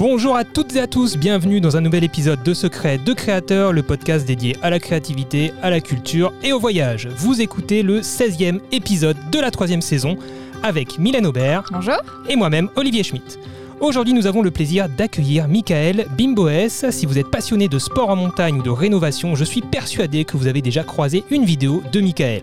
Bonjour à toutes et à tous, bienvenue dans un nouvel épisode de Secret de Créateurs, le podcast dédié à la créativité, à la culture et au voyage. Vous écoutez le 16e épisode de la troisième saison avec Mylène Aubert Bonjour. et moi-même Olivier Schmitt. Aujourd'hui, nous avons le plaisir d'accueillir Michael Bimboes. Si vous êtes passionné de sport en montagne ou de rénovation, je suis persuadé que vous avez déjà croisé une vidéo de Michael.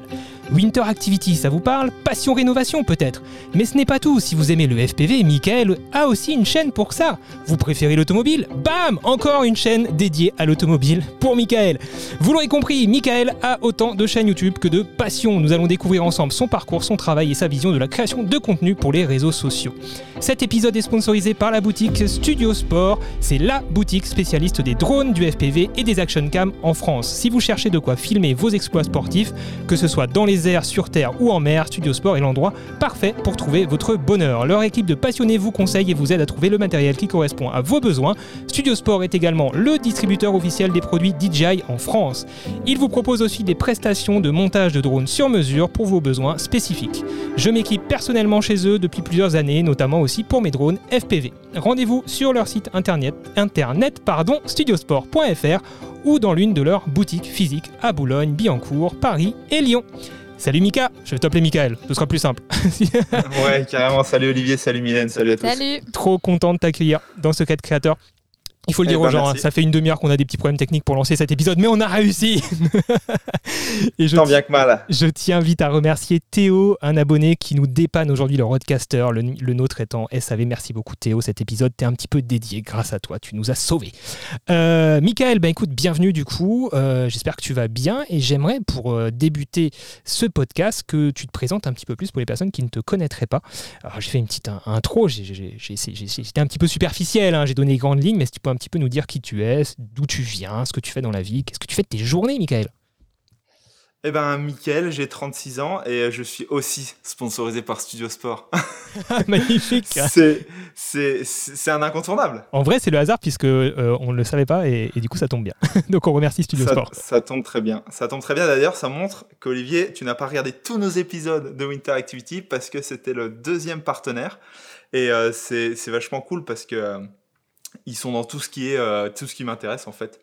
Winter Activity, ça vous parle? Passion rénovation peut-être? Mais ce n'est pas tout, si vous aimez le FPV, Michael a aussi une chaîne pour ça. Vous préférez l'automobile? Bam Encore une chaîne dédiée à l'automobile pour Michael. Vous l'aurez compris, Michael a autant de chaînes YouTube que de passion. Nous allons découvrir ensemble son parcours, son travail et sa vision de la création de contenu pour les réseaux sociaux. Cet épisode est sponsorisé par la boutique Studio Sport. C'est la boutique spécialiste des drones, du FPV et des action cam en France. Si vous cherchez de quoi filmer vos exploits sportifs, que ce soit dans les sur terre ou en mer, Studio Sport est l'endroit parfait pour trouver votre bonheur. Leur équipe de passionnés vous conseille et vous aide à trouver le matériel qui correspond à vos besoins. Studio Sport est également le distributeur officiel des produits DJI en France. Il vous propose aussi des prestations de montage de drones sur mesure pour vos besoins spécifiques. Je m'équipe personnellement chez eux depuis plusieurs années, notamment aussi pour mes drones FPV. Rendez-vous sur leur site internet, internet pardon, studiosport.fr ou dans l'une de leurs boutiques physiques à Boulogne, Billancourt, Paris et Lyon. Salut Mika, je vais t'appeler Michael, ce sera plus simple. ouais, carrément. Salut Olivier, salut Mylène, salut à tous. Salut. Trop content de t'accueillir dans ce cadre créateur. Il faut le Eh dire ben, aux gens, hein, ça fait une demi-heure qu'on a des petits problèmes techniques pour lancer cet épisode, mais on a réussi Et je, Tant bien que mal. je tiens vite à remercier Théo, un abonné qui nous dépanne aujourd'hui, le roadcaster, le, le nôtre étant SAV. Merci beaucoup Théo, cet épisode t'est un petit peu dédié grâce à toi, tu nous as sauvés. Euh, Michael, ben écoute, bienvenue du coup, Euh, j'espère que tu vas bien et j'aimerais pour euh, débuter ce podcast que tu te présentes un petit peu plus pour les personnes qui ne te connaîtraient pas. Alors j'ai fait une petite in- intro, j'ai- j'étais un petit peu superficiel, hein, j'ai donné les grandes lignes, mais si tu peux un petit peu nous dire qui tu es, d'où tu viens, ce que tu fais dans la vie, qu'est-ce que tu fais de tes journées, Michael? Eh ben, Mickaël, j'ai 36 ans et je suis aussi sponsorisé par Studio Sport. Magnifique c'est, un incontournable. En vrai, c'est le hasard puisque euh, on ne le savait pas et, et du coup, ça tombe bien. Donc, on remercie Studio Ça, Sport. ça tombe très bien. Ça tombe très bien. D'ailleurs, ça montre qu'Olivier, tu n'as pas regardé tous nos épisodes de Winter Activity parce que c'était le deuxième partenaire. Et euh, c'est, c'est vachement cool parce que euh, ils sont dans tout ce qui est euh, tout ce qui m'intéresse en fait.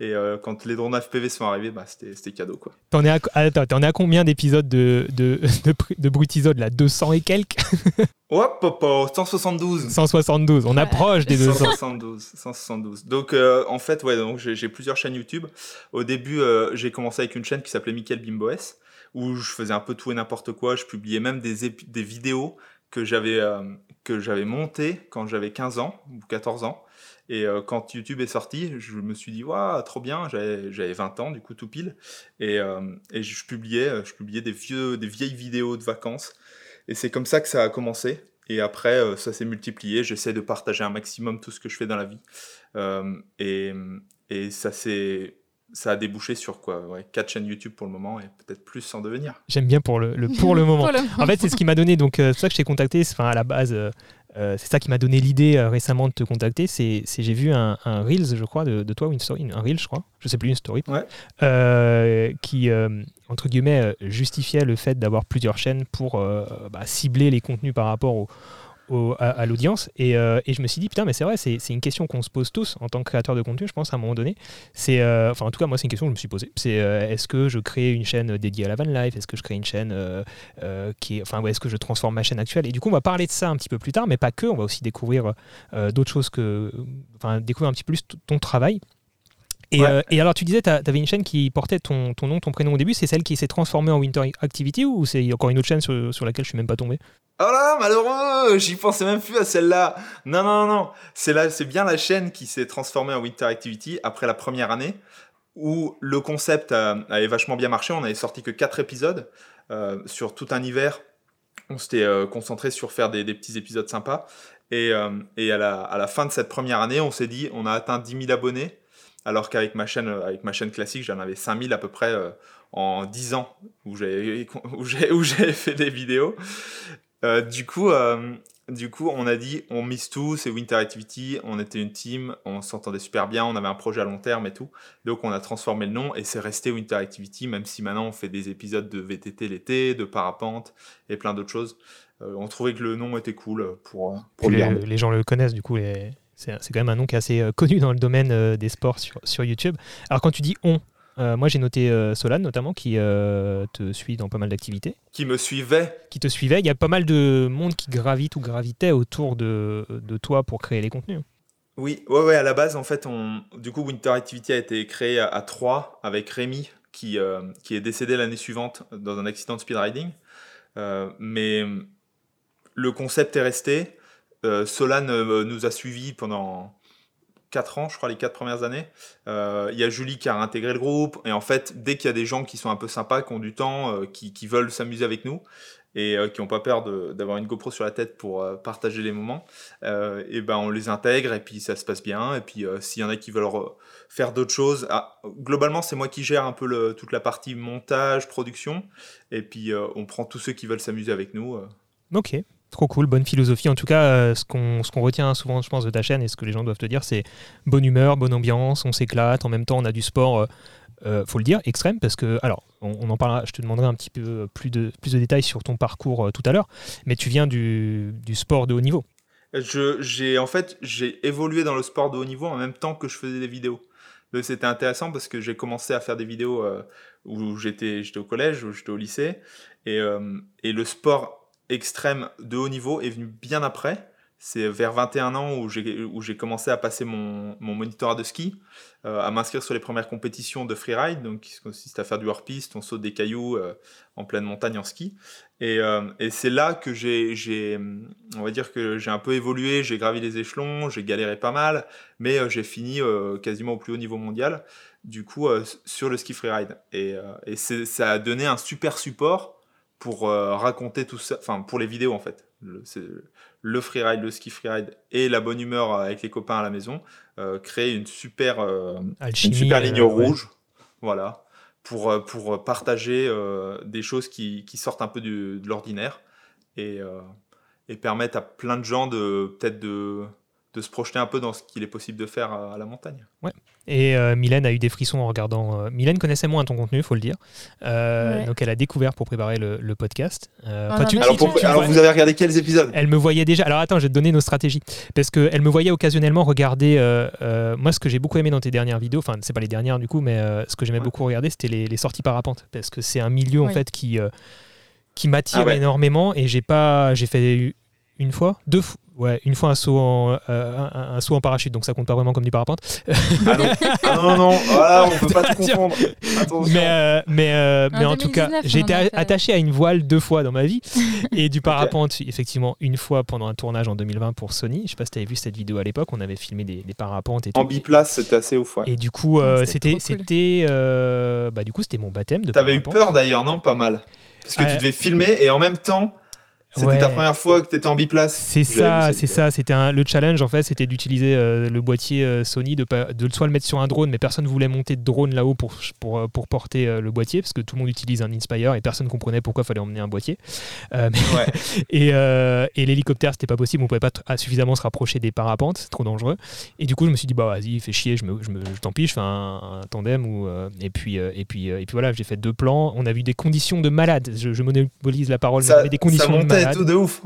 Et euh, quand les drones FPV sont arrivés, bah, c'était, cadeau quoi. T'en es, à, attends, t'en es à combien d'épisodes de, de, de, Brutisode là? 200 et quelques? Hop, hop, hop, 172. 172. On Ouais. approche des 200. 172, 172. Donc euh, en fait, ouais, donc j'ai plusieurs chaînes YouTube. Au début, euh, j'ai commencé avec une chaîne qui s'appelait Michael Bimboes, où je faisais un peu tout et n'importe quoi. Je publiais même des, des vidéos que j'avais euh, que j'avais montées quand j'avais 15 ans ou 14 ans. Et euh, quand YouTube est sorti, je me suis dit, waouh, trop bien, j'avais j'avais 20 ans, du coup, tout pile. Et, euh, et je publiais, euh, je publiais des, vieux, des vieilles vidéos de vacances. Et c'est comme ça que ça a commencé. Et après, euh, ça s'est multiplié. J'essaie de partager un maximum tout ce que je fais dans la vie. Euh, et, et ça, s'est- ça a débouché sur quoi ouais, 4 chaînes YouTube pour le moment et peut-être plus sans devenir. J'aime bien pour le, le- pour le moment. Pour le En fait, c'est ce qui m'a donné, donc euh, c'est pour ça que je t'ai contacté. Enfin, à la base, euh, euh, c'est ça qui m'a donné l'idée euh, récemment de te contacter. C'est, c'est- j'ai vu un, un Reels, je crois, de, de toi, ou une story, un Reel, je crois, je sais plus, une story, Ouais. euh, qui, entre guillemets, justifiait le fait d'avoir plusieurs chaînes pour bah, cibler les contenus par rapport au, à, l'audience. Et, euh, et je me suis dit, putain, mais c'est vrai, c'est, une question qu'on se pose tous en tant que créateur de contenu, je pense, à un moment donné. C'est, euh, enfin, en tout cas, moi, c'est une question que je me suis posée. C'est euh, est-ce que je crée une chaîne dédiée à la van life? Est-ce que je crée une chaîne qui est, enfin, ouais, est-ce que je transforme ma chaîne actuelle? Et du coup, on va parler de ça un petit peu plus tard, mais pas que. On va aussi découvrir d'autres choses que, enfin, découvrir un petit peu plus ton travail. Et, Ouais. euh, et alors, tu disais, tu avais une chaîne qui portait ton, ton nom, ton prénom au début. C'est celle qui s'est transformée en Winter Activity ou c'est encore une autre chaîne sur, sur laquelle je suis même pas tombé? Oh là, malheureux J'y pensais même plus à celle-là. Non, non, non, non. C'est là, c'est bien la chaîne qui s'est transformée en Winter Activity après la première année où le concept euh, avait vachement bien marché. On n'avait sorti que 4 épisodes euh, sur tout un hiver. On s'était euh, concentré sur faire des, des petits épisodes sympas. Et, et à, la, à la fin de cette première année, on s'est dit, on a atteint 10 000 abonnés, alors qu'avec ma chaîne, euh, avec ma chaîne classique, j'en avais 5 000 à peu près euh, en 10 ans où j'avais fait des vidéos. Euh, du coup, euh, du coup, on a dit, on mise tout, c'est Winter Activity, on était une team, on s'entendait super bien, on avait un projet à long terme et tout. Donc on a transformé le nom et c'est resté Winter Activity, même si maintenant on fait des épisodes de VTT l'été, de parapente et plein d'autres choses. On trouvait que le nom était cool pour, pour Puis le les, les gens le connaissent, du coup, C'est quand même un nom qui est assez euh, connu dans le domaine euh, des sports sur, sur YouTube. Alors quand tu dis on, euh, moi j'ai noté Solane notamment qui te suit dans pas mal d'activités. Qui me suivait. Qui te suivait. Il y a pas mal de monde qui gravite ou gravitait autour de, de toi pour créer les contenus. Oui, ouais, ouais, à la base, en fait, on, du coup, Winter Activity a été créé à, trois avec Rémi, qui, qui est décédé l'année suivante dans un accident de speedriding. mais le concept est resté. Euh, Solane euh, nous a suivis pendant 4 ans, je crois, les 4 premières années. Euh, il y a Julie qui a intégré le groupe. Et en fait, dès qu'il y a des gens qui sont un peu sympas, qui ont du temps, qui, veulent s'amuser avec nous, et qui n'ont pas peur d'avoir une GoPro sur la tête pour partager les moments, et ben on les intègre et puis ça se passe bien. Et puis s'il y en a qui veulent faire d'autres choses, ah, globalement c'est moi qui gère un peu toute la partie montage, production, et puis on prend tous ceux qui veulent s'amuser avec nous. Ok. Trop cool, bonne philosophie. En tout cas, euh, ce qu'on retient souvent, je pense, de ta chaîne et ce que les gens doivent te dire, c'est bonne humeur, bonne ambiance, on s'éclate. En même temps, on a du sport, euh, euh, faut le dire, extrême, parce que, alors, on, en parlera, je te demanderai un petit peu plus de, plus de détails sur ton parcours tout à l'heure, mais tu viens du, du sport de haut niveau. J'ai en fait, j'ai évolué dans le sport de haut niveau en même temps que je faisais des vidéos. C'était intéressant parce que j'ai commencé à faire des vidéos où j'étais au collège, où j'étais au lycée, et, et le sport extrême de haut niveau est venu bien après. C'est vers 21 ans où j'ai commencé à passer mon, mon monitorat de ski, euh, à m'inscrire sur les premières compétitions de freeride, donc qui consiste à faire du hors-piste, on saute des cailloux euh, en pleine montagne en ski. Et, euh, c'est là que j'ai, on va dire que j'ai un peu évolué, j'ai gravi les échelons, j'ai galéré pas mal, mais j'ai fini quasiment au plus haut niveau mondial, du coup, sur le ski freeride. Et ça a donné un super support pour euh, raconter tout ça, enfin pour les vidéos en fait. Le, le freeride, le ski freeride et la bonne humeur avec les copains à la maison euh, créer une super, euh, super ligne rouge. Voilà. Pour, pour partager des choses qui, qui, sortent un peu de l'ordinaire et, et permettre à plein de gens de peut-être de de se projeter un peu dans ce qu'il est possible de faire à, la montagne. Ouais. Et euh, Mylène a eu des frissons en regardant. Euh, Mylène connaissait moins ton contenu, faut le dire. Euh, donc elle a découvert pour préparer le, podcast. alors, vous avez regardé quels épisodes? Elle me voyait déjà. Alors attends, je vais te donner nos stratégies. Parce qu'elle me voyait occasionnellement regarder. moi, ce que j'ai beaucoup aimé dans tes dernières vidéos, enfin, c'est pas les dernières du coup, mais ce que j'aimais beaucoup regarder, c'était les, sorties parapente. Parce que c'est un milieu en fait qui qui m'attire ah énormément et j'ai pas j'ai fait une fois deux fois Ouais, une fois un saut en, euh, un, saut en parachute, donc ça compte pas vraiment comme du parapente. Ah non, ah non, non, voilà, on peut pas te confondre. Mais, euh, mais, euh, mais en tout cas, j'ai été attaché à une voile deux fois dans ma vie et du parapente, effectivement, une fois pendant un tournage en 2020 pour Sony. Je sais pas si tu avais vu cette vidéo à l'époque, on avait filmé des, des parapentes et En biplace, c'était assez ouf. Ouais. Et du coup, c'était, c'était, bah, du coup, c'était mon baptême de T'avais eu peur d'ailleurs, non? Pas mal. Parce que tu devais filmer et en même temps c'était ta première fois que tu étais en biplace. C'est ça, c'est ça. C'était le challenge en fait, c'était d'utiliser euh, le boîtier euh, Sony, de, de soit le mettre sur un drone, mais personne ne voulait monter de drone là-haut pour, pour, euh, pour porter le boîtier, parce que tout le monde utilise un Inspire et personne ne comprenait pourquoi il fallait emmener un boîtier. et, et l'hélicoptère, c'était pas possible, on pouvait pas suffisamment se rapprocher des parapentes, c'est trop dangereux. Et du coup, je me suis dit, bah vas-y, fais chier, je me, je me tant pis, je fais un, tandem ou et puis et puis et puis voilà, j'ai fait deux plans. On a vu des conditions de malade. Je, je monopolise la parole, ça, mais des conditions de malade tout de ouf.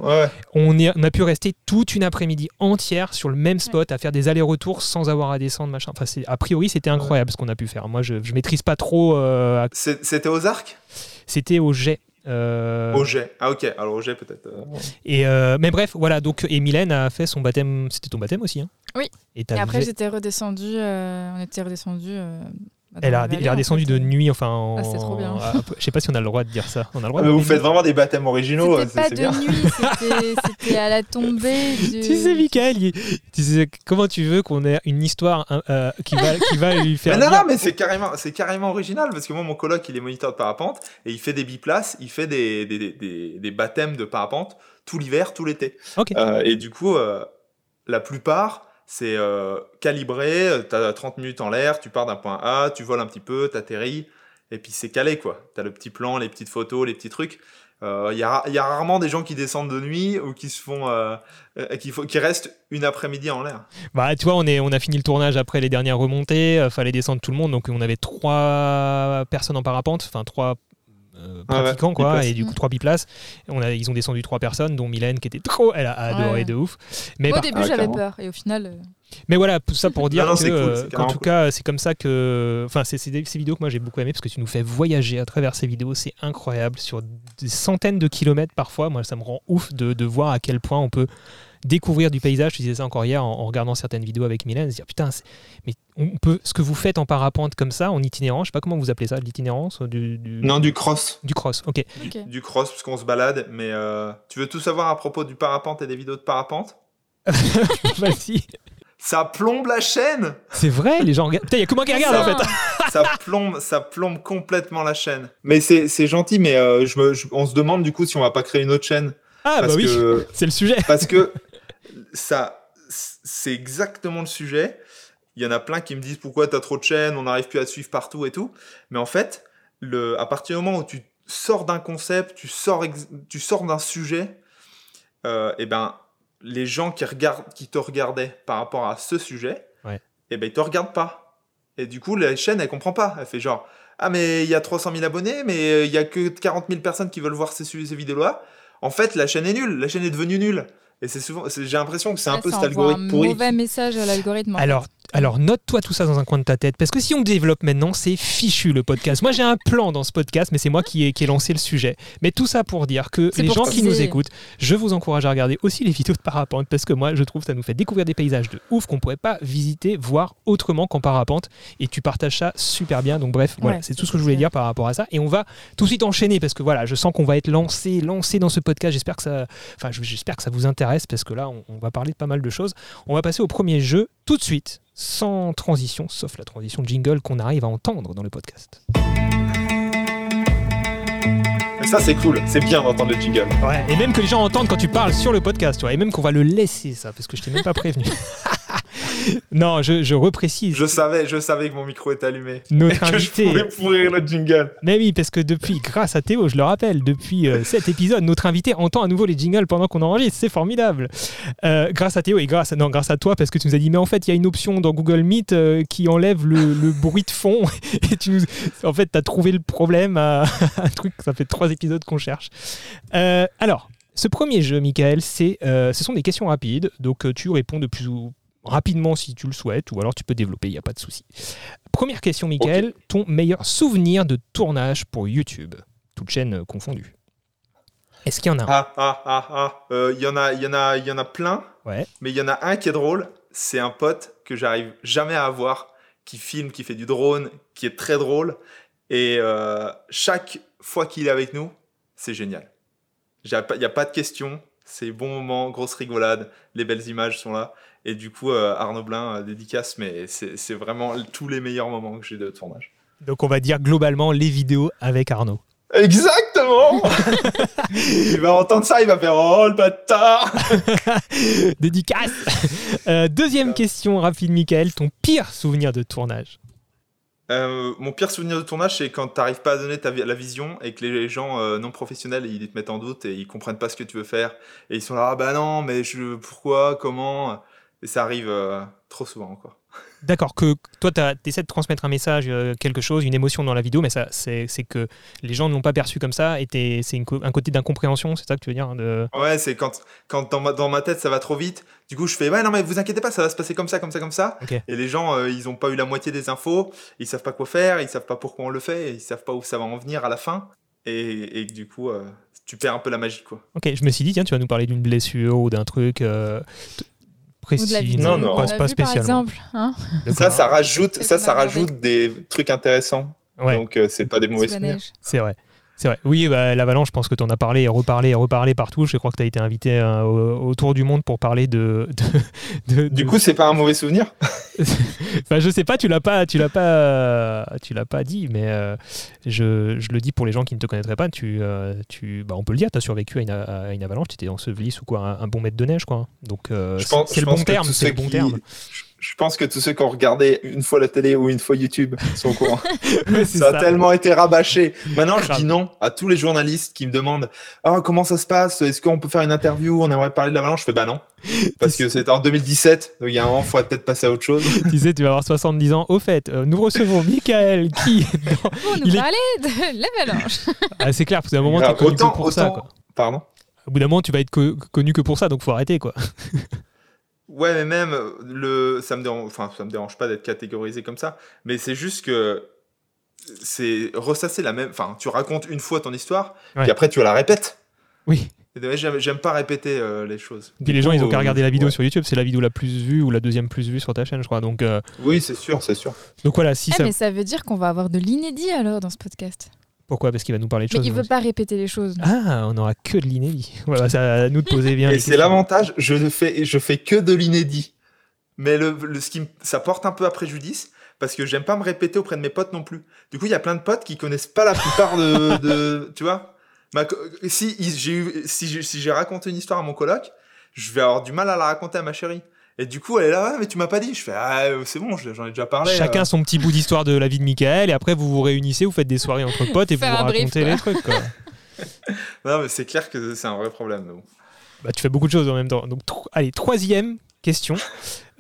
On, est, on, a pu rester toute une après-midi entière sur le même spot à faire des allers-retours sans avoir à descendre. Machin. Enfin, a priori, c'était incroyable ce qu'on a pu faire. Moi, je, je maîtrise pas trop. Euh, c'était aux arcs? C'était au jet. Euh... Au jet. Ah ok, alors au jet peut-être. Euh. Et euh, mais bref, voilà. Donc et Mylène a fait son baptême. C'était ton baptême aussi, hein? Oui. Et, après j'étais redescendu. on était redescendu elle, a, est redescendue de nuit, enfin. Ah, c'est trop bien. je sais pas si on a le droit de dire ça. On a le droit. vous faites vraiment des baptêmes originaux. C'était pas de nuit, c'était à la tombée. Tu sais, Michael, tu sais, comment tu veux qu'on ait une histoire hein, euh, qui, va, qui va lui faire. Mais non, non, mais c'est carrément, c'est carrément original parce que moi, mon coloc, il est moniteur de parapente et il fait des biplaces, il fait des, des, des, des baptêmes de parapente tout l'hiver, tout l'été. Euh, et du coup, euh, la plupart c'est euh, calibré, tu as 30 minutes en l'air, tu pars d'un point A, tu voles un petit peu, tu atterris, et puis c'est calé quoi. Tu as le petit plan, les petites photos, les petits trucs. Il euh, y, a, y, a, rarement des gens qui descendent de nuit ou qui se font euh, qui, qui restent une après-midi en l'air. Bah tu vois on est on a fini le tournage après les dernières remontées, fallait descendre tout le monde donc on avait trois personnes en parapente, enfin trois euh, Ah ouais, quoi, et du coup, trois biplaces. On a, ils ont descendu trois personnes, dont Mylène qui était trop, elle a adoré Ouais. de ouf. Mais, Moi, au début, Ah, j'avais peur. Et au final, euh, mais voilà, tout ça pour dire Non, non, que, cool, euh, carrément tout cool. cas, c'est comme ça que. Enfin, c'est ces vidéos que moi j'ai beaucoup aimé parce que tu nous fais voyager à travers ces vidéos, c'est incroyable, sur des centaines de kilomètres parfois. Moi, ça me rend ouf de, de voir à quel point on peut découvrir du paysage. Je disais ça encore hier en, en regardant certaines vidéos avec Mylène, se dire putain, mais on peut, ce que vous faites en parapente comme ça, en itinérance, je sais pas comment vous appelez ça, l'itinérance du, du, Non, du cross. du cross, ok. ok. Du cross, parce qu'on se balade. Mais euh, tu veux tout savoir à propos du parapente et des vidéos de parapente? Vas-y. Ça plombe la chaîne C'est vrai, les gens regardent. Putain, il y a que moi qui regarde en fait. Ça, plombe, ça plombe complètement la chaîne. Mais c'est c'est gentil, mais euh, je me- je- on se demande du coup si on va pas créer une autre chaîne. Ah parce bah oui, c'est le sujet. parce que ça, c'est exactement le sujet. Il y en a plein qui me disent pourquoi t'as trop de chaînes, on n'arrive plus à te suivre partout et tout. Mais en fait, le, à partir du moment où tu sors d'un concept, tu sors, tu sors d'un sujet, euh, et ben les gens qui regardent, qui te regardaient par rapport à ce sujet, Ouais. et ben ils te regardent pas. Et du coup, la chaîne, elle comprend pas. Elle fait genre, ah mais il y a 300 000 abonnés, mais euh, il y a que 40 000 personnes qui veulent voir ces, ces vidéos-là. En fait, la chaîne est nulle. La chaîne est devenue nulle. Et c'est souvent, j'ai l'impression que c'est un ouais, peu cet algorithme un pourri. mauvais message à l'algorithme. Alors, alors note-toi tout ça dans un coin de ta tête, parce que si on développe maintenant, c'est fichu le podcast. Moi j'ai un plan dans ce podcast, mais c'est moi qui ai, qui ai lancé le sujet. Mais tout ça pour dire que les gens qui nous écoutent, je vous encourage à regarder aussi les vidéos de parapente, parce que moi je trouve que ça nous fait découvrir des paysages de ouf qu'on pourrait pas visiter, voir autrement qu'en parapente. Et tu partages ça super bien. Donc bref, voilà, c'est tout ce que je voulais dire par rapport à ça. Et on va tout de suite enchaîner, parce que voilà, je sens qu'on va être lancé, lancé dans ce podcast. J'espère que ça, enfin j'espère que ça vous intéresse, parce que là on, on va parler de pas mal de choses. On va passer au premier jeu tout de suite, sans transition, sauf la transition jingle qu'on arrive à entendre dans le podcast. Ça, c'est cool. C'est bien d'entendre le jingle. Ouais, et même que les gens entendent quand tu parles sur le podcast, tu vois, et même qu'on va le laisser ça, parce que je t'ai même pas prévenu. non, je, je reprécise. Je savais, je savais que mon micro était allumé. Notre Et que je invité. pouvais pourrir le jingle. Mais oui, parce que depuis, grâce à Théo, je le rappelle, depuis euh, cet épisode, notre invité entend à nouveau les jingles pendant qu'on enregistre. C'est formidable. Euh, grâce à Théo et grâce à, non, grâce à toi, parce que tu nous as dit, mais en fait, il y a une option dans Google Meet euh, qui enlève le, le bruit de fond. Et tu nous, en fait, tu as trouvé le problème à un truc, ça fait trois épisodes qu'on cherche. Alors, ce premier jeu, Michael, c'est, euh, ce sont des questions rapides. Donc, tu réponds de plus ou rapidement si tu le souhaites, ou alors tu peux développer, il n'y a pas de souci. Première question, Michael. Ton meilleur souvenir de tournage pour YouTube, toute chaîne euh, confondue Est-ce qu'il y en a un? Ah, ah, ah, ah. Euh, Il y en a, y en a, il y en a plein. Ouais. Mais il y en a un qui est drôle. C'est un pote que j'arrive jamais à avoir, qui filme, qui fait du drone, qui est très drôle. Et euh, chaque fois qu'il est avec nous, c'est génial. Il n'y a pas de question. C'est bon moment, grosse rigolade. Les belles images sont là. Et du coup, euh, Arnaud Blin, euh, dédicace, mais c'est vraiment tous les meilleurs moments que j'ai de tournage. Donc, on va dire globalement les vidéos avec Arnaud. Exactement Il va entendre ça, il va faire Oh le bâtard Dédicace Euh, Deuxième question rapide, Michael. Ton pire souvenir de tournage Euh, mon pire souvenir de tournage, c'est quand t'arrives pas à donner ta la vision et que les gens euh, non professionnels ils te mettent en doute et ils comprennent pas ce que tu veux faire et ils sont là ah bah non mais je pourquoi comment? Et ça arrive euh, trop souvent quoi. D'accord, que toi, tu essaies de transmettre un message, euh, quelque chose, une émotion dans la vidéo, mais ça, c'est c'est que les gens ne l'ont pas perçu comme ça et c'est un côté d'incompréhension, c'est ça que tu veux dire de... Ouais c'est quand quand dans ma, dans ma tête ça va trop vite. Du coup je fais ouais non mais vous inquiétez pas ça va se passer comme ça comme ça comme ça. Et les gens euh, ils ont pas eu la moitié des infos, ils savent pas quoi faire, ils savent pas pourquoi on le fait, ils savent pas où ça va en venir à la fin et, du coup tu perds un peu la magie quoi. Ok, je me suis dit, tiens, tu vas nous parler d'une blessure ou d'un truc précis. Non, non. Pas, a pas vu, par spécialement. exemple. hein, Ça ça rajoute ça ça rajoute des trucs intéressants. Ouais. Donc euh, c'est pas des mauvais souvenirs. C'est vrai. C'est vrai. Oui, bah, l'avalanche, je pense que tu en as parlé et reparlé et reparlé partout. Je crois que tu as été invité euh, au- autour du monde pour parler de. de, de- Du coup, c'est pas un mauvais souvenir? enfin, je sais pas, tu l'as pas, tu l'as pas, tu l'as pas dit, mais euh, je, je le dis pour les gens qui ne te connaîtraient pas. Tu, euh, tu, bah, on peut le dire, tu as survécu à une, à une avalanche, tu étais enseveli sous quoi, un, un bon mètre de neige, quoi. Donc, c'est- le bon terme, c'est le bon qui- terme. Je- Je pense que tous ceux qui ont regardé une fois la télé ou une fois YouTube sont au courant. Ça, ça. a tellement été rabâché. Maintenant, je dis non à tous les journalistes qui me demandent Ah, comment ça se passe? Est-ce qu'on peut faire une interview? On aimerait parler de l'avalanche. Je fais Bah non. Parce que c'était en 2017, donc il y a un moment, il faudrait peut-être passer à autre chose. tu sais, tu vas avoir 70 ans. Au fait, euh, nous recevons Michael qui. Pour nous Il est- parler de l'avalanche. Ah, c'est clair, parce qu'à un moment, tu Grave. connu Autant- que pour ça. Quoi. Pardon Au bout d'un moment, tu vas être co- connu que pour ça, donc faut arrêter. quoi. Ouais, mais même euh, le, ça me dérange, enfin, ça me dérange pas d'être catégorisé comme ça, mais c'est juste que c'est ressasser la même, enfin, tu racontes une fois ton histoire, Ouais. puis après tu la répètes. Oui. J'aime pas répéter euh, les choses. Puis les gens, ils ont qu'à euh, regarder la vidéo ouais. sur YouTube. C'est la vidéo la plus vue ou la deuxième plus vue sur ta chaîne, je crois. Donc, euh, Oui, c'est sûr, c'est sûr. donc voilà, si Ah, ça. mais ça veut dire qu'on va avoir de l'inédit alors dans ce podcast. Pourquoi Parce qu'il va nous parler de Mais choses. il veut pas répéter les choses. Ah, on aura que de l'inédit. Voilà, c'est à nous de poser bien. Et c'est l'avantage, je ne fais, je fais que de l'inédit. Mais le, le- ce qui me- ça porte un peu à préjudice parce que j'aime pas me répéter auprès de mes potes non plus. Du coup, il y a plein de potes qui connaissent pas la plupart de, de- tu vois. Ma si j'ai si j'ai si j'ai raconté une histoire à mon coloc, je vais avoir du mal à la raconter à ma chérie. Et du coup, elle est là, ouais, mais tu m'as pas dit. Je fais, ah, euh, c'est bon, j'en ai déjà parlé. Chacun euh. son petit bout d'histoire de la vie de Michael, et après vous vous réunissez, vous faites des soirées entre potes et vous vous brief, racontez les trucs. Quoi. Non, mais c'est clair que c'est un vrai problème. bon. Bah, tu fais beaucoup de choses en même temps. Donc, tro- allez, troisième question.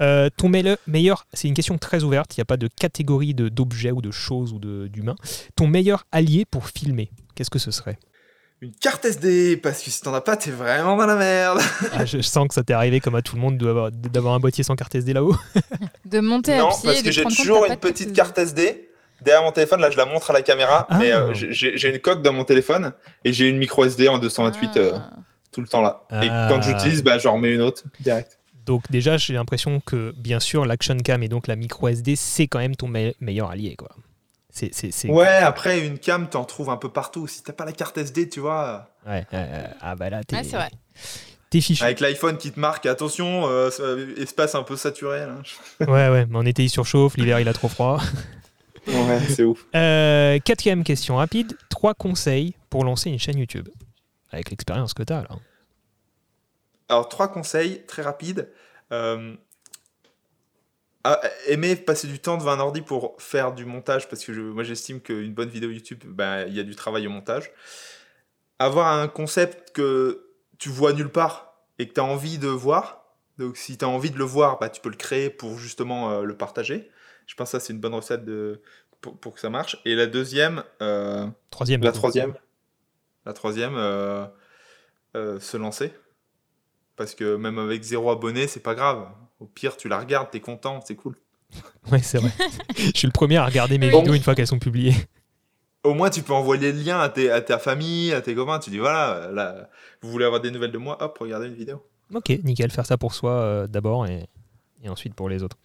Euh, ton meille- meilleur, c'est une question très ouverte, il n'y a pas de catégorie de- d'objets ou de choses ou de- d'humains. Ton meilleur allié pour filmer, qu'est-ce que ce serait? Une carte SD, parce que si t'en as pas, t'es vraiment dans la merde. Ah, je sens que ça t'est arrivé comme à tout le monde d'avoir- d'avoir un boîtier sans carte SD là-haut. De monter à Non, pied. parce que j'ai toujours une petite carte SD derrière mon téléphone. Là, je la montre à la caméra, Ah. mais euh, j'ai- une coque dans mon téléphone et j'ai une micro SD en 228 euh, Ah. tout le temps là. Et quand j'utilise, bah, j'en remets une autre direct. Donc déjà, j'ai l'impression que bien sûr, l'action cam et donc la micro SD, c'est quand même ton me- meilleur allié. quoi. C'est, c'est, c'est- Ouais, après, une cam, t'en trouves un peu partout. Si t'as pas la carte SD, tu vois, Ouais, ouais, ah bah là, t'es, Ouais, c'est vrai. t'es fichu. avec l'iPhone qui te marque, attention, euh, ça- espace un peu saturé. Là. Ouais, ouais, mais en été il surchauffe, l'hiver il a trop froid. Ouais, c'est ouf. Euh, quatrième question rapide. Trois conseils pour lancer une chaîne YouTube. Avec l'expérience que t'as là. Alors, trois conseils très rapides. Ah, aimer passer du temps devant un ordi pour faire du montage, parce que je- moi j'estime qu'une bonne vidéo YouTube, ben, il y a du travail au montage. Avoir un concept que tu vois nulle part et que tu as envie de voir. Donc, si tu as envie de le voir, bah, tu peux le créer pour justement euh, le partager. Je pense que ça, c'est une bonne recette de, pour, pour que ça marche. Et la deuxième, euh, Troisième. la troisième. La troisième, euh, se lancer. Parce que même avec zéro abonné, c'est pas grave. Au pire, tu la regardes, t'es content, c'est cool. Ouais, c'est vrai. Je suis le premier à regarder mes vidéos une fois qu'elles sont publiées. Au moins, tu peux envoyer le lien à, tes- à ta famille, à tes copains. Tu dis voilà, là, vous voulez avoir des nouvelles de moi, hop, regardez une vidéo. Ok, nickel, faire ça pour soi euh, d'abord et, et ensuite pour les autres.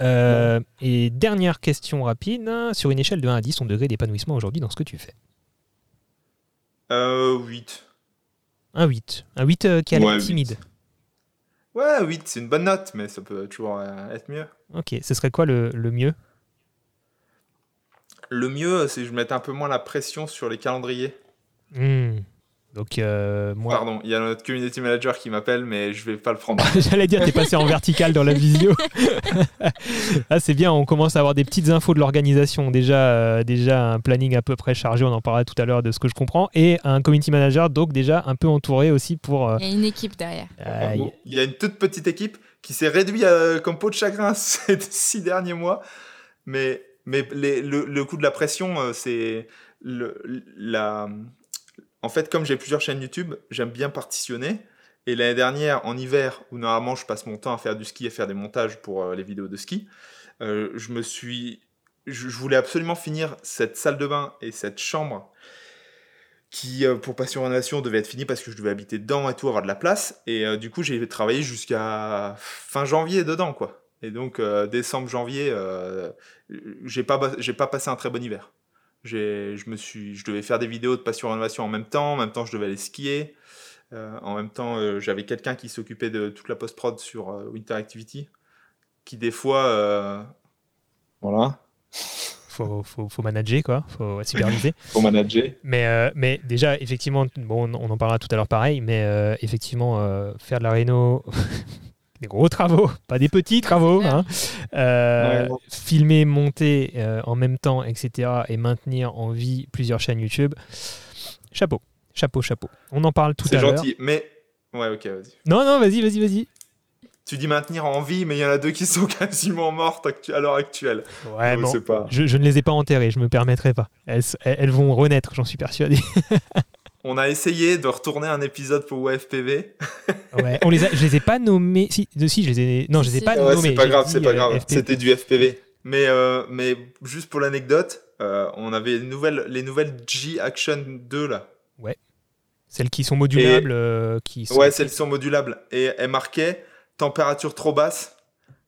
Euh, et dernière question rapide. Sur une échelle de 1 à 10, ton degré d'épanouissement aujourd'hui dans ce que tu fais? Euh, 8. Un 8. Un 8 euh, qui a l'air Ouais, timide. Ouais, 8, c'est une bonne note, mais ça peut toujours euh, être mieux. Ok, ce serait quoi le, le mieux? Le mieux, c'est que je mette un peu moins la pression sur les calendriers. Hmm. Donc, euh, moi. Pardon, il y a notre community manager qui m'appelle, mais je vais pas le prendre. J'allais dire, t'es passé en vertical dans la visio. ah, c'est bien, on commence à avoir des petites infos de l'organisation. Déjà, euh, déjà un planning à peu près chargé, on en parlera tout à l'heure de ce que je comprends. Et un community manager, donc déjà un peu entouré aussi pour. euh, Il y a une équipe derrière. euh, Bon, Il y a une toute petite équipe qui s'est réduite euh, comme peau de chagrin ces six derniers mois. Mais, mais les- le, le coup de la pression, euh, c'est le, la. En fait, comme j'ai plusieurs chaînes YouTube, j'aime bien partitionner. Et l'année dernière, en hiver, où normalement je passe mon temps à faire du ski et faire des montages pour euh, les vidéos de ski, euh, je me suis. Je, voulais absolument finir cette salle de bain et cette chambre qui, euh, pour Passion Rénovation, devait être finie parce que je devais habiter dedans et tout, avoir de la place. Et du coup, j'ai travaillé jusqu'à fin janvier dedans, quoi. Et donc, décembre, janvier, j'ai pas, pas passé un très bon hiver. Je me suis, je devais faire des vidéos de Passion Rénovation en même temps. En même temps, je devais aller skier. Euh, en même temps, euh, j'avais quelqu'un qui s'occupait de toute la post-prod sur euh, Winter Activity, qui des fois, euh, voilà, faut, faut, faut manager, quoi. Faut superviser. faut manager. Mais, mais déjà, effectivement, bon, on en parlera tout à l'heure pareil, mais effectivement, faire de la réno, des gros travaux, pas des petits travaux, hein. Euh, Ouais, filmer, monter euh, en même temps, etc., et maintenir en vie plusieurs chaînes YouTube, chapeau, chapeau, chapeau. On en parle tout C'est à l'heure. gentil, mais ouais, ok, vas-y. Non, non, vas-y, vas-y, vas-y. tu dis maintenir en vie, mais il y en a deux qui sont quasiment mortes à l'heure actuelle. Ouais, bon, je, je, ne les ai pas enterrées, je me permettrai pas. Elles, elles vont renaître, j'en suis persuadé. On a essayé de retourner un épisode pour WFPV. ouais, on les a, je les ai pas nommés. Si, si je les ai. Non, je les ai pas nommés. C'est pas grave, c'est pas euh, grave. C'était du FPV. Mais, euh, mais juste pour l'anecdote, euh, on avait les nouvelles, les nouvelles G Action 2 là. Ouais. Celles qui sont modulables. qui Ouais, celles qui sont modulables. Et elles marquaient température trop basse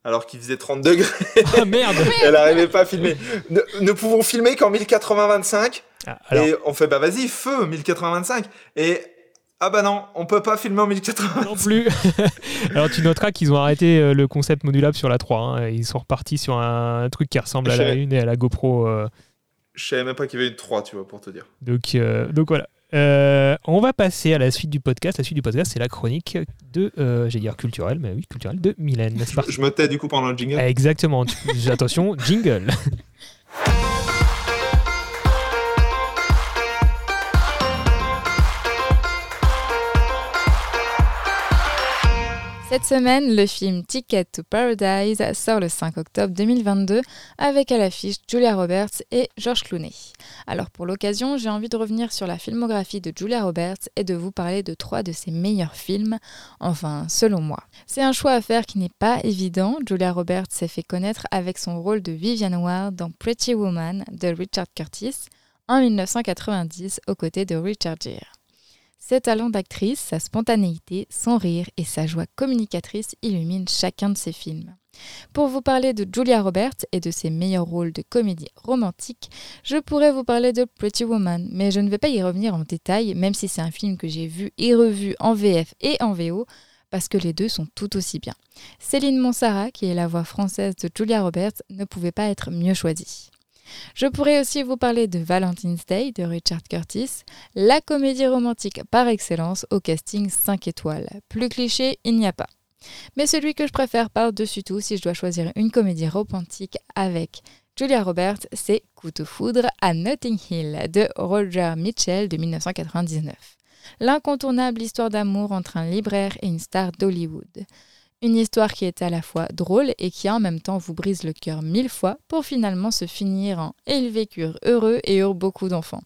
alors qu'il faisait 30 degrés. Ah merde Elle n'arrivait pas à filmer. Ne, pouvons filmer qu'en 1080-25. Ah, et on fait, bah vas-y, feu, 1080-25. Et ah bah non, on peut pas filmer en 1080. Non plus. Alors tu noteras qu'ils ont arrêté euh, le concept modulable sur la 3. Hein. Ils sont repartis sur un, truc qui ressemble à la 1 et à la GoPro. Euh. Je savais même pas qu'il y avait une 3, tu vois, pour te dire. Donc, euh, donc voilà. Euh, on va passer à la suite du podcast. La suite du podcast, c'est la chronique de, euh, j'ai dire culturelle, mais oui, culturelle de Mylène. Je, je me tais du coup pendant le jingle. Exactement. Attention, jingle. Cette semaine, le film Ticket to Paradise sort le 5 octobre 2022 avec à l'affiche Julia Roberts et George Clooney. Alors pour l'occasion, j'ai envie de revenir sur la filmographie de Julia Roberts et de vous parler de trois de ses meilleurs films, enfin selon moi. C'est un choix à faire qui n'est pas évident. Julia Roberts s'est fait connaître avec son rôle de Vivian Ward dans Pretty Woman de Richard Curtis en 1990 aux côtés de Richard Gere. Ses talents d'actrice, sa spontanéité, son rire et sa joie communicatrice illuminent chacun de ses films. Pour vous parler de Julia Roberts et de ses meilleurs rôles de comédie romantique, je pourrais vous parler de Pretty Woman, mais je ne vais pas y revenir en détail, même si c'est un film que j'ai vu et revu en VF et en VO, parce que les deux sont tout aussi bien. Céline Monsara, qui est la voix française de Julia Roberts, ne pouvait pas être mieux choisie. Je pourrais aussi vous parler de Valentine's Day de Richard Curtis, la comédie romantique par excellence au casting 5 étoiles. Plus cliché, il n'y a pas. Mais celui que je préfère par-dessus tout si je dois choisir une comédie romantique avec Julia Roberts, c'est Coup de foudre à Notting Hill de Roger Mitchell de 1999. L'incontournable histoire d'amour entre un libraire et une star d'Hollywood. Une histoire qui est à la fois drôle et qui en même temps vous brise le cœur mille fois pour finalement se finir en ils vécurent heureux et eurent beaucoup d'enfants.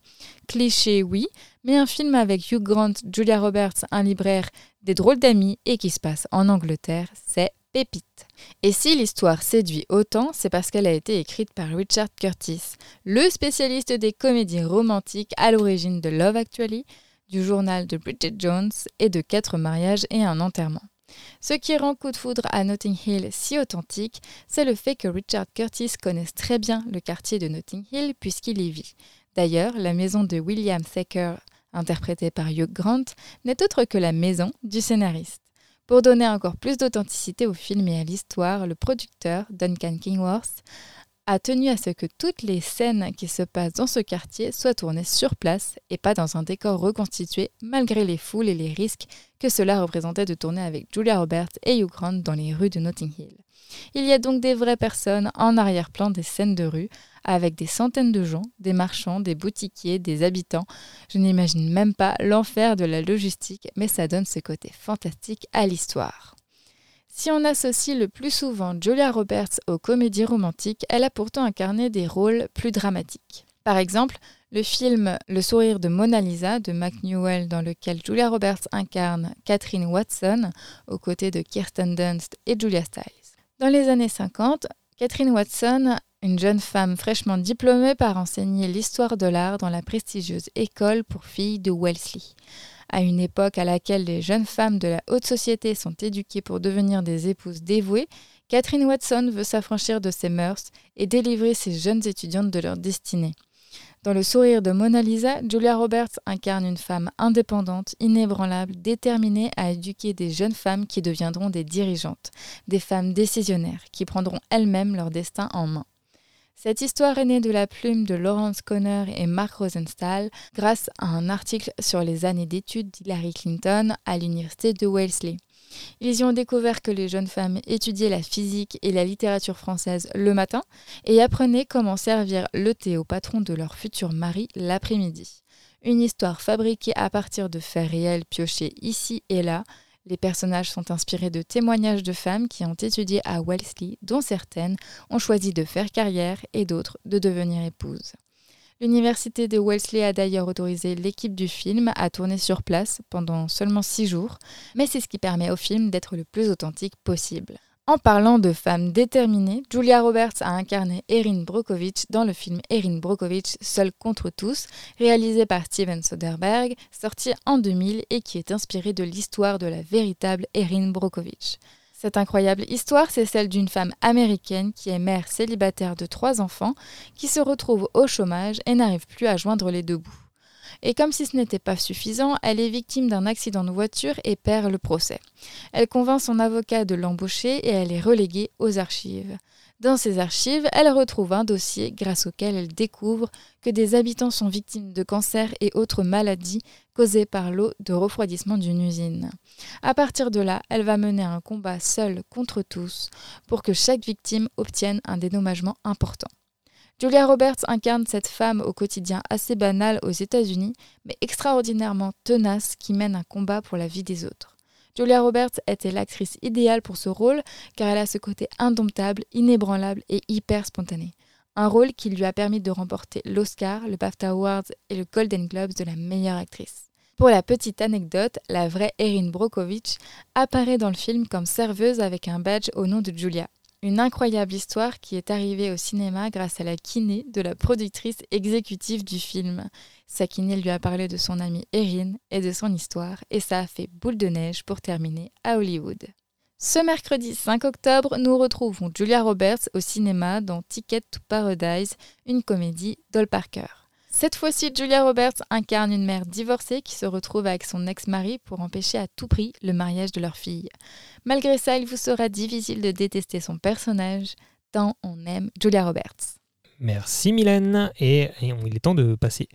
Cliché, oui, mais un film avec Hugh Grant, Julia Roberts, un libraire, des drôles d'amis et qui se passe en Angleterre, c'est pépite. Et si l'histoire séduit autant, c'est parce qu'elle a été écrite par Richard Curtis, le spécialiste des comédies romantiques à l'origine de Love Actually, du journal de Bridget Jones et de Quatre mariages et un enterrement. Ce qui rend Coup de foudre à Notting Hill si authentique, c'est le fait que Richard Curtis connaisse très bien le quartier de Notting Hill puisqu'il y vit. D'ailleurs, la maison de William Thacker, interprétée par Hugh Grant, n'est autre que la maison du scénariste. Pour donner encore plus d'authenticité au film et à l'histoire, le producteur, Duncan Kingworth, a tenu à ce que toutes les scènes qui se passent dans ce quartier soient tournées sur place et pas dans un décor reconstitué malgré les foules et les risques que cela représentait de tourner avec Julia Roberts et Hugh Grant dans les rues de Notting Hill. Il y a donc des vraies personnes en arrière-plan des scènes de rue, avec des centaines de gens, des marchands, des boutiquiers, des habitants. Je n'imagine même pas l'enfer de la logistique, mais ça donne ce côté fantastique à l'histoire. Si on associe le plus souvent Julia Roberts aux comédies romantiques, elle a pourtant incarné des rôles plus dramatiques. Par exemple, le film Le sourire de Mona Lisa de Mac Newell dans lequel Julia Roberts incarne Catherine Watson aux côtés de Kirsten Dunst et Julia Stiles. Dans les années 50, Catherine Watson, une jeune femme fraîchement diplômée par enseigner l'histoire de l'art dans la prestigieuse école pour filles de Wellesley. À une époque à laquelle les jeunes femmes de la haute société sont éduquées pour devenir des épouses dévouées, Catherine Watson veut s'affranchir de ses mœurs et délivrer ses jeunes étudiantes de leur destinée. Dans Le sourire de Mona Lisa, Julia Roberts incarne une femme indépendante, inébranlable, déterminée à éduquer des jeunes femmes qui deviendront des dirigeantes, des femmes décisionnaires, qui prendront elles-mêmes leur destin en main. Cette histoire est née de la plume de Lawrence Conner et Mark Rosenstahl grâce à un article sur les années d'études d'Hillary Clinton à l'université de Wellesley. Ils y ont découvert que les jeunes femmes étudiaient la physique et la littérature française le matin et apprenaient comment servir le thé au patron de leur futur mari l'après-midi. Une histoire fabriquée à partir de faits réels piochés ici et là, Les personnages sont inspirés de témoignages de femmes qui ont étudié à Wellesley, dont certaines ont choisi de faire carrière et d'autres de devenir épouses. L'université de Wellesley a d'ailleurs autorisé l'équipe du film à tourner sur place pendant seulement six jours, mais c'est ce qui permet au film d'être le plus authentique possible. En parlant de femmes déterminées, Julia Roberts a incarné Erin Brockovich dans le film Erin Brockovich Seul contre tous, réalisé par Steven Soderbergh, sorti en 2000 et qui est inspiré de l'histoire de la véritable Erin Brockovich. Cette incroyable histoire, c'est celle d'une femme américaine qui est mère célibataire de trois enfants, qui se retrouve au chômage et n'arrive plus à joindre les deux bouts. Et comme si ce n'était pas suffisant, elle est victime d'un accident de voiture et perd le procès. Elle convainc son avocat de l'embaucher et elle est reléguée aux archives. Dans ces archives, elle retrouve un dossier grâce auquel elle découvre que des habitants sont victimes de cancers et autres maladies causées par l'eau de refroidissement d'une usine. À partir de là, elle va mener un combat seule contre tous pour que chaque victime obtienne un dédommagement important. Julia Roberts incarne cette femme au quotidien assez banal aux États-Unis, mais extraordinairement tenace qui mène un combat pour la vie des autres. Julia Roberts était l'actrice idéale pour ce rôle car elle a ce côté indomptable, inébranlable et hyper spontané. Un rôle qui lui a permis de remporter l'Oscar, le BAFTA Awards et le Golden Globes de la meilleure actrice. Pour la petite anecdote, la vraie Erin Brockovich apparaît dans le film comme serveuse avec un badge au nom de Julia. Une incroyable histoire qui est arrivée au cinéma grâce à la kiné de la productrice exécutive du film. Sa kiné lui a parlé de son amie Erin et de son histoire, et ça a fait boule de neige pour terminer à Hollywood. Ce mercredi 5 octobre, nous retrouvons Julia Roberts au cinéma dans Ticket to Paradise, une comédie d'Ol Parker. Cette fois-ci, Julia Roberts incarne une mère divorcée qui se retrouve avec son ex-mari pour empêcher à tout prix le mariage de leur fille. Malgré ça, il vous sera difficile de détester son personnage, tant on aime Julia Roberts. Merci Mylène, et, il est temps de passer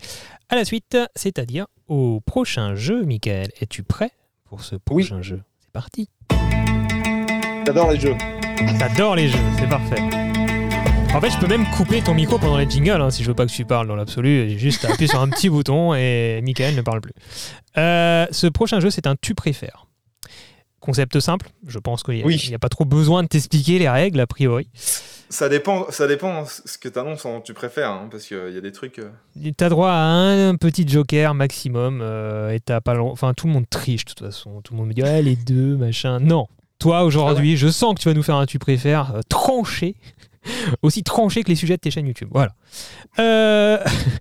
à la suite, c'est-à-dire au prochain jeu, Michael. Es-tu prêt pour ce prochain jeu? C'est parti J'adore les jeux. J'adore les jeux, c'est parfait. En fait, je peux même couper ton micro pendant les jingles hein, si je veux pas que tu parles dans l'absolu. J'ai juste appuyé sur un petit bouton et Michael ne parle plus. Euh, ce prochain jeu, c'est un tu préfères. Concept simple, je pense qu'il n'y a, pas trop besoin de t'expliquer les règles a priori. Ça dépend, ça dépend ce que tu annonces en tu préfères, hein, parce qu'il y a des trucs. Euh. Tu as droit à un petit joker maximum, euh, et t'as pas. Enfin, tout le monde triche de toute façon. Tout le monde me dit, ah, les deux, machin. Non. Toi, aujourd'hui, ah je sens que tu vas nous faire un tu préfères tranché. aussi tranché que les sujets de tes chaînes YouTube. Voilà. Euh,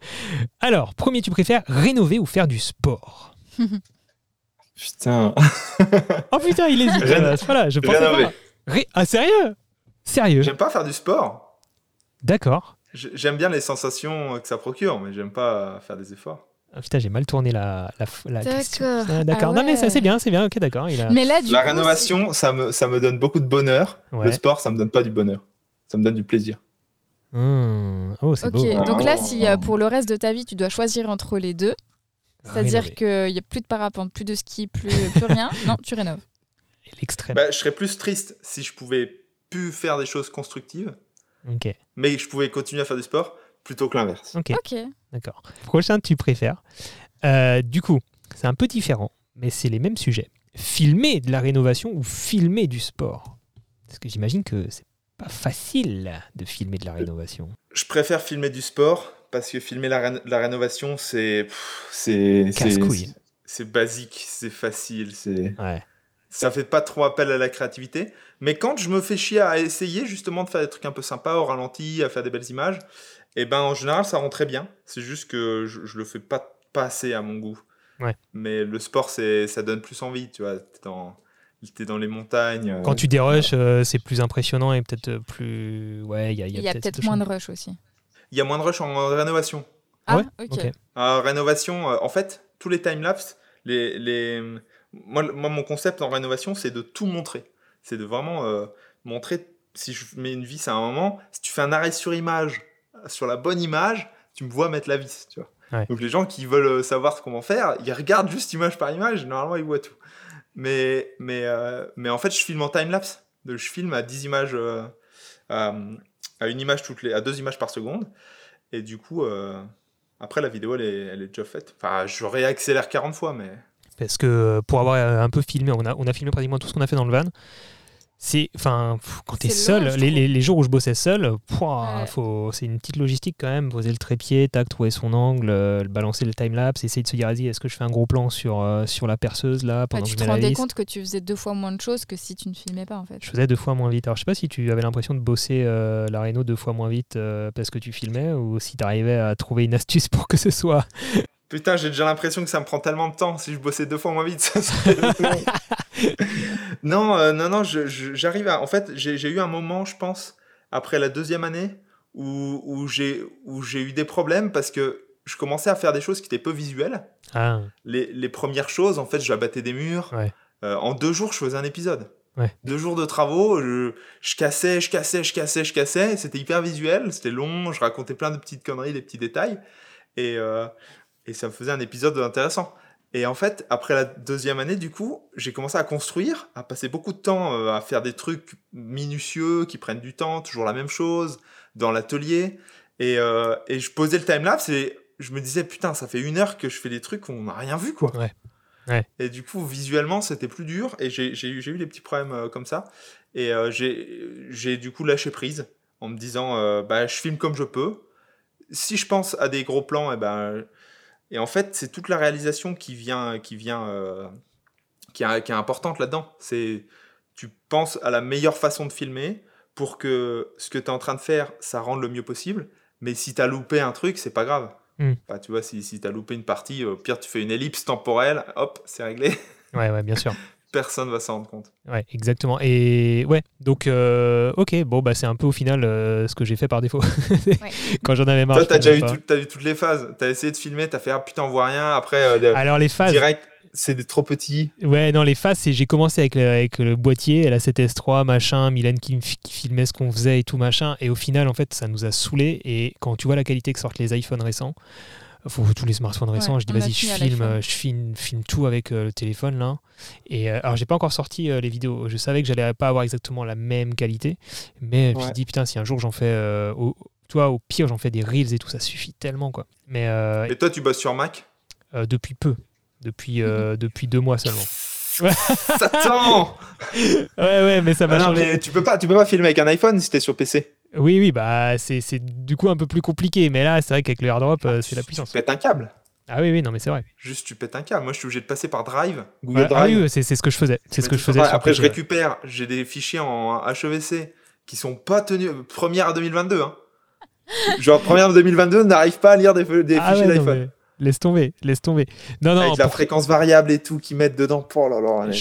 alors, premier, tu préfères rénover ou faire du sport? Putain. oh putain, il hésite. voilà, je pensais pas. Ah, sérieux? Sérieux? J'aime pas faire du sport. D'accord. J'aime bien les sensations que ça procure, mais j'aime pas faire des efforts. Ah, putain, j'ai mal tourné la, la, question. Ah, d'accord. Ah non, mais ça, c'est bien, c'est bien. Ok, d'accord. A... Mais là, la rénovation, ça me, ça me donne beaucoup de bonheur. Le sport, ça me donne pas du bonheur ça me donne du plaisir. Mmh. Oh, c'est beau. donc là, si euh, pour le reste de ta vie, tu dois choisir entre les deux, c'est-à-dire qu'il n'y a plus de parapente, plus de ski, plus, plus rien, non, tu rénoves. L'extrême. Bah, je serais plus triste si je pouvais plus faire des choses constructives, Ok. mais je pouvais continuer à faire du sport plutôt que l'inverse. Ok. D'accord. Prochain, tu préfères. Euh, du coup, c'est un peu différent, mais c'est les mêmes sujets. Filmer de la rénovation ou filmer du sport? Parce que j'imagine que c'est pas facile de filmer de la rénovation. Je préfère filmer du sport parce que filmer la, la rénovation, c'est. C'est. C'est basique, c'est facile, c'est. Ouais. Ça fait pas trop appel à la créativité. Mais quand je me fais chier à essayer justement de faire des trucs un peu sympas au ralenti, à faire des belles images, et eh ben en général ça rend très bien. C'est juste que je, je, le fais pas, pas assez à mon goût. Ouais. Mais le sport, ça donne plus envie, tu vois. dans était dans les montagnes. Euh, Quand tu dérushes, euh, c'est plus impressionnant et peut-être plus. Ouais, il y a, y a, peut-être moins de rush aussi. Il y a moins de rush en, rénovation. Ah, ouais ok. En rénovation, euh, en fait, tous les timelapses, les, les... Moi, moi, mon concept en rénovation, c'est de tout montrer. C'est de vraiment montrer, si je mets une vis à un moment, si tu fais un arrêt sur image, sur la bonne image, tu me vois mettre la vis, tu vois. Donc les gens qui veulent savoir ce qu'on va faire, ils regardent juste image par image, normalement ils voient tout. Mais, mais, euh, mais en fait, je filme en time-lapse. Je filme à 10 images, euh, à, une image toutes les, à deux images par seconde. Et du coup, euh, après, la vidéo, elle est, elle est déjà faite. Enfin, je réaccélère 40 fois, mais. Parce que pour avoir un peu filmé, on a, on a filmé pratiquement tout ce qu'on a fait dans le van c'est enfin quand t'es seul les, les, jours où je bossais seul faut c'est une petite logistique quand même. Poser le trépied tac trouver son angle euh, balancer le time lapse essayer de se dire vas-y est-ce que je fais un gros plan sur euh, sur la perceuse là pendant que tu te rendais compte que tu faisais deux fois moins de choses que si tu ne filmais pas en fait. Je faisais deux fois moins vite. Alors je sais pas si tu avais l'impression de bosser euh, la Renault deux fois moins vite parce que tu filmais ou si tu arrivais à trouver une astuce pour que ce soit Putain, j'ai déjà l'impression que ça me prend tellement de temps. Si je bossais deux fois moins vite, ça non, euh, non, non, j'arrive à. En fait, j'ai eu un moment, je pense, après la deuxième année, où, où j'ai eu des problèmes parce que je commençais à faire des choses qui étaient peu visuelles. Ah. Les, les, premières choses, en fait, j'abattais des murs. Euh, en deux jours, je faisais un épisode. Deux jours de travaux, je, je, cassais, je cassais, je cassais, je cassais. C'était hyper visuel, c'était long, je racontais plein de petites conneries, des petits détails. Et, euh, et ça me faisait un épisode intéressant. Et en fait, après la deuxième année, du coup, j'ai commencé à construire, à passer beaucoup de temps euh, à faire des trucs minutieux qui prennent du temps, toujours la même chose, dans l'atelier. Et, euh, et, je posais le timelapse et je me disais, putain, ça fait une heure que je fais des trucs on n'a rien vu, quoi. Ouais. Ouais. Et du coup, visuellement, c'était plus dur et j'ai eu, des petits problèmes euh, comme ça. Et j'ai du coup lâché prise en me disant, bah, je filme comme je peux. Si je pense à des gros plans, et eh ben et en fait, c'est toute la réalisation qui vient, qui vient, euh, qui, est, qui, est, importante là-dedans. C'est, tu penses à la meilleure façon de filmer pour que ce que tu es en train de faire, ça rende le mieux possible. Mais si tu as loupé un truc, c'est pas grave. Hmm. tu vois, si, si tu as loupé une partie, au pire, tu fais une ellipse temporelle, hop, c'est réglé. Ouais, ouais, bien sûr. personne va s'en rendre compte. Ouais, exactement. Et ouais, donc euh, ok, bon bah c'est un peu au final euh, ce que j'ai fait par défaut. Quand j'en avais marre. Toi, t'as déjà eu, as vu toutes les phases. T'as essayé de filmer, t'as fait ah putain on voit rien. Après, euh, alors les phases. Direct, c'est trop petit. Ouais, non, les phases, c'est j'ai commencé avec le, avec le boîtier, la 7S3, machin, Mylène qui, qui, filmait ce qu'on faisait et tout machin. Et au final, en fait, ça nous a saoulé. Et quand tu vois la qualité que sortent les iPhones récents, faut tous les smartphones récents. je dis vas-y, je filme, je filme, filme tout avec euh, le téléphone là. Et euh, alors j'ai pas encore sorti euh, les vidéos. Je savais que j'allais pas avoir exactement la même qualité, mais je me suis dit putain si un jour j'en fais, au, toi au pire j'en fais des reels et tout, ça suffit tellement quoi. Mais et toi tu bosses sur Mac? Depuis peu, depuis depuis deux mois seulement. Satan Ouais ouais mais ça va. mais tu peux pas tu peux pas filmer avec un iPhone si t'es sur PC. Oui, oui, bah c'est du coup un peu plus compliqué. Mais là, c'est vrai qu'avec le airdrop, euh, c'est la puissance. Tu pètes un câble. Ah oui, oui, non, mais c'est vrai. Juste, tu pètes un câble. Moi, je suis obligé de passer par Drive, Google ah Drive. oui, c'est ce que je faisais. C'est ce que je faisais. Après, je récupère. J'ai des fichiers en HEVC qui sont pas tenus. Première à 2022. Hein. Genre, première de 2022 n'arrive pas à lire des, des ah fichiers d'iPhone. Laisse tomber, laisse tomber. Non, non, Avec la fréquence variable et tout qu'ils mettent dedans. Oh là là,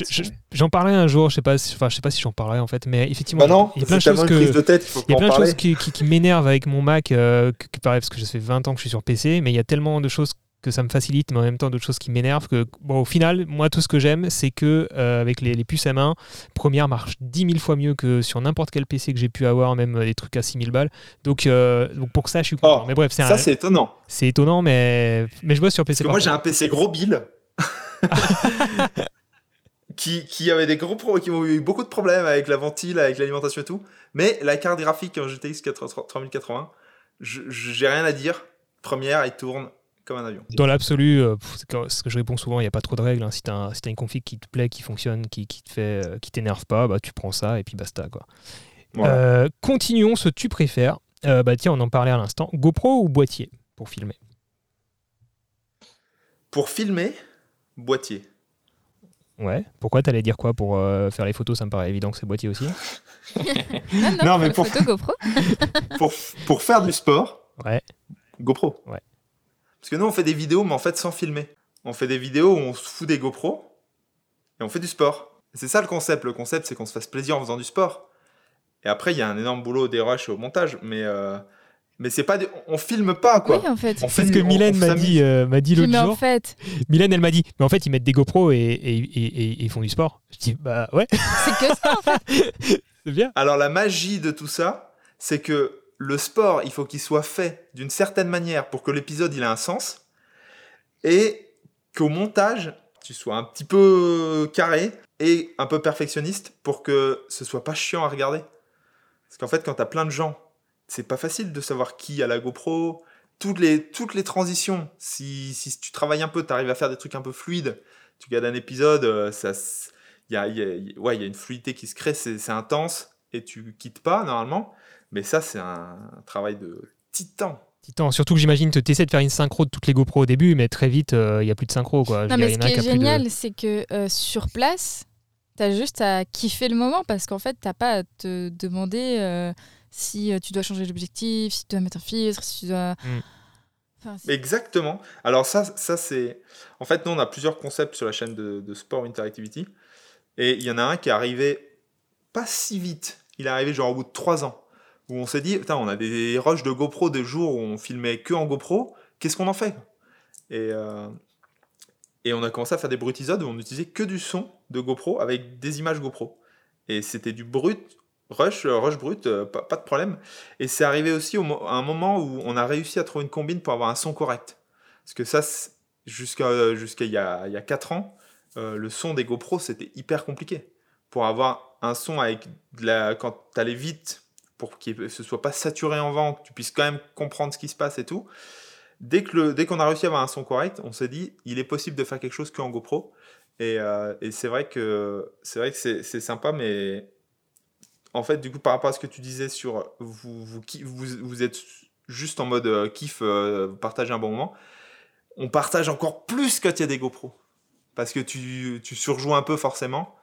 J'en parlais un jour, je sais pas, si, enfin, je sais pas si j'en parlerai en fait, mais effectivement, bah non, il y a plein de choses que, de tête, il y a plein de choses qui, qui, m'énervent avec mon Mac, euh, que, parce que ça fait 20 ans que je suis sur PC, mais il y a tellement de choses que ça me facilite, mais en même temps d'autres choses qui m'énervent. Que bon, au final, moi, tout ce que j'aime, c'est que euh, avec les, les, puces à main, Première marche 10 000 fois mieux que sur n'importe quel PC que j'ai pu avoir, même des trucs à 6 000 balles. Donc, euh, donc pour ça, je suis content. Oh, mais bref, c'est ça, c'est étonnant. C'est étonnant, mais mais je bosse sur PC. Parce que moi, j'ai un PC gros bill. qui, qui avait des gros pro qui ont eu beaucoup de problèmes avec la ventile, avec l'alimentation et tout. Mais la carte graphique en GTX 3080, j'ai rien à dire. Première, il tourne comme un avion. Dans l'absolu, euh, ce que je réponds souvent, il n'y a pas trop de règles. Hein. Si tu as, une config qui te plaît, qui fonctionne, qui, qui te fait, euh, qui t'énerve pas, bah, tu prends ça et puis basta. Quoi. Euh, continuons ce tu préfères. bah, tiens, on en parlait à l'instant. GoPro ou boîtier pour filmer? Pour filmer, boîtier. Ouais. Pourquoi t'allais dire quoi pour faire les photos? Ça me paraît évident que c'est boîtier aussi. non, mais pour, GoPro. pour, pour faire du sport, ouais. GoPro. Ouais. Parce que nous, on fait des vidéos, mais en fait sans filmer. On fait des vidéos où on se fout des GoPros et on fait du sport. C'est ça le concept. Le concept, c'est qu'on se fasse plaisir en faisant du sport. Et après, il y a un énorme boulot des rushs au montage, mais euh, mais c'est pas, on filme pas quoi. Oui, en fait. On fait ce que Mylène m'a dit, euh, m'a dit l'autre jour. En fait... Mylène, elle m'a dit, mais en fait, ils mettent des GoPros et, et, et, ils font du sport. Je dis, bah ouais. c'est que ça en fait. c'est bien. Alors la magie de tout ça, c'est que le sport, il faut qu'il soit fait d'une certaine manière pour que l'épisode il ait un sens et qu'au montage, tu sois un petit peu carré et un peu perfectionniste pour que ce soit pas chiant à regarder. Parce qu'en fait, quand tu as plein de gens, c'est pas facile de savoir qui a la GoPro, toutes les, toutes les transitions. Si, si tu travailles un peu, tu arrives à faire des trucs un peu fluides, tu regardes un épisode, ça, il y a, a, y a une fluidité qui se crée, c'est intense et tu quittes pas normalement. Mais ça, c'est un, travail de titan. Titan, surtout que j'imagine que tu essaies de faire une synchro de toutes les GoPro au début, mais très vite, il n'y a plus de synchro. Quoi. Non, mais ce qui est génial, c'est que sur place, tu as juste à kiffer le moment parce qu'en fait, tu n'as pas à te demander si tu dois changer l'objectif, si tu dois mettre un filtre, si tu dois. Mm. Exactement. Alors ça, ça c'est... En fait, nous, on a plusieurs concepts sur la chaîne de, Sport Interactivity. Et il y en a un qui est arrivé pas si vite. Il est arrivé genre au bout de trois ans. Où on s'est dit, putain, on a des rushs de GoPro des jours où on filmait que en GoPro. Qu'est-ce qu'on en fait? Et, euh, et on a commencé à faire des brutisodes où on utilisait que du son de GoPro avec des images GoPro. Et c'était du brut Rush, euh, Rush brut, euh, pas, de problème. Et c'est arrivé aussi au, à un moment où on a réussi à trouver une combine pour avoir un son correct. Parce que ça, jusqu'à jusqu'à il, y a, il y a 4 ans, le son des GoPro, c'était hyper compliqué. Pour avoir un son avec la, quand tu allais vite, pour que ce soit pas saturé en vent, que tu puisses quand même comprendre ce qui se passe et tout. Dès qu'on dès qu'on a réussi à avoir un son correct, on s'est dit, il est possible de faire quelque chose qu'en GoPro. Et, et c'est vrai que c'est vrai que c'est sympa, mais en fait, du coup, par rapport à ce que tu disais sur vous, vous, êtes juste en mode euh, kiff, euh, un bon moment, on partage encore plus quand il y a des GoPro. Parce que tu, tu surjoues un peu forcément.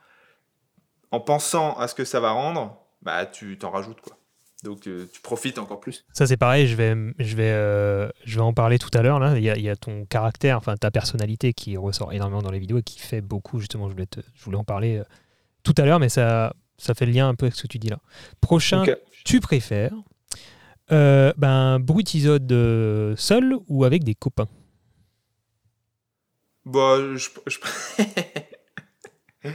En pensant à ce que ça va rendre, bah tu t'en rajoutes quoi. Donc euh, tu profites encore plus. Ça c'est pareil, je vais, je, vais, je vais en parler tout à l'heure. Là. Il, y a, il y a ton caractère, enfin ta personnalité qui ressort énormément dans les vidéos et qui fait beaucoup justement. Je voulais, je voulais en parler tout à l'heure, mais ça, ça fait le lien un peu avec ce que tu dis là. Prochain, tu préfères euh, ben, brutisode euh, seul ou avec des copains? Bah, je,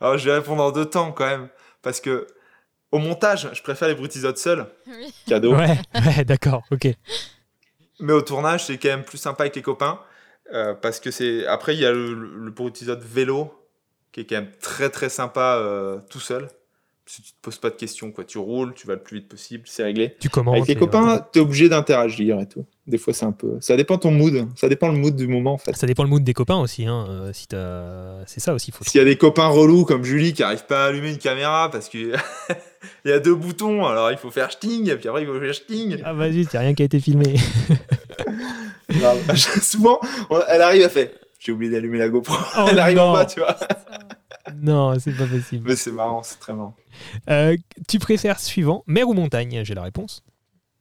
Alors, je vais répondre en deux temps quand même. Parce que au montage, je préfère les brutisodes seuls. Cadeau. Ouais, d'accord, ok. Mais au tournage, c'est quand même plus sympa avec les copains. Euh, parce que c'est. Après, il y a le, le, vélo qui est quand même très très sympa euh, tout seul si tu te poses pas de questions, quoi. Tu roules, tu vas le plus vite possible, c'est réglé. Tu commences. Avec les copains, tu es obligé d'interagir et tout. Des fois, c'est un peu. Ça dépend ton mood. Ça dépend le mood du moment, en fait. Ça dépend le mood des copains aussi. Hein. Euh, si c'est ça aussi. S'il y a des copains relous comme Julie qui n'arrivent pas à allumer une caméra parce qu'il y a deux boutons, alors il faut faire sting, et puis après il faut faire sting. Ah, vas-y, c'est rien qui a été filmé. Souvent, elle arrive à faire. J'ai oublié d'allumer la GoPro. Oh elle arrive en bas, tu vois. non, c'est pas possible. Mais c'est marrant, c'est très marrant. Euh, tu préfères suivant, mer ou montagne? J'ai la réponse.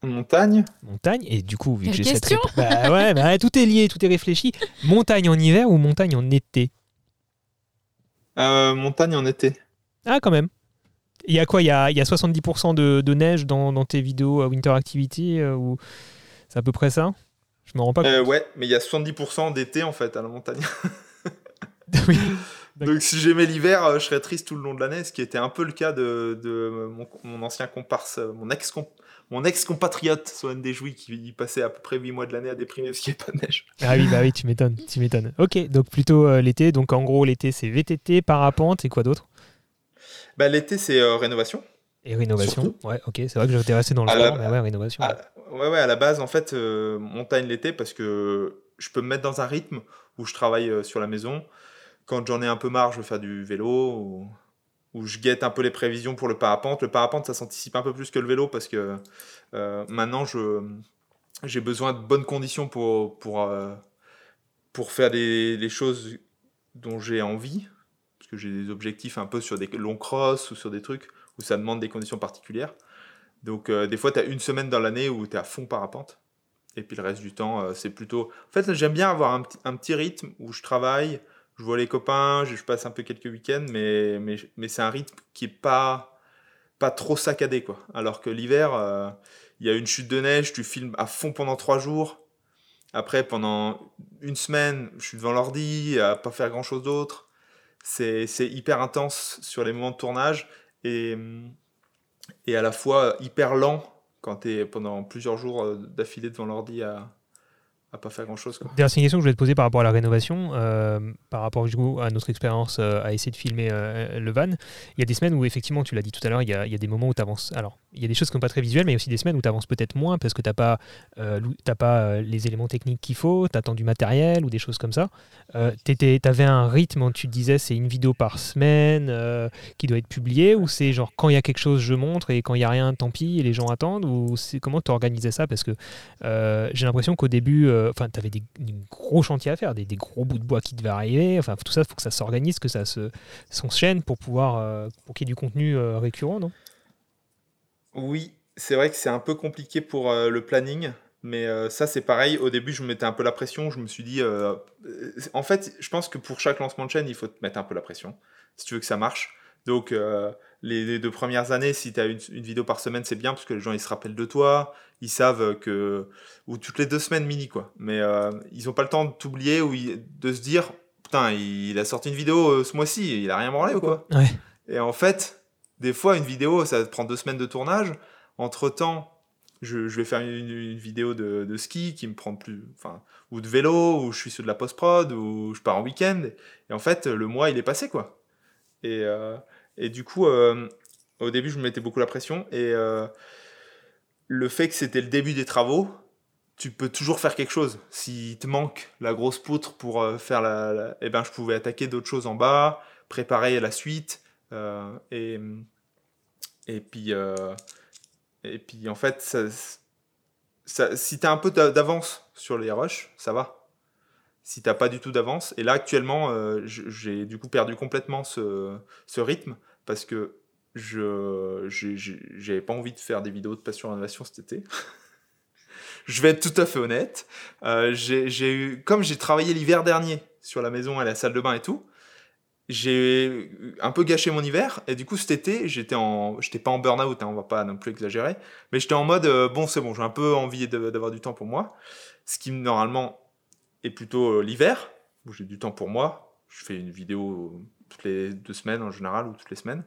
Montagne Montagne, et du coup, vu que j'ai cette réponse. Bah ouais, bah, tout est lié, tout est réfléchi. Montagne en hiver ou montagne en été euh, Montagne en été. Ah, quand même. Il y a quoi? Il y a, y a 70% de, de, neige dans, dans, tes vidéos Winter Activity euh, ou C'est à peu près ça? Je me rends pas compte. ouais, mais il y a 70% d'été en fait à la montagne. oui. Donc si j'aimais l'hiver, euh, je serais triste tout le long de l'année, ce qui était un peu le cas de, de mon, ancien comparse, euh, mon ex mon ex-compatriote Sohan Desjouis qui passait à peu près 8 mois de l'année à déprimer parce qu'il n'y a pas de neige. Ah oui, bah oui, tu m'étonnes, tu m'étonnes. Ok, donc plutôt euh, l'été. Donc en gros, l'été c'est VTT, parapente et quoi d'autre? Bah, L'été c'est rénovation. Et rénovation, ouais, ok, c'est vrai que j'étais resté dans le sport, mais ouais, rénovation. ouais. ouais, à la base, en fait, montagne l'été parce que je peux me mettre dans un rythme où je travaille sur la maison quand j'en ai un peu marre, je veux faire du vélo ou, je guette un peu les prévisions pour le parapente. Le parapente, ça s'anticipe un peu plus que le vélo parce que euh, maintenant, j'ai besoin de bonnes conditions pour, pour, euh, pour faire les, choses dont j'ai envie. Parce que j'ai des objectifs un peu sur des longs crosses ou sur des trucs où ça demande des conditions particulières. Donc, euh, des fois, tu as une semaine dans l'année où tu es à fond parapente. Et puis le reste du temps, c'est plutôt. En fait, j'aime bien avoir un, petit rythme où je travaille, je vois les copains, je, passe un peu quelques week-ends, mais, mais, mais c'est un rythme qui est pas, pas trop saccadé. Quoi. Alors que l'hiver, euh, il y a une chute de neige, tu filmes à fond pendant trois jours. Après, pendant une semaine, je suis devant l'ordi, à pas faire grand-chose d'autre. C'est, hyper intense sur les moments de tournage et, et à la fois hyper lent quand tu es pendant plusieurs jours euh, d'affilée devant l'ordi à, à pas faire grand chose. Une question que je voulais te poser par rapport à la rénovation, euh, par rapport du coup, à notre expérience euh, à essayer de filmer euh, le van. Il y a des semaines où, effectivement, tu l'as dit tout à l'heure, il, y a- des moments où tu avances. Alors, il y a des choses qui sont pas très visuelles, mais il y a aussi des semaines où tu avances peut-être moins parce que tu n'as pas, t'as pas les éléments techniques qu'il faut, tu attends du matériel ou des choses comme ça. tu avais un rythme où tu te disais c'est une vidéo par semaine qui doit être publiée ou c'est genre quand il y a quelque chose, je montre et quand il y a rien, tant pis, et les gens attendent ou comment tu organisais ça? Parce que j'ai l'impression qu'au début, enfin, tu avais des, gros chantiers à faire, des, gros bouts de bois qui devaient arriver. Enfin, tout ça, il faut que ça s'organise, que ça se s'enchaîne pour pouvoir, euh, pour qu'il y ait du contenu euh, récurrent, non? Oui, c'est vrai que c'est un peu compliqué pour euh, le planning, mais ça c'est pareil. Au début, je me mettais un peu la pression. Je me suis dit, en fait, je pense que pour chaque lancement de chaîne, il faut te mettre un peu la pression si tu veux que ça marche. Donc, les, les deux premières années, si tu as une, une vidéo par semaine, c'est bien parce que les gens ils se rappellent de toi, ils savent que. ou toutes les deux semaines mini quoi. Mais euh, ils n'ont pas le temps de t'oublier ou ils- de se dire, putain, il a sorti une vidéo euh, ce mois-ci, il a rien branlé ou quoi. Ouais. Et en fait, des fois, une vidéo, ça prend deux semaines de tournage. Entre temps, je, je vais faire une, une vidéo de, de ski qui me prend plus. Enfin, ou de vélo, ou je suis sur de la post-prod, ou je pars en week-end. Et en fait, le mois, il est passé, quoi. Et, euh, et du coup, euh, au début, je me mettais beaucoup la pression. Et euh, le fait que c'était le début des travaux, tu peux toujours faire quelque chose. S'il te manque la grosse poutre pour euh, faire la, Eh ben, je pouvais attaquer d'autres choses en bas, préparer la suite. et, et puis, et puis, en fait, si tu as un peu d'a- d'avance sur les rushs, ça va. Si t'as pas du tout d'avance, et là actuellement, j'ai du coup perdu complètement ce, ce rythme parce que je j'avais pas envie de faire des vidéos de passion rénovation cet été. je vais être tout à fait honnête. Euh, j'ai eu, comme j'ai travaillé l'hiver dernier sur la maison et la salle de bain et tout, j'ai un peu gâché mon hiver et du coup cet été j'étais en j'étais pas en burn out on va pas non plus exagérer mais j'étais en mode euh, bon c'est bon j'ai un peu envie d'avoir du temps pour moi ce qui normalement est plutôt euh, l'hiver où j'ai du temps pour moi je fais une vidéo toutes les deux semaines en général ou toutes les semaines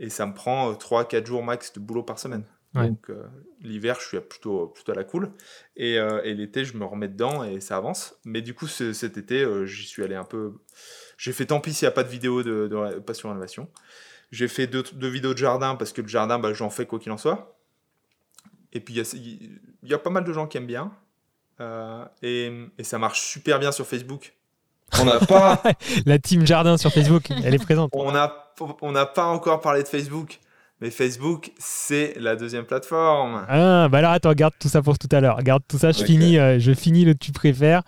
et ça me prend 3-4 jours max de boulot par semaine Ouais. donc euh, l'hiver je suis plutôt plutôt à la cool et, euh, et l'été je me remets dedans et ça avance mais du coup ce- cet été euh, j'y suis allé un peu j'ai fait tant pis s'il n'y a pas de vidéo de, de passion rénovation. J'ai fait deux, deux vidéos de jardin parce que le jardin, bah, j'en fais quoi qu'il en soit. Et puis il y a- il y, a pas mal de gens qui aiment bien. Euh, et, et ça marche super bien sur Facebook. On n'a pas, La team jardin sur Facebook, elle est présente. on n'a on n'a pas encore parlé de Facebook. Mais Facebook, c'est la deuxième plateforme. Ah, bah alors attends, garde tout ça pour tout à l'heure. Garde tout ça, je finis, euh, je finis le tu préfères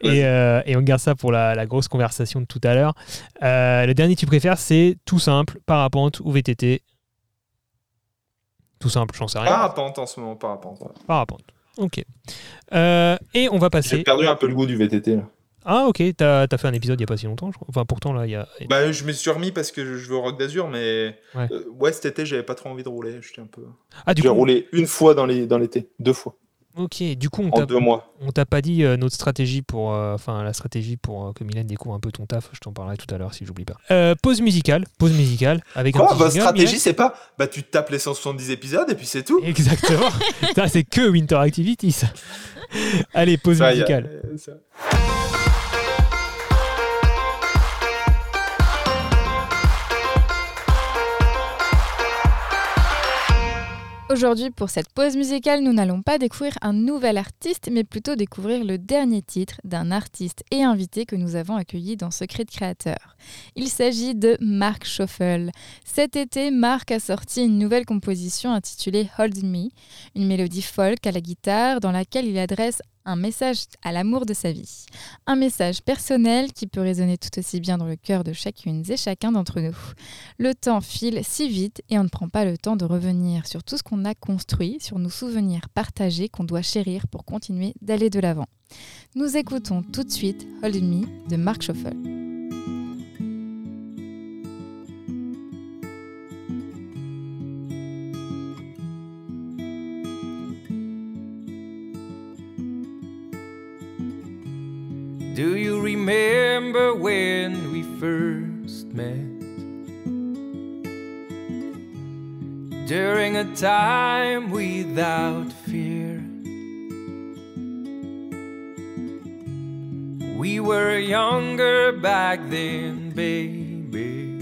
et, euh, et on garde ça pour la, la grosse conversation de tout à l'heure. Euh, le dernier tu préfères, c'est tout simple, parapente ou VTT. Tout simple, j'en sais rien. Parapente en ce moment, parapente. Parapente. Ok. Et on va J'ai passer. perdu un peu le goût du VTT. Là. Ah ok, t'as as fait un épisode il n'y a pas si longtemps, je crois. Enfin pourtant là il y a. Bah, je me suis remis parce que je au Rock d'Azur, mais Ouais. euh, ouais, cet été, j'avais pas trop envie de rouler. J'étais un peu. Ah du J'ai coup. roulé une fois dans les dans l'été, deux fois, Ok, du coup on t'a deux mois. on t'a pas dit euh, notre stratégie pour, euh, enfin la stratégie pour euh, que Mylène découvre un peu ton taf. Je t'en parlerai tout à l'heure si j'oublie pas. Euh, pause musicale, pause musicale avec un Quoi, petit votre jingle, stratégie, Mylène c'est pas bah tu tapes les 170 épisodes et puis c'est tout. Exactement. ça c'est que Winter Activity ça. Allez pause Ça, y a- musicale. ça. Aujourd'hui, pour cette pause musicale, nous n'allons pas découvrir un nouvel artiste, mais plutôt découvrir le dernier titre d'un artiste et invité que nous avons accueilli dans Secret de Créateur. Il s'agit de Mark Schoffel. Cet été, Mark a sorti une nouvelle composition intitulée Hold Me, une mélodie folk à la guitare dans laquelle il adresse un message à l'amour de sa vie. Un message personnel qui peut résonner tout aussi bien dans le cœur de chacune et chacun d'entre nous. Le temps file si vite et on ne prend pas le temps de revenir sur tout ce qu'on a construit, sur nos souvenirs partagés qu'on doit chérir pour continuer d'aller de l'avant. Nous écoutons tout de suite Hold Me de Mark Schoffel. Do you remember when we first met? During a time without fear. We were younger back then, baby.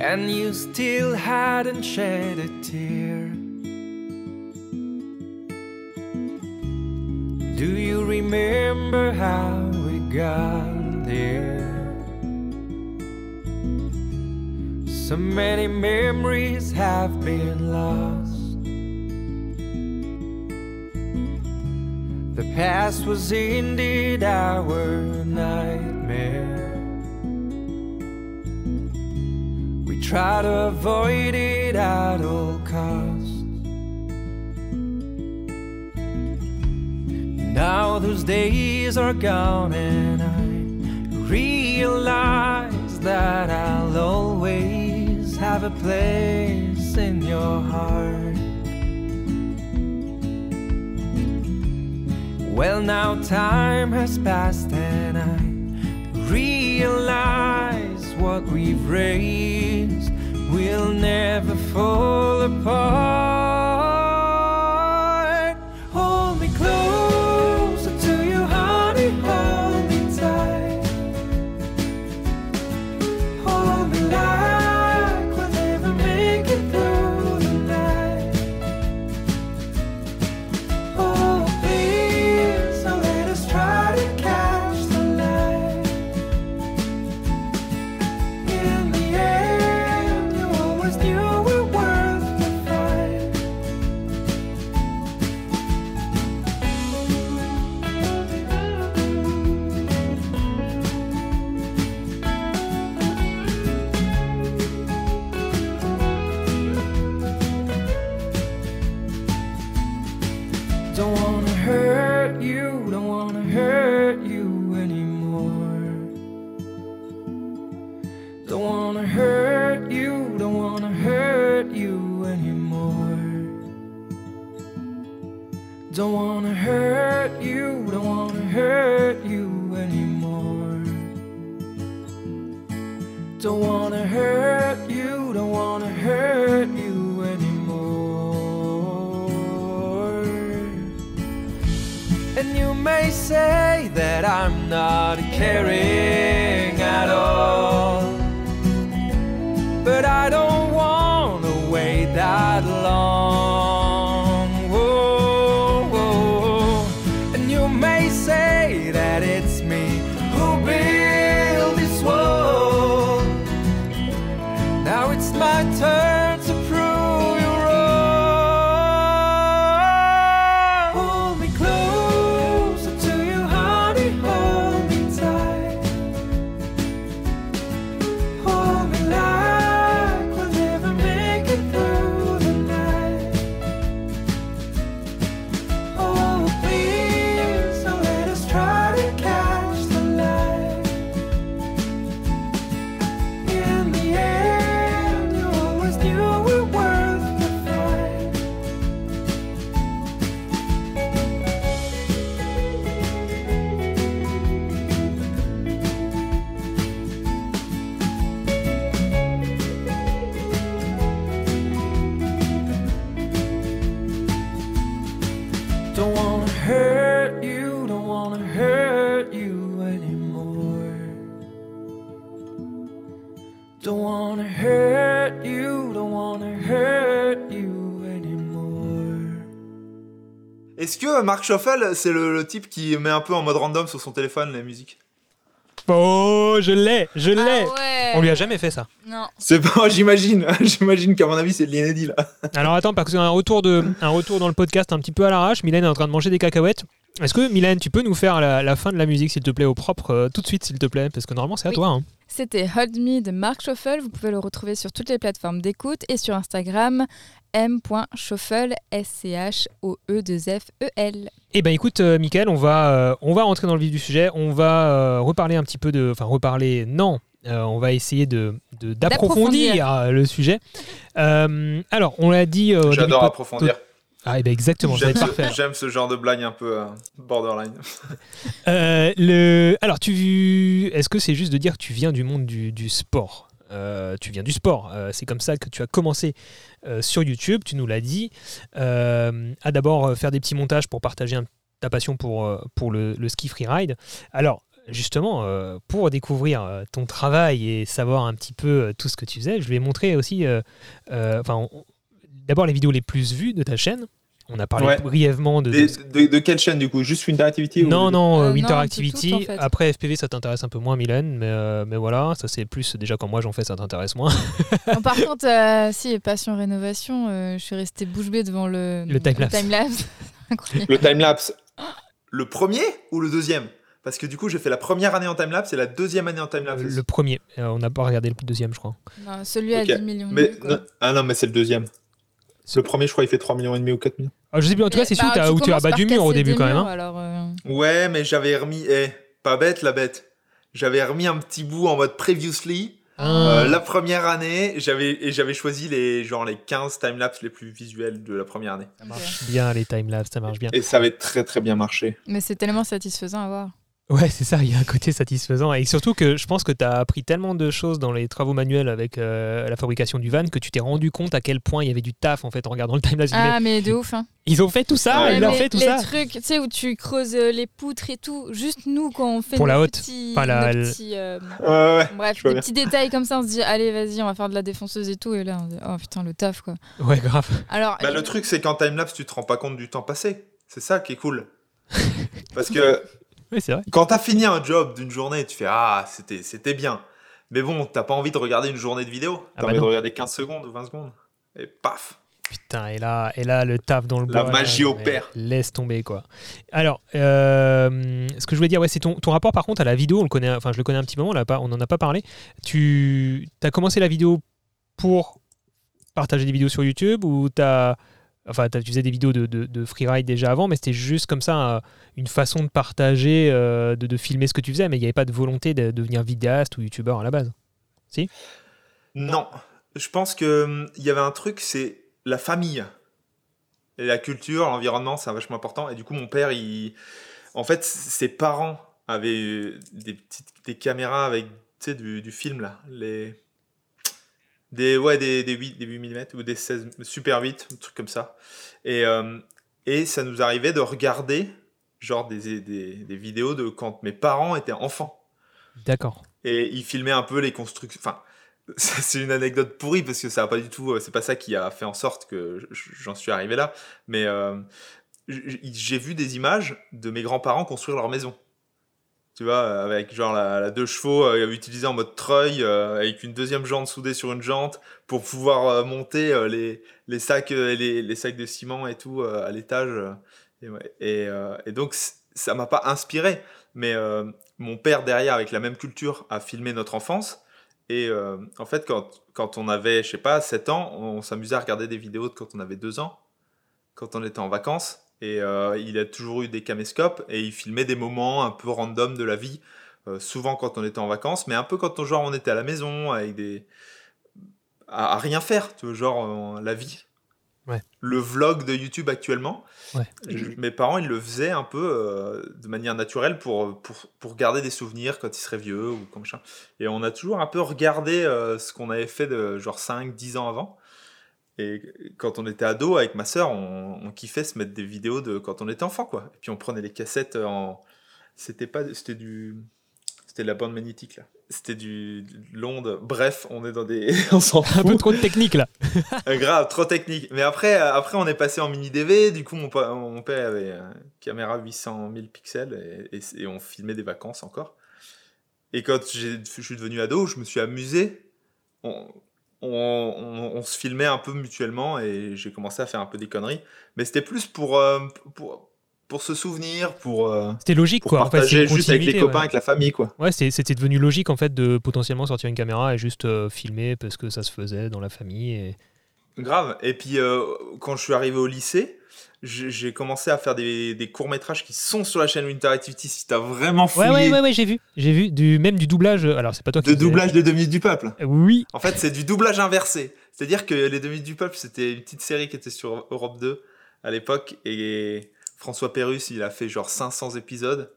And you still hadn't shed a tear. Do you remember how we got there? So many memories have been lost. The past was indeed our nightmare. We try to avoid it at all costs. Now those days are gone, and I realize that I'll always have a place in your heart. Well, now time has passed, and I realize what we've raised will never fall apart. Mark Shuffle, c'est le, le type qui met un peu en mode random sur son téléphone la musique Oh, je l'ai, je l'ai. Ah ouais. On lui a jamais fait ça. Non. C'est pas, j'imagine. j'imagine qu'à mon avis, c'est de l'inédit là. Alors attends, parce que un retour, de, un retour dans le podcast un petit peu à l'arrache. Mylène est en train de manger des cacahuètes. Est-ce que Mylène, tu peux nous faire la, la fin de la musique, s'il te plaît, au propre, euh, tout de suite, s'il te plaît? Parce que normalement, c'est à Oui. toi. hein. C'était Hold Me de Mark Schoffel. Vous pouvez le retrouver sur toutes les plateformes d'écoute et sur Instagram m.schoffel, S-C-H-O-E-2-F-E-L. Eh ben écoute, euh, Mickaël, on va, euh, on va rentrer dans le vif du sujet. On va euh, reparler un petit peu de. Enfin, reparler, non. Euh, on va essayer de de- d'approfondir le sujet. Euh, alors, on l'a dit. euh, J'adore approfondir. Ah, eh ben exactement, va J'aime ce, j'aime ce genre de blague un peu euh, borderline. Euh, le... Alors, tu... est-ce que c'est juste de dire que tu viens du monde du, du sport? Euh, Tu viens du sport. Euh, c'est comme ça que tu as commencé euh, sur YouTube, tu nous l'as dit. À d'abord faire des petits montages pour partager un- ta passion pour, pour le, le ski freeride. Alors, justement, pour découvrir ton travail et savoir un petit peu tout ce que tu faisais, je vais montrer aussi, enfin, on- d'abord les vidéos les plus vues de ta chaîne. On a parlé Ouais. brièvement de. De- de, de quelle chaîne du coup? Juste Winter Activity ou- Non, non, Euh, euh, non, Winter peu Activity. toutes, en fait. Après, FPV, ça t'intéresse un peu moins, Mylène, mais, euh, mais voilà, ça c'est plus déjà quand moi j'en fais, ça t'intéresse moins. Par contre, euh, si, passion rénovation, euh, je suis restée bouche bée devant le, Le time-lapse. Le timelapse. Le premier ou le deuxième? Parce que du coup, j'ai fait la première année en timelapse et la deuxième année en timelapse. Euh, le premier, Euh, on n'a pas regardé le deuxième, je crois. Non, celui à 10 millions de Mais, vues, quoi. non- ah non, mais c'est le deuxième. Le premier, je crois, il fait 3 millions et demi ou 4 millions. Ah, je sais plus, en tout cas, c'est sûr bah, où tu as bas du mur au début quand même. hein. alors, euh, Ouais, mais j'avais remis. Eh, pas bête la bête. J'avais remis un petit bout en mode previously. Ah. Euh, la première année, j'avais et j'avais choisi les genre les 15 timelapse les plus visuels de la première année. Ça marche bien les timelapse, ça marche bien. Et ça avait très très bien marché. Mais c'est tellement satisfaisant à voir. Ouais, c'est ça, il y a un côté satisfaisant. Et surtout que je pense que tu as appris tellement de choses dans les travaux manuels avec euh, la fabrication du van que tu t'es rendu compte à quel point il y avait du taf en fait en regardant le timelapse. Ah, mais de ouf, hein. Ils ont fait tout ça, Ouais, ils ont fait tout les ça. trucs, tu sais, où tu creuses euh, les poutres et tout, juste nous, quand on fait Pour la haute, petits, pas la- petits, euh, ouais. bref, des bien. petits détails comme ça, on se dit, allez, vas-y, on va faire de la défonceuse et tout, et là, on se dit, oh putain, le taf, quoi. Ouais, grave. Alors, Bah, le truc, c'est qu'en timelapse, tu te rends pas compte du temps passé. C'est ça qui est cool. Parce que Ouais, c'est vrai. quand t'as fini un job d'une journée, tu fais Ah, c'était c'était bien. Mais bon, t'as pas envie de regarder une journée de vidéo. Ah T'as bah envie de regarder 15 secondes ou 20 secondes. Et paf Putain, et là, et là, le taf dans le La bois. magie là, opère. Laisse tomber, quoi. Alors, euh, ce que je voulais dire, ouais, c'est ton, ton rapport par contre à la vidéo. On le connaît, enfin, je le connais un petit moment, on, l'a pas, on en a pas parlé. Tu as commencé la vidéo pour partager des vidéos sur YouTube ou t'as. Enfin, tu faisais des vidéos de, de, de freeride déjà avant, mais c'était juste comme ça une façon de partager, euh, de, filmer ce que tu faisais, mais il n'y avait pas de volonté de devenir vidéaste ou youtubeur à la base. Non. Je pense que hum, y avait un truc, c'est la famille. La culture, l'environnement, c'est vachement important. Et du coup, mon père, en fait, ses parents avaient des petites des caméras avec du, film, là. Des, ouais, des, des 8, des 8 mm ou des 16, Super 8, un truc comme ça. Et, euh, et ça nous arrivait de regarder genre des, des, des vidéos de quand mes parents étaient enfants. D'accord. Et il filmait un peu les constructions. Enfin, c'est une anecdote pourrie parce que ça a pas du tout. euh, C'est pas ça qui a fait en sorte que j'en suis arrivé là. Mais euh, j'ai vu des images de mes grands-parents construire leur maison. Tu vois, avec genre la, la deux chevaux euh, utilisée en mode treuil, euh, avec une deuxième jante soudée sur une jante pour pouvoir euh, monter euh, les, les, sacs, euh, les, les sacs de ciment et tout euh, à l'étage. euh, et, euh, donc, ça m'a pas inspiré. Mais euh, mon père, derrière, avec la même culture, a filmé notre enfance. Et euh, en fait, quand, quand on avait, je sais pas, 7 ans, on s'amusait à regarder des vidéos de quand on avait 2 ans, quand on était en vacances. Et euh, il a toujours eu des caméscopes et il filmait des moments un peu random de la vie, euh, souvent quand on était en vacances, mais un peu quand on, genre, on était à la maison avec des. à, à rien faire, tu vois, genre la vie. Ouais. Le vlog de YouTube actuellement, Ouais. je- mes parents, ils le faisaient un peu euh, de manière naturelle pour, pour, pour garder des souvenirs quand ils seraient vieux ou comme ça. Et on a toujours un peu regardé euh, ce qu'on avait fait de genre 5-10 ans avant. Et quand on était ado, avec ma sœur, on, on kiffait se mettre des vidéos de quand on était enfant, quoi. Et puis on prenait les cassettes en. C'était pas. C'était du. C'était de la bande magnétique, là. C'était du de l'onde. Bref, on est dans des. on s'en Un peu fout. trop de technique là. Euh, Grave, trop technique. Mais après, euh, après, on est passé en mini DV. Du coup, mon, pa- mon père avait une caméra 800 000 pixels et, et- et on filmait des vacances encore. Et quand je suis devenu ado, je me suis amusé. On, on, on- on se filmait un peu mutuellement et j'ai commencé à faire un peu des conneries. Mais c'était plus pour, euh, pour, pour se souvenir, pour, euh, C'était logique pour quoi. En fait, partager juste avec les copains, ouais. avec la famille, quoi. Ouais, c'était devenu logique en fait de potentiellement sortir une caméra et juste euh, filmer parce que ça se faisait dans la famille. Et... Grave. Et puis, quand je suis arrivé au lycée, j'ai commencé à faire des, des courts-métrages qui sont sur la chaîne Winter Activity. Si t'as vraiment fouillé Ouais, ouais, ouais, ouais, j'ai vu. J'ai vu du, même du doublage. euh, Alors, c'est pas toi qui. de doublage des Demi du Peuple. Oui. En fait, c'est du doublage inversé. C'est-à-dire que les Demi du Peuple, c'était une petite série qui était sur Europe 2 à l'époque. Et François Pérus, il a fait genre 500 épisodes.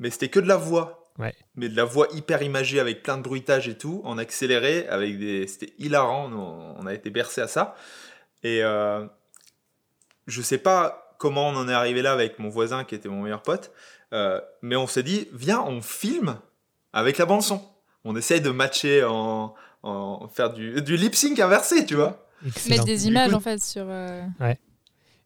Mais c'était que de la voix. Ouais. Mais de la voix hyper imagée avec plein de bruitage et tout, en accéléré, avec des... c'était hilarant. On, on a été bercé à ça. Et euh, je sais pas comment on en est arrivé là avec mon voisin qui était mon meilleur pote. Euh, mais on s'est dit, viens, on filme avec la bande son. On essaye de matcher en, en faire du, du lip sync inversé, tu vois. Excellent. Mettre des images coup- en fait sur. euh,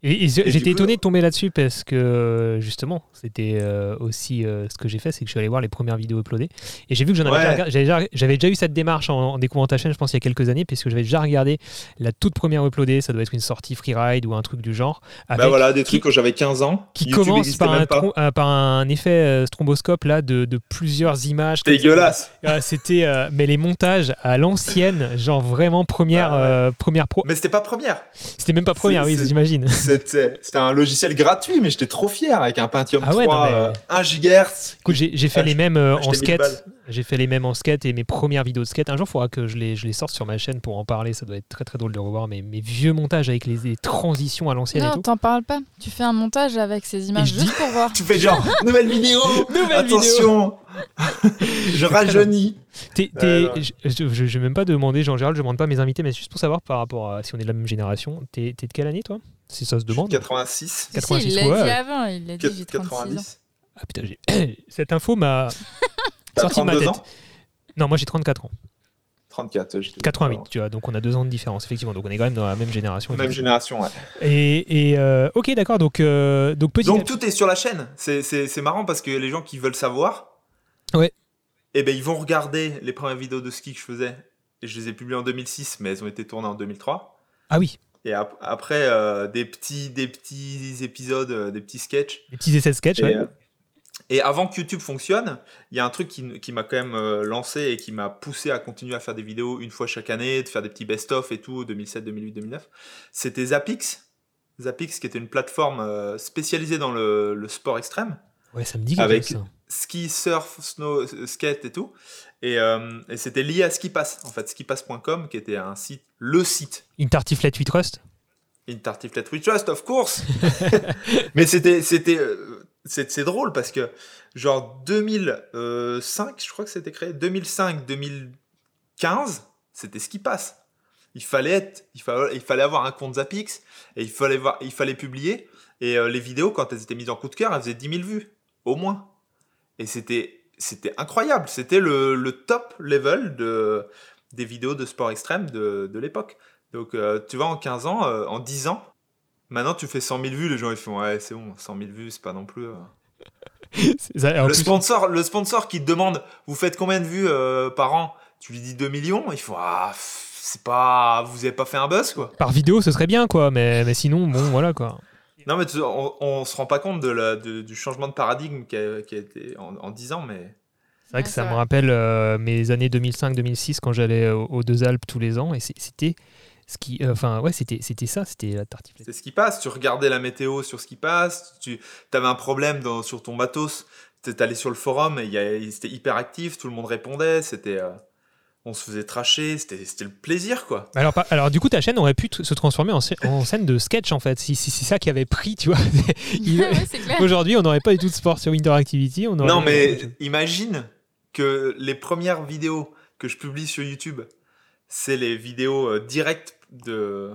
Et, et du j'étais étonné de tomber là-dessus parce que euh, justement, c'était euh, aussi euh, ce que j'ai fait, c'est que je suis allé voir les premières vidéos uploadées et j'ai vu que j'en avais Ouais. déjà j'avais déjà, j'avais déjà eu cette démarche en, en découvrant ta chaîne, je pense il y a quelques années, puisque j'avais déjà regardé la toute première uploadée, ça doit être une sortie freeride ou un truc du genre, avec, Bah voilà, des qui- trucs quand j'avais 15 ans. qui YouTube commence par un, euh, par effet stromboscope là de, de plusieurs images. Dégueulasse. Ah, C'était, mais les montages à l'ancienne, genre vraiment première, Ah ouais. euh, première pro. Mais c'était pas première. C'était même pas première, oui, j'imagine. C'était un logiciel gratuit, mais j'étais trop fier avec un Pentium Ah ouais, 3, non, mais- euh, 1 GHz. Écoute, j'ai fait Ah, les mêmes euh, en 1000 skate. J'ai fait les mêmes en skate et mes premières vidéos de skate. Un jour, il faudra que je les, je les sorte sur ma chaîne pour en parler. Ça doit être très très drôle de revoir mes, mes vieux montages avec les, les transitions à l'ancienne et Non, tout. t'en parles pas. Tu fais un montage avec ces images je juste pour voir. Tu fais genre, nouvelle vidéo Nouvelle Attention Je rajeunis ouais. je je- je vais même pas demander, Jean Gérald, je demande pas à mes invités, mais juste pour savoir par rapport à si on est de la même génération. T'es t'es de quelle année toi? Si ça se demande. 86, Si, si, 86, il l'a ouais. dit avant, il l'a dit, j'ai 36 ans. 90. Ah putain, j'ai- cette info m'a sorti de ma 32 tête. ans Non, moi j'ai 34 ans. 34, j'étais- 88, tu vois, donc on a deux ans de différence, effectivement. Donc on est quand même dans la même génération. Même génération, ouais. Et, et, euh, ok, d'accord, donc, euh, donc petit. Donc tout est sur la chaîne. C'est- C'est c'est marrant parce que les gens qui veulent savoir, Ouais. eh ben, ils vont regarder les premières vidéos de ski que je faisais. Et je les ai publiées en 2006, mais elles ont été tournées en 2003. Ah oui, Et ap- après, euh, des, petits, des petits épisodes, euh, des petits sketchs. les petits essais de sketch, Et, ouais. euh, et avant que YouTube fonctionne, il y a un truc qui, qui m'a quand même euh, lancé et qui m'a poussé à continuer à faire des vidéos une fois chaque année, de faire des petits best-of et tout, 2007, 2008, 2009. C'était Zapix. Zapix, qui était une plateforme spécialisée dans le, le sport extrême. Ouais, ça me dit quelque avec- ça. Ski, surf, snow, skate et tout. Et, euh, et c'était lié à SkiPass, en fait, skipass.com, qui était un site, le site Intertiflet 8 Rust Intertiflet We Trust, of course. Mais c'était, c'était, euh, c'est, drôle parce que, genre 2005, je crois que c'était créé, 2005, 2015, c'était ce qui passe. Il fallait être, il fallait, il fallait avoir un compte Zapix et il fallait voir, il fallait publier. Et euh, les vidéos, quand elles étaient mises en coup de cœur, elles faisaient 10 000 vues, au moins. Et c'était, c'était incroyable. C'était le, le top level de, des vidéos de sport extrême de, de l'époque. Donc, euh, tu vois, en 15 ans, euh, en 10 ans, maintenant tu fais 100 000 vues, les gens ils font Ouais, c'est bon, 100 000 vues, c'est pas non plus. euh. Ça, Le, plus- sponsor, le sponsor qui te demande Vous faites combien de vues par an? Tu lui dis 2 millions, il faut Ah, c'est pas. Vous avez pas fait un buzz, quoi. Par vidéo, ce serait bien, quoi, mais, mais sinon, bon, voilà, quoi. Non, mais tu- on, on se rend pas compte de la, de- du changement de paradigme qui a, qui a été en, en 10 ans, mais. C'est vrai que ça me vrai. rappelle euh, mes années 2005-2006 quand j'allais au- aux Deux Alpes tous les ans, et c'était ce qui, euh, enfin, ouais, c'était c'était ça, c'était la tartiflette. C'est ce qui passe. Tu regardais la météo sur ce qui passe. Tu avais un problème dans- sur ton matos. Tu allé sur le forum et il y a- c'était hyper actif. Tout le monde répondait. C'était, euh, on se faisait tracher. C'était c'était le plaisir, quoi. Alors, par- alors, du coup, ta chaîne aurait pu se transformer en, en scène de sketch, en fait, si, si c'est ça qui avait pris, tu vois. Ouais. Aujourd'hui, on n'aurait pas du tout de sport sur Interactivity. On aurait- Non, mais imagine que les premières vidéos que je publie sur YouTube, c'est les vidéos euh, directes de.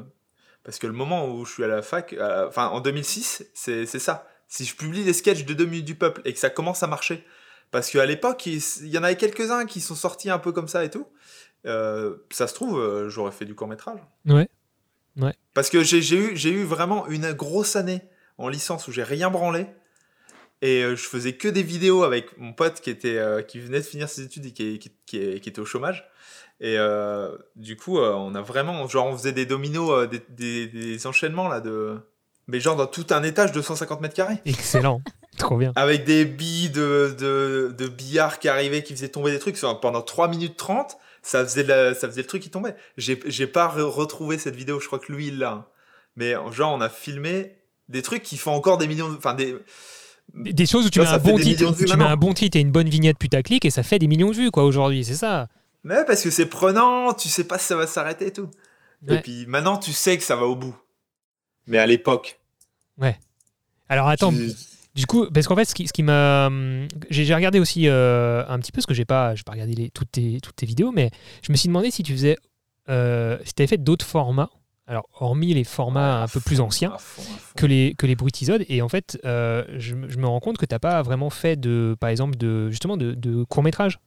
Parce que le moment où je suis à la fac, euh, enfin en 2006, c'est c'est ça. Si je publie les sketchs de 2 minutes du peuple et que ça commence à marcher, parce qu'à l'époque, il, il y en avait quelques-uns qui sont sortis un peu comme ça et tout, euh, ça se trouve, euh, j'aurais fait du court-métrage. Ouais. Parce que j'ai eu, vraiment une grosse année en licence où j'ai rien branlé. Et euh, je faisais que des vidéos avec mon pote qui, était, euh, qui venait de finir ses études et qui, qui- qui- qui était au chômage. Et euh, du coup, euh, on a vraiment. Genre, on faisait des dominos, des, des- des enchaînements là de. Mais genre dans tout un étage de 150 mètres carrés. Excellent. Trop bien. Avec des billes de, de, de billard qui arrivaient, qui faisaient tomber des trucs. Pendant 3 minutes 30, ça faisait, la- ça faisait le truc qui tombait. J'ai j'ai pas re- retrouvé cette vidéo, je crois que lui, il l'a. hein. Mais genre, on a filmé des trucs qui font encore des millions de. Enfin, des. Des des choses où tu Ça, mets ça un fait bon des titre, millions de vues tu mets maintenant. un bon titre et une bonne vignette putaclic et ça fait des millions de vues quoi aujourd'hui, c'est ça. Mais parce que c'est prenant, tu sais pas si ça va s'arrêter et tout. Ouais. Et puis maintenant, tu sais que ça va au bout. Mais à l'époque. Alors attends, tu- du coup, parce qu'en fait, ce qui, ce qui m'a, hum, j'ai regardé aussi euh, un petit peu, parce que j'ai pas, j'ai pas regardé les, toutes tes toutes tes vidéos, mais je me suis demandé si tu faisais, euh, si t'avais fait d'autres formats Alors, hormis les formats un peu plus anciens À fond, à fond. que les, que les bruitisodes, et en fait, euh, je, me- je me rends compte que tu n'as pas vraiment fait de, par exemple, de, justement, de, de court-métrage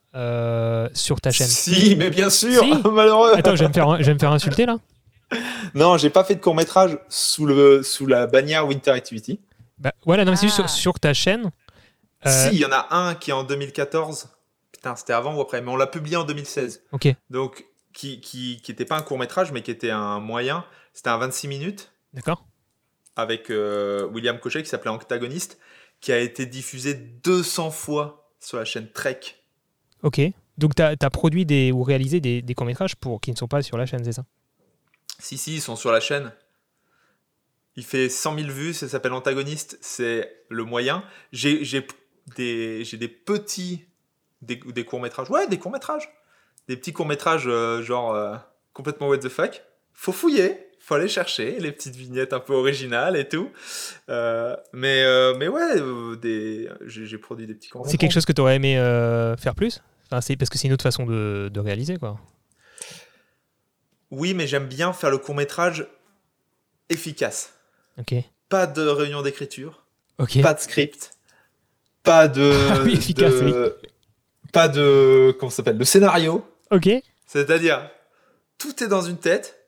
sur ta chaîne. Si, mais bien sûr, Si. malheureux. Attends, je vais me faire, je vais me faire insulter là Non, j'ai pas fait de court métrage sous le sous la bannière Winter Activity. Bah, Voilà, non, mais c'est juste Ah. sur, sur ta chaîne. euh, Si, il y en a un qui est en 2014. Putain, c'était avant ou après, mais on l'a publié en 2016. Ok, Donc, qui qui qui était pas un court métrage, mais qui était un moyen. C'était un 26 minutes d'accord. avec euh, William Cochet qui s'appelait Antagoniste, qui a été diffusé 200 fois sur la chaîne Trek. Ok. Donc, tu as, produit des, ou réalisé des, des courts-métrages pour, qui ne sont pas sur la chaîne, c'est ça? Si, si, ils sont sur la chaîne. Il fait 100 000 vues, ça s'appelle Antagoniste, c'est le moyen. J'ai des, petits, des, des courts-métrages. Ouais, des courts-métrages. Des petits courts-métrages euh, genre euh, complètement what the fuck. Faut fouiller, faut aller chercher les petites vignettes un peu originales et tout. Euh, mais, euh, mais ouais, des, j'ai produit des petits courts C'est quelque chose que tu aurais aimé faire plus? Enfin, Parce que c'est une autre façon de, de réaliser, quoi. Oui, mais j'aime bien faire le court-métrage efficace. Pas de réunion d'écriture. Pas de script, pas de, Ah oui, efficace, de- pas de comment s'appelle, de scénario. Ok. C'est-à-dire tout est dans une tête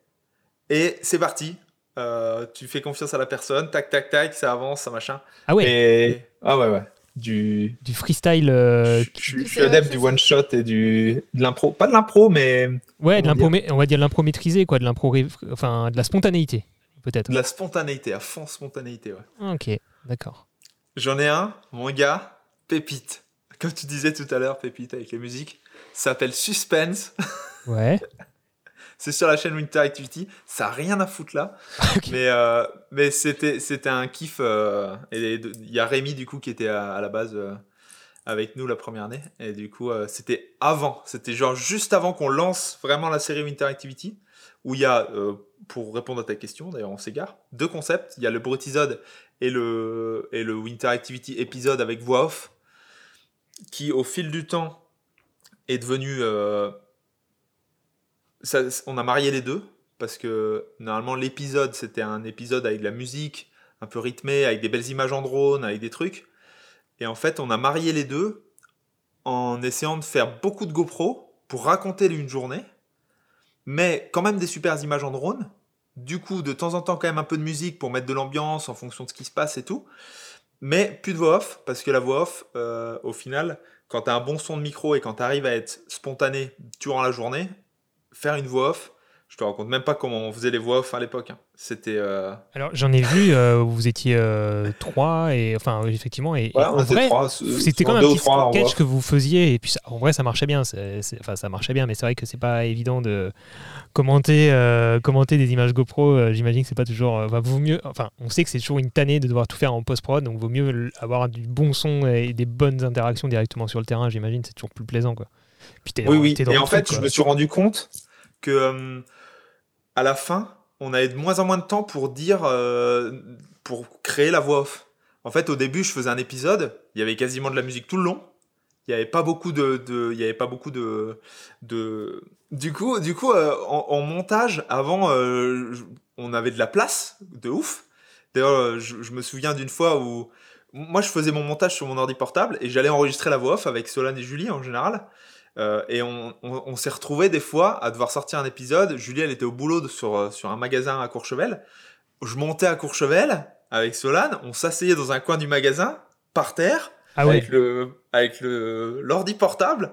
et c'est parti. Euh, tu fais confiance à la personne, tac tac tac, ça avance, ça machin. Ah ouais, Et ah ouais ouais, du du freestyle. euh, je, je- je suis adepte du ça. one shot et du de l'impro, pas de l'impro mais Ouais, de l'impro, on va dire de l'impro maîtrisé, quoi, de l'impro, enfin, de la spontanéité, peut-être. de la spontanéité, à fond spontanéité. Ouais. Ok, d'accord. J'en ai un, mon gars, Pépite. Comme tu disais tout à l'heure, Pépite avec les musiques, ça s'appelle Suspense. Ouais. C'est sur la chaîne Winter Activity. Ça n'a rien à foutre là. Mais, euh, mais c'était, c'était un kiff. euh, et il y a Rémi, du coup, qui était à, à la base euh, avec nous la première année. Et du coup, c'était avant. C'était genre juste avant qu'on lance vraiment la série Winter Activity. Où il y a, pour répondre à ta question, d'ailleurs, on s'égare, deux concepts. Il y a le Brutisode et le, et le Winter Activity épisode avec voix off. Qui, au fil du temps, est devenu. euh, on a marié les deux parce que normalement l'épisode c'était un épisode avec de la musique un peu rythmé avec des belles images en drone avec des trucs et en fait on a marié les deux en essayant de faire beaucoup de GoPro pour raconter une journée mais quand même des super images en drone du coup de temps en temps quand même un peu de musique pour mettre de l'ambiance en fonction de ce qui se passe et tout mais plus de voix off parce que la voix off euh, au final quand tu as un bon son de micro et quand tu arrives à être spontané durant la journée faire une voix off, je te raconte même pas comment on faisait les voix off à l'époque. hein. C'était. euh, Alors, j'en ai vu, euh, vous étiez euh, trois, et enfin, effectivement, et, et Ouais, en on était vrai, c'était quand même un petit en sketch que vous faisiez, et puis ça- en vrai, ça marchait bien. c'est- c'est- Enfin, ça marchait bien, mais c'est vrai que c'est pas évident de commenter, commenter des images GoPro. J'imagine que c'est pas toujours. enfin, vaut mieux. Enfin, on sait que c'est toujours une tannée de devoir tout faire en post-prod, donc vaut mieux avoir du bon son et des bonnes interactions directement sur le terrain. J'imagine, c'est toujours plus plaisant, quoi. Puis t'es Oui, oui. t'es Et en truc, fait, je me suis rendu compte que à la fin, on avait de moins en moins de temps pour dire, euh, pour créer la voix off. En fait, au début, je faisais un épisode, il y avait quasiment de la musique tout le long. Il n'y avait pas beaucoup de, il y avait pas beaucoup de, de... Du coup, du coup, euh, en, montage, avant, euh, on avait de la place, de ouf. D'ailleurs, je, je me souviens d'une fois où moi, je faisais mon montage sur mon ordi portable et j'allais enregistrer la voix off avec Solane et Julie en général. Euh, et on, on- on s'est retrouvé des fois à devoir sortir un épisode. Julie, elle était au boulot de- sur, euh, sur un magasin à Courchevel. Je montais à Courchevel avec Solane, on s'asseyait dans un coin du magasin, par terre, Ah ouais. avec le avec le l'ordi portable,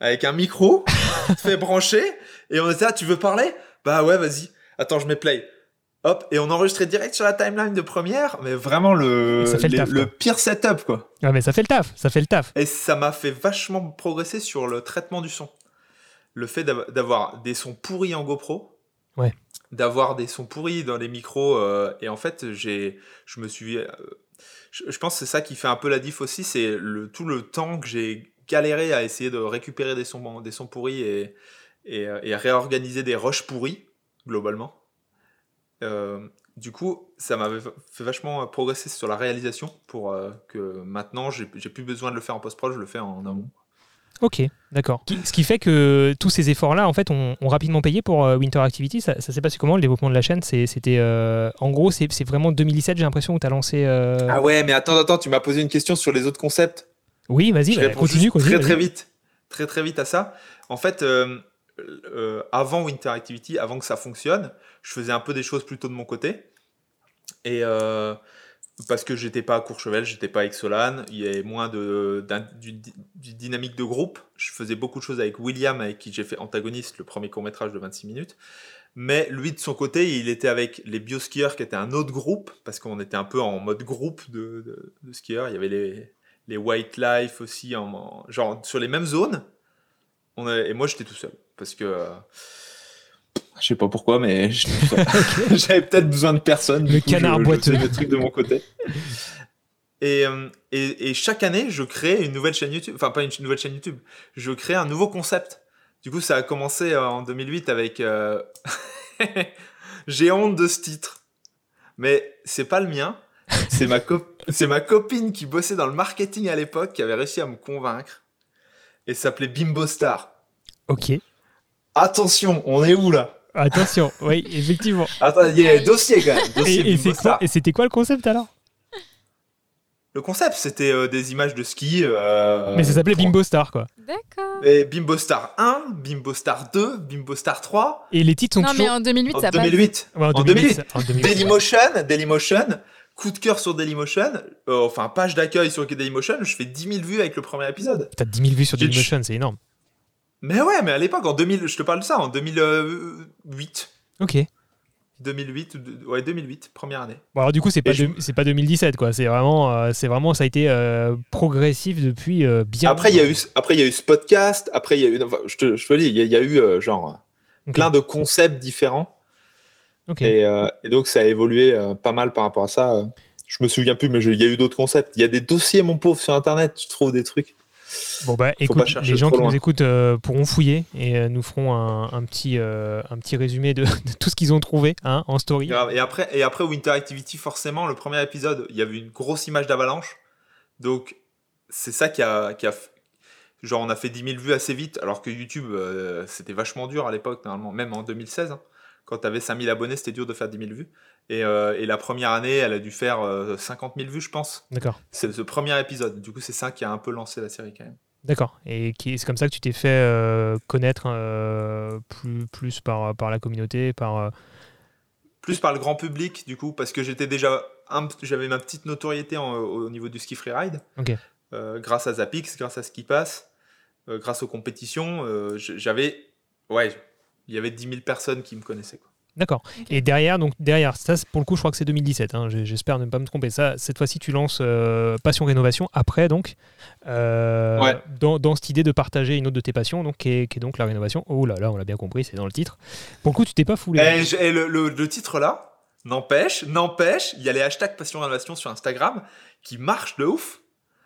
avec un micro fait brancher, et on était là, tu veux parler? Bah ouais, vas-y. Attends, je mets play. Hop, et on enregistrait direct sur la timeline de première, mais vraiment le, Ça fait le les- taf, le quoi. pire setup, quoi. Ouais, mais ça fait le taf, ça fait le taf. Et ça m'a fait vachement progresser sur le traitement du son. Le fait d'av- d'avoir des sons pourris en GoPro, Ouais. d'avoir des sons pourris dans les micros, euh, et en fait, j'ai, je me suis, euh, je, je pense que c'est ça qui fait un peu la diff aussi, c'est le tout le temps que j'ai galéré à essayer de récupérer des sons, des sons pourris et, et, et réorganiser des rushs pourris globalement. Euh, du coup, ça m'avait fait vachement progresser sur la réalisation pour euh, que maintenant, j'ai j'ai plus besoin de le faire en post-prod, je le fais en amont. Ok, d'accord. Ce qui fait que tous ces efforts-là, en fait, ont, ont rapidement payé pour euh, Winter Activity. Ça, ça s'est passé comment le développement de la chaîne? C'est- C'était, euh, en gros, c'est c'est vraiment 2017, j'ai l'impression, où tu as lancé. euh, Ah ouais, mais attends, attends, tu m'as posé une question sur les autres concepts. Oui, vas-y, Je bah, continue, continue. très très vite, très très vite à ça. En fait, euh, avant Winter Activity, avant que ça fonctionne, je faisais un peu des choses plutôt de mon côté. Et euh, parce que j'étais pas à Courchevel, j'étais pas avec Solane, il y avait moins de, dynamique de groupe. Je faisais beaucoup de choses avec William, avec qui j'ai fait Antagoniste, le premier court métrage de 26 minutes. Mais lui, de son côté, il était avec les bioskieurs, qui était un autre groupe, parce qu'on était un peu en mode groupe de, skieurs. Il y avait les, White Life aussi, en, en- genre sur les mêmes zones. Et moi, j'étais tout seul. Parce que. euh, je sais pas pourquoi, mais j'avais peut-être besoin de personne. Le canard boiteux. Je des trucs de mon côté. Et, euh, et, et chaque année, je crée une nouvelle chaîne YouTube. Enfin, pas une nouvelle chaîne YouTube. Je crée un nouveau concept. Du coup, ça a commencé euh, en 2008 avec. euh, J'ai honte de ce titre. Mais c'est pas le mien. C'est ma, cop- c'est ma copine qui bossait dans le marketing à l'époque qui avait réussi à me convaincre. Et ça s'appelait Bimbo Star. Ok. Attention, on est où là Attention, oui, effectivement. Attends, il y a un dossier quand même. Dossier Et, et quoi, c'était quoi le concept alors? Le concept, c'était euh, des images de ski. euh, Mais ça s'appelait Bimbo Star, quoi. D'accord. Et Bimbo Star 1, Bimbo Star 2, Bimbo Star 3. Et les titres sont Non, mais en 2008, En ça passe. 2008. Ouais, en 2008. en 2008. Dailymotion, Dailymotion, coup de cœur sur Dailymotion, euh, enfin page d'accueil sur Dailymotion, je fais 10 000 vues avec le premier épisode. T'as 10 000 vues sur Dailymotion, c'est énorme. Mais ouais, mais à l'époque, en 2000, je te parle de ça, en 2008. Ok. 2008, ou de- ouais, 2008, première année. Bon, alors du coup, c'est pas, je- c'est pas 2017, quoi. C'est vraiment, euh, c'est vraiment, ça a été euh, progressif depuis euh, bien. Après, il y a eu, après, il y a eu ce podcast, après, il y a eu, enfin, je te, je te le dis, il y a, il y a eu, genre, plein de concepts différents. Ok. Et, et donc, ça a évolué pas mal par rapport à ça. Je me souviens plus, mais je- il y a eu d'autres concepts. Il y a des dossiers, mon pauvre, sur Internet, tu trouves des trucs. Bon bah écoute, les gens qui loin. nous écoutent euh, pourront fouiller et euh, nous ferons un, un petit, euh, un petit résumé de, de tout ce qu'ils ont trouvé hein, en story. Et après, et après Winter Activity, forcément, le premier épisode, il y avait une grosse image d'avalanche. Donc, c'est ça qui a, qui a. Genre, on a fait 10 000 vues assez vite, alors que YouTube, c'était vachement dur à l'époque, normalement, même en 2016. hein. Quand tu avais 5000 abonnés, c'était dur de faire 10 000 vues. Et, euh, et la première année, elle a dû faire euh, 50 000 vues, je pense. D'accord, C'est ce premier épisode. Du coup, c'est ça qui a un peu lancé la série, quand même. d'accord. Et qui- c'est comme ça que tu t'es fait euh, connaître euh, plus, plus par, par la communauté, par. euh, plus par le grand public du coup parce que j'étais déjà j'avais ma petite notoriété en- au niveau du ski freeride Ok. Euh, grâce à Zapix grâce à Ski Pass euh, grâce aux compétitions euh, j'avais ouais il y avait 10 000 personnes qui me connaissaient quoi. D'accord. Et derrière, donc derrière, ça c'est- pour le coup, je crois que c'est 2017. hein, J'espère ne pas me tromper. Ça, cette fois-ci, tu lances euh, Passion Rénovation après, donc, euh, Ouais. dans, dans cette idée de partager une autre de tes passions, donc qui est, qui est donc la rénovation. Oh là là, on l'a bien compris, c'est dans le titre. Pour le coup, tu t'es pas foulé. et, le, le- le titre là n'empêche n'empêche il y a les hashtags Passion Rénovation sur Instagram qui marchent de ouf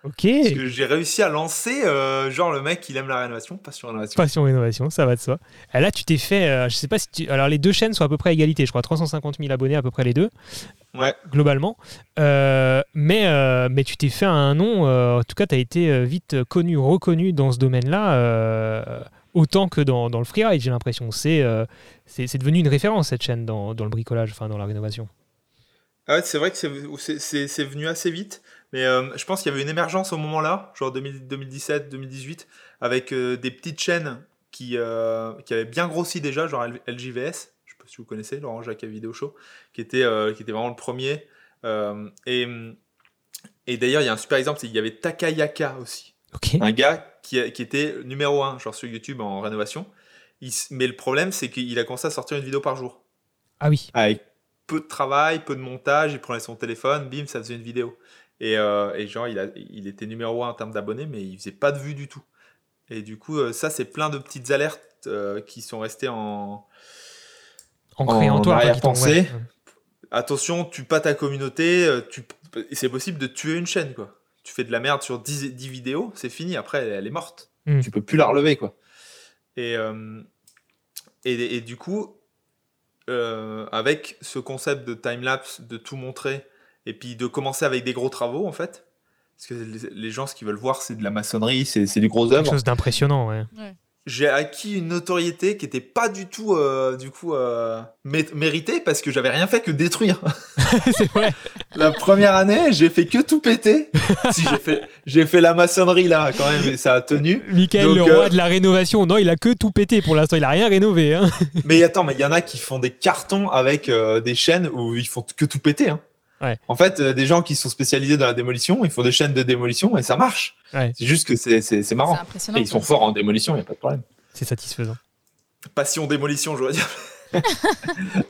Ok. parce que j'ai réussi à lancer euh, genre le mec il aime la rénovation Passion Rénovation Passion Rénovation, ça va de soi. Et là, tu t'es fait. euh, je sais pas si tu. Alors, les deux chaînes sont à peu près à égalité, je crois. 350 000 abonnés à peu près les deux. Ouais. Globalement. Euh, mais, euh, mais tu t'es fait un nom. en tout cas, tu as été vite connu, reconnu dans ce domaine-là. autant que dans, dans le freeride, j'ai l'impression. C'est c'est c'est devenu une référence, cette chaîne, dans, dans le bricolage, enfin, dans la rénovation. Ah ouais, c'est vrai que c'est- c'est c'est- c'est venu assez vite, mais euh, je pense qu'il y avait une émergence au moment-là, genre 2000 2017, 2018, avec euh, des petites chaînes qui, euh, qui avaient bien grossi déjà, genre LJVS, je sais pas si vous connaissez, Laurent Jacques Vidéo Show, qui était, qui était vraiment le premier. et et d'ailleurs, il y a un super exemple, c'est qu'il y avait Takayaka aussi, un gars qui, qui était numéro 1 genre sur YouTube en rénovation. Il mais le problème, c'est qu'il a commencé à sortir une vidéo par jour Ah oui. avec peu de travail, peu de montage, il prenait son téléphone, bim, ça faisait une vidéo. Et, euh, et genre, il, a, il était numéro 1 en termes d'abonnés, mais il faisait pas de vues du tout. Et du coup, euh, ça, c'est plein de petites alertes euh, qui sont restées en. Ancré en, En toi. qui arrière-pensée. t'ont- ouais. Attention, tue pas ta communauté, tu... c'est possible de tuer une chaîne, quoi. Tu fais de la merde sur 10, 10 vidéos, c'est fini, après, elle, elle est morte. Mm. Tu peux plus la relever, quoi. Et, euh, et, et du coup, euh, avec ce concept de time-lapse, de tout montrer, et puis de commencer avec des gros travaux, en fait, Parce que les, gens, ce qu'ils veulent voir, c'est de la maçonnerie, c'est c'est du gros Quelque œuvre. chose d'impressionnant, ouais. J'ai acquis une notoriété qui était pas du tout, euh, du coup, euh, mé- méritée parce que j'avais rien fait que détruire. c'est vrai. La première année, j'ai fait que tout péter. si j'ai fait, j'ai fait la maçonnerie là, quand même, et ça a tenu. Michael, Donc, le roi euh, de la rénovation. Non, il a que tout pété pour l'instant. Il a rien rénové. Hein. Mais attends, mais il y en a qui font des cartons avec euh, des chaînes où ils font que tout péter. Hein. Ouais. En fait, euh, des gens qui sont spécialisés dans la démolition, ils font des chaînes de démolition et ça marche. Ouais. C'est juste que c'est, marrant. impressionnant. Et ils sont forts en démolition, il n'y a pas de problème. C'est satisfaisant. Passion démolition, je veux dire.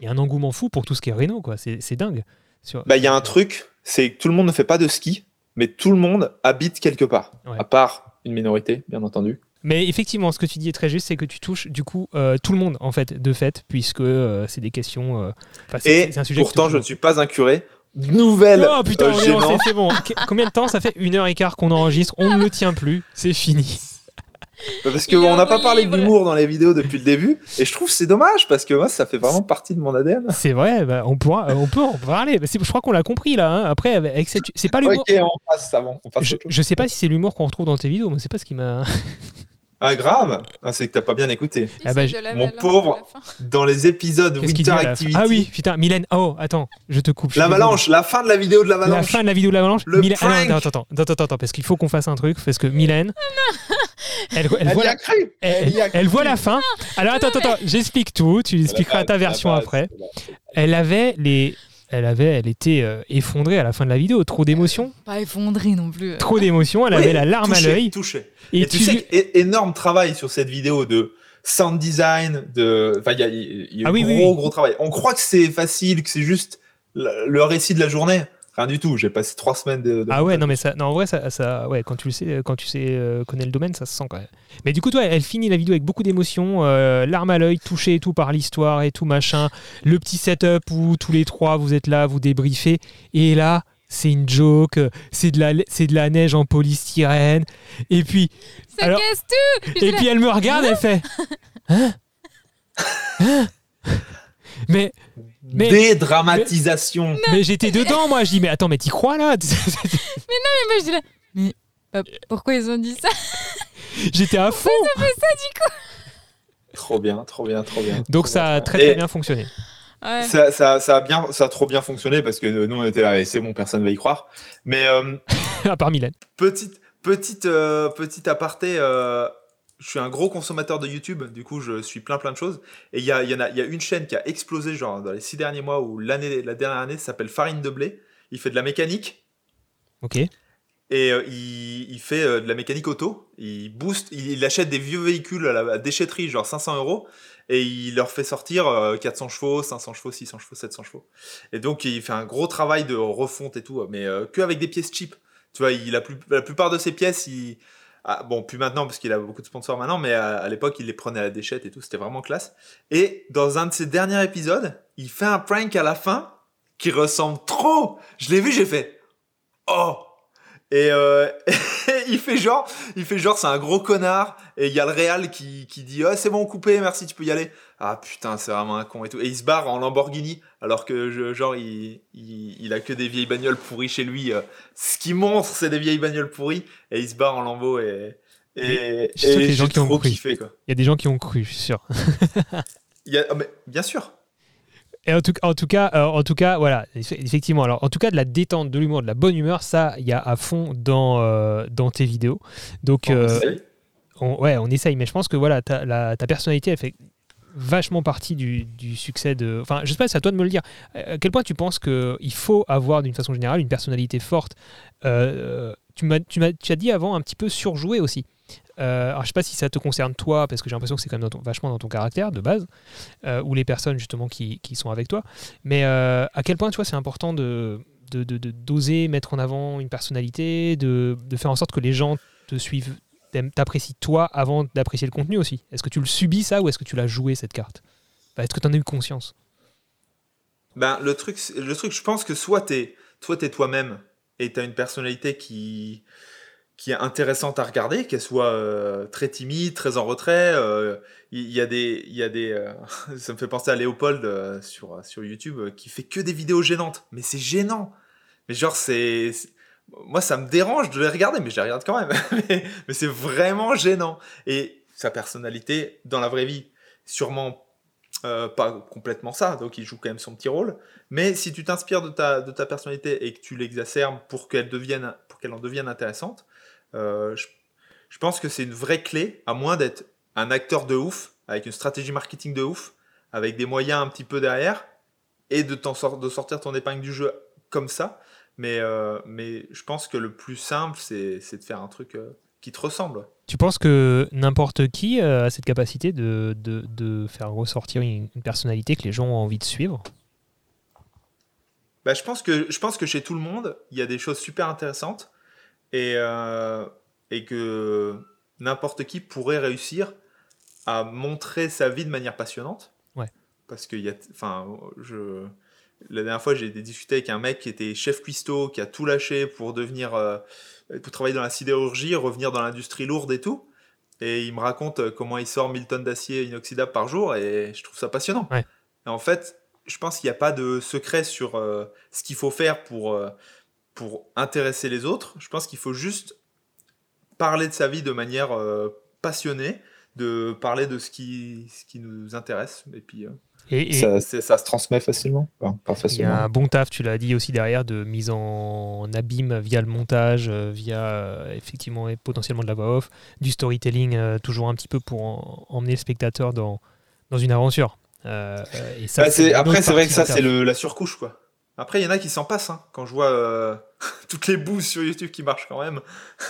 Il y a un engouement fou pour tout ce qui est réno, quoi. C'est c'est dingue. Sur... Bah, il y a un truc, c'est que tout le monde ne fait pas de ski, mais tout le monde habite quelque part. Ouais. À part une minorité, bien entendu. Mais effectivement, ce que tu dis est très juste, c'est que tu touches du coup euh, tout le monde en fait, de fait, puisque euh, c'est des questions. euh, Et pourtant, je ne suis pas un curé. Nouvelle Oh putain, euh, gênante. c'est bon. Combien de temps Ça fait une heure et quart qu'on enregistre, on ne le tient plus, c'est fini. Parce Il est qu'on n'a pas parlé d'humour dans les vidéos depuis le début. Et je trouve que c'est dommage parce que moi, ça fait vraiment partie de mon ADN. C'est vrai, bah, on, pourra, euh, on peut en parler. Bah, c'est- Je crois qu'on l'a compris là. hein. Après, avec cette... c'est pas l'humour. Ok, on passe avant. On passe Je, je sais pas si c'est l'humour qu'on retrouve dans tes vidéos, mais c'est pas ce qui m'a. Ah, grave ah, C'est que t'as pas bien écouté. Ah bah, mon lampe pauvre. Dans les épisodes Winter Activity. Ah oui, putain, Mylène. Oh, attends, je te coupe. L'avalanche, la fin de la vidéo de désolé. La l'avalanche. fin de la vidéo de l'avalanche. Le Mylène- ah non, attends, attends, attends, attends, attends, parce qu'il faut qu'on fasse un truc, parce que Mylène, elle, elle Elle voit y la, a cru. elle, voit la fin. Alors attends, attends, attends, j'explique tout. Tu expliqueras ta version après. Elle avait les, elle avait, elle était euh, effondrée à la fin de la vidéo. Trop d'émotions, Pas effondré non plus. trop d'émotions. Elle Oui, avait la larme à l'œil. touché. Et, Et, tu tu sais, lui- énorme travail sur cette vidéo de sound design, de, enfin, il y a, y a Ah oui, gros, oui, gros travail. On croit que c'est facile, que c'est juste le, le récit de la journée. Rien du tout. J'ai passé trois semaines de. de Ah ouais, non mais ça, non en vrai ça, ça, ouais, quand tu le sais, quand tu sais euh, connais le domaine, ça se sent quand même. Mais du coup, toi, elle finit la vidéo avec beaucoup d'émotions, euh, larmes à l'œil, touchée et tout par l'histoire et tout machin. Le petit setup où tous les trois vous êtes là, vous débriefez, et là. C'est une joke, c'est de la, c'est de la neige en polystyrène, et puis, Ça Alors- casse tout et puis elle me regarde, elle fait, hein, Hein? Mais, mais, Dédramatisation. mais j'étais dedans, moi. Je dis, mais attends, mais t'y crois là? Mais moi je dis là. Mais euh, pourquoi ils ont dit ça? J'étais à fond. Trop bien, trop bien, trop bien. Donc Trop ça a très très Et bien fonctionné. Ouais. Ça, ça, ça a bien, ça a trop bien fonctionné parce que nous on était là et c'est bon, personne va y croire. Mais euh, à part Mylène. petite, petite, euh, petite aparté. euh, je suis un gros consommateur de YouTube, du coup je suis plein plein de choses. Et il y a, il y en a, il y a une chaîne qui a explosé genre dans les six derniers mois ou l'année, la dernière année, s'appelle Farine de blé. Il fait de la mécanique Ok. et euh, il, il fait euh, de la mécanique auto. Il booste, il, il achète des vieux véhicules à la déchetterie, genre 500 euros, et il leur fait sortir euh, 400 chevaux, 500 chevaux, 600 chevaux, 700 chevaux. Et donc il fait un gros travail de refonte et tout, mais euh, que avec des pièces cheap. Tu vois, il, la, plus- la plupart de ses pièces, il, ah, bon, plus maintenant parce qu'il a beaucoup de sponsors maintenant, mais à, l'époque il les prenait à la déchette et tout, c'était vraiment classe. Et dans un de ses derniers épisodes, il fait un prank à la fin qui ressemble trop. Je l'ai vu, j'ai fait oh. Et euh, il fait genre, il fait genre, c'est un gros connard. Et il y a le réal qui, qui dit, ah c'est bon, coupé, merci, tu peux y aller. Ah putain, c'est vraiment un con et tout. Et il se barre en Lamborghini, alors que je- genre il, il, il a que des vieilles bagnoles pourries chez lui. euh. Ce qu'il montre, c'est des vieilles bagnoles pourries. Et il se barre en Lambo et et, Je suis sûr qu'il y a des et gens qui ont compris. kiffé quoi. Il y a des gens qui ont cru, je suis sûr. Il y a, mais bien sûr. Et en tout, en tout cas, euh, en tout cas, voilà, eff- effectivement. Alors, en tout cas, de la détente, de l'humour, de la bonne humeur, ça, il y a à fond dans euh, dans tes vidéos. Donc, euh, Salut. Ouais, on essaye. Mais je pense que voilà, ta, ta personnalité, elle fait vachement partie du, du succès de. Enfin, je sais pas, c'est à toi de me le dire. À quel point tu penses qu'il faut avoir, d'une façon générale, une personnalité forte? Euh, tu, m'as, tu, m'as, tu as dit avant un petit peu surjouer aussi. Euh, alors, je sais pas si ça te concerne toi, parce que j'ai l'impression que c'est quand même vachement dans ton caractère de base, euh, ou les personnes justement qui, qui sont avec toi. Mais euh, à quel point, tu vois, c'est important de, de, de- de- d'oser mettre en avant une personnalité, de, de faire en sorte que les gens te suivent, t'apprécient toi avant d'apprécier le contenu aussi. Est-ce que tu le subis ça ou est-ce que tu l'as joué cette carte? Est-ce que tu en as eu conscience? Ben, le truc, le truc, je pense que soit toi, t'es toi-même et t'as une personnalité qui, qui est intéressante à regarder, qu'elle soit euh, très timide, très en retrait. euh, Il y, a des, y a des, euh, ça me fait penser à Léopold sur sur YouTube qui fait que des vidéos gênantes, mais c'est gênant. Mais genre c'est- moi, ça me dérange de les regarder, mais je les regarde quand même. mais, c'est vraiment gênant. Et sa personnalité, dans la vraie vie, sûrement euh, pas complètement ça, donc il joue quand même son petit rôle. Mais si tu t'inspires de ta, de ta personnalité et que tu l'exacerbes pour qu'elle devienne, en devienne intéressante, euh, je, pense que c'est une vraie clé, à moins d'être un acteur de ouf, avec une stratégie marketing de ouf, avec des moyens un petit peu derrière, et de, de sortir ton épingle du jeu comme ça. Mais, euh, mais je pense que le plus simple, c'est de faire un truc euh, qui te ressemble. Tu penses que n'importe qui euh, a cette capacité de, de, de faire ressortir une, une personnalité que les gens ont envie de suivre? Bah, je, pense que, je pense que chez tout le monde, il y a des choses super intéressantes et, euh, et que n'importe qui pourrait réussir à montrer sa vie de manière passionnante. Ouais. Parce qu'il y a. Enfin, je. La dernière fois, j'ai discuté avec un mec qui était chef cuistot, qui a tout lâché pour devenir. euh, pour travailler dans la sidérurgie, revenir dans l'industrie lourde et tout. Et il me raconte euh, comment il sort 1000 tonnes d'acier inoxydable par jour et je trouve ça passionnant. Ouais. Et en fait, je pense qu'il n'y a pas de secret sur euh, ce qu'il faut faire pour, euh, pour intéresser les autres. Je pense qu'il faut juste parler de sa vie de manière passionnée, de parler de ce qui, ce qui nous intéresse. Et puis, Et, et Ça, se transmet facilement. Enfin, pas il y a un bon taf, tu l'as dit aussi derrière, de mise en abîme via le montage, euh, via euh, effectivement et potentiellement de la voix off, du storytelling, euh, toujours un petit peu pour en- emmener le spectateur dans, dans une aventure. Euh, et ça, Bah, après, c'est vrai que ça, c'est la surcouche, quoi. Après, il y en a qui s'en passent. hein. Quand je vois euh, toutes les bouses sur YouTube qui marchent quand même,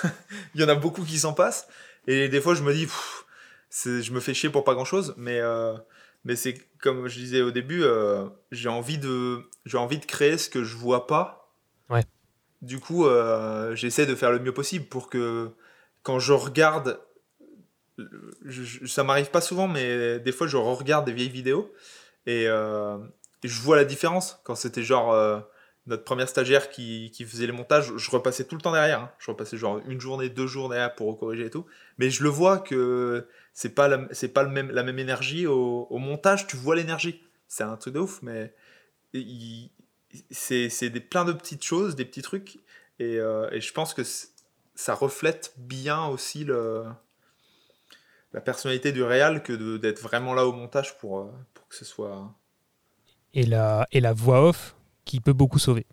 il y en a beaucoup qui s'en passent. Et des fois, je me dis, pff, je me fais chier pour pas grand-chose. Mais, euh, mais c'est comme je disais au début, euh, j'ai envie, de, j'ai envie de créer ce que je vois pas. Ouais. Du coup, euh, j'essaie de faire le mieux possible pour que quand je regarde, je- je- ça m'arrive pas souvent, mais des fois, je regarde des vieilles vidéos et, euh, et je vois la différence. Quand c'était genre notre première stagiaire qui, faisait les montages, je repassais tout le temps derrière. hein. Je repassais genre une journée, deux jours derrière pour corriger et tout. Mais je le vois que c'est pas la, c'est pas le même, la même énergie au, montage. Tu vois l'énergie. C'est un truc de ouf, mais c'est des, plein de petites choses, des petits trucs. Et, euh, je pense que ça reflète bien aussi la personnalité du réal que d'être vraiment là au montage pour, euh, pour que ce soit. Et la, et la voix off? Qui peut beaucoup sauver.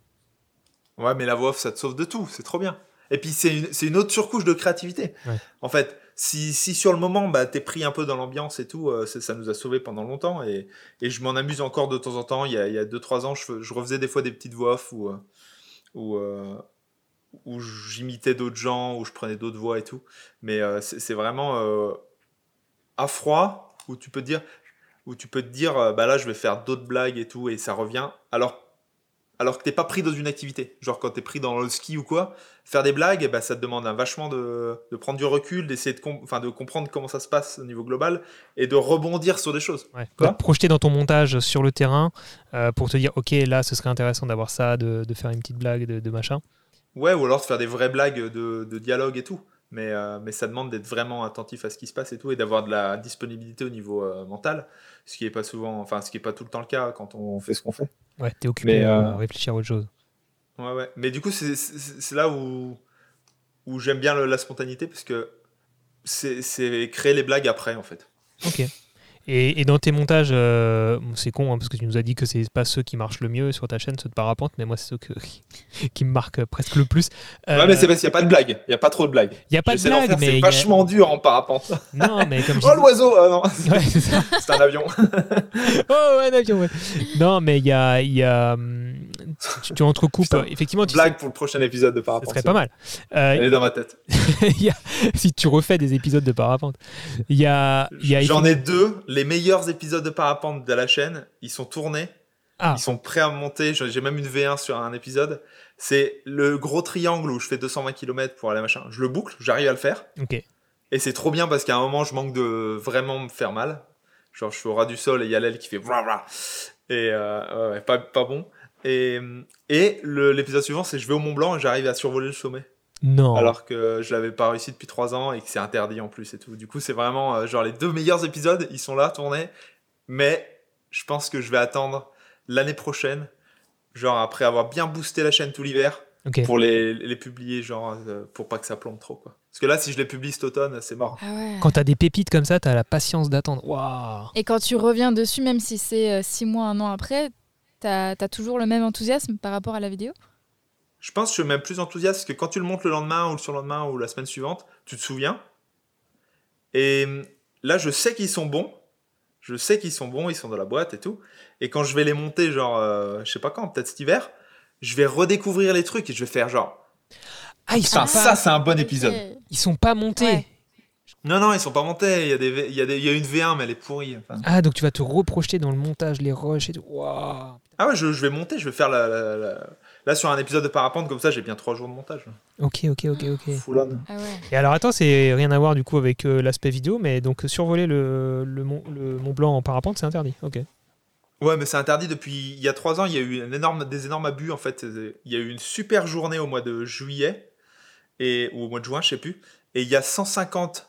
Ouais, mais la voix off, ça te sauve de tout, c'est trop bien. Et puis c'est une, c'est une autre surcouche de créativité. Ouais. En fait, si, si sur le moment, bah, t'es pris un peu dans l'ambiance et tout, euh, ça nous a sauvés pendant longtemps. Et, et je m'en amuse encore de temps en temps. Il y a 2-3 il y a deux, trois ans, je, je refaisais des fois des petites voix off où, euh, où, euh, où j'imitais d'autres gens, où je prenais d'autres voix et tout. Mais euh, c'est vraiment à froid, où tu peux te dire, où tu peux te dire bah là, je vais faire d'autres blagues et tout, et ça revient. Alors alors que t'es pas pris dans une activité. Genre quand t'es pris dans le ski ou quoi, faire des blagues, ben, ça te demande un vachement de, de prendre du recul, d'essayer de, com- enfin, de comprendre comment ça se passe au niveau global et de rebondir sur des choses. Ouais. Quoi Te projeter dans ton montage sur le terrain euh, pour te dire, ok, là, ce serait intéressant d'avoir ça, de, de faire une petite blague, de, de machin. Ouais, ou alors de faire des vraies blagues de, dialogue et tout. Mais, euh, mais ça demande d'être vraiment attentif à ce qui se passe et tout, et d'avoir de la disponibilité au niveau euh, mental, ce qui est pas souvent, enfin ce qui est pas tout le temps le cas quand On fait ce qu'on fait. Ouais, t'es occupé Mais, à euh, réfléchir à autre chose. Ouais, ouais. Mais du coup, c'est- là où, où j'aime bien le- la spontanéité parce que c'est c'est créer les blagues après en fait. Ok. Et, et dans tes montages, euh, c'est con hein, parce que tu nous as dit que c'est pas ceux qui marchent le mieux sur ta chaîne, ceux de parapente, mais moi c'est ceux que- qui me marquent presque le plus. Euh, Ouais, mais c'est parce qu'il n'y a pas de blague. Il n'y a pas trop de blagues. Il y a pas de J'essaie blague, mais c'est a- vachement dur en parapente. Non, mais comme Oh l'oiseau Ah non, Ouais, c'est ça. c'est un avion. Oh, ouais, un avion, ouais. Non, mais il y a. y a, hum, tu, tu entrecoupes. Putain, effectivement, tu Blague pour le prochain épisode de sais, parapente. serait pas mal. Euh, Elle est dans ma tête. il y a- si tu refais des épisodes de parapente, il y a. J'en ai deux. Les meilleurs épisodes de parapente de la chaîne, ils sont tournés. Ah. Ils sont prêts à monter. J'ai même une V1 sur un épisode. C'est le gros triangle où je fais 220 km pour aller machin. Je le boucle, j'arrive à le faire. Ok. Et c'est trop bien parce qu'à un moment, je manque de vraiment me faire mal. Genre, je suis au ras du sol et il y a l'aile qui fait. Et euh, ouais, pas, pas bon. Et, l'épisode suivant, c'est je vais au Mont Blanc et j'arrive à survoler le sommet. Non. Alors que je l'avais pas réussi depuis trois ans et que c'est interdit en plus et tout. Du coup, c'est vraiment euh, genre les deux meilleurs épisodes, ils sont là tournés. Mais je pense que je vais attendre l'année prochaine, genre après avoir bien boosté la chaîne tout l'hiver, pour les, les publier, genre, euh, pour pas que ça plombe trop, quoi. Parce que là, si je les publie cet automne, c'est mort. Ah ouais. Quand t'as des pépites comme ça, t'as la patience d'attendre. Waouh Et quand tu reviens dessus, même si c'est euh, six mois, un an après, t'as as toujours le même enthousiasme par rapport à la vidéo? Je pense que je suis même plus enthousiaste parce que quand tu le montes le lendemain ou le surlendemain ou la semaine suivante, tu te souviens. Et hum, là, je sais qu'ils sont bons. Je sais qu'ils sont bons, ils sont dans la boîte et tout. Et quand je vais les monter, genre, euh, je sais pas quand, peut-être cet hiver, je vais redécouvrir les trucs et je vais faire genre. Ah, ils sont, pas, ça, c'est un bon épisode. Ils sont pas montés. Ouais. Non, non, ils sont pas montés. Il y a, des, V- il y a, des, il y a une V1, mais elle est pourrie. Enfin. Ah, donc tu vas te reprojeter dans le montage, les rushs et tout. Ah ouais, je, je vais monter, je vais faire la, la- la- Là, sur un épisode de Parapente, comme ça, j'ai bien trois jours de montage. Ok, ok, ok, ok. Full on. Ah ouais. Et alors attends, c'est rien à voir du coup avec euh, l'aspect vidéo, mais donc survoler le, le, mont, le Mont Blanc en parapente, c'est interdit. Ok. Ouais, mais c'est interdit depuis il y a trois ans. Il y a eu un énorme, des énormes abus en fait. Il y a eu une super journée au mois de juillet et ou au mois de juin, je sais plus. Et il y a 150,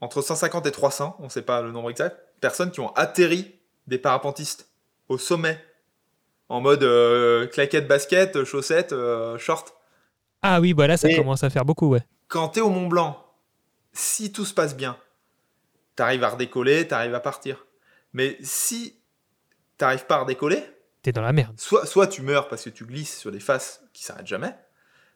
entre 150 et 300, on sait pas le nombre exact, personnes qui ont atterri des parapentistes au sommet en mode euh, claquette, basket, chaussettes, euh, short. Ah oui, bah là ça Et- commence à faire beaucoup, ouais. Quand t'es au Mont Blanc, si tout se passe bien, t'arrives à redécoller, t'arrives à partir. Mais si t'arrives pas à redécoller, T'es dans la merde. soit, soit tu meurs parce que tu glisses sur des faces qui s'arrêtent jamais,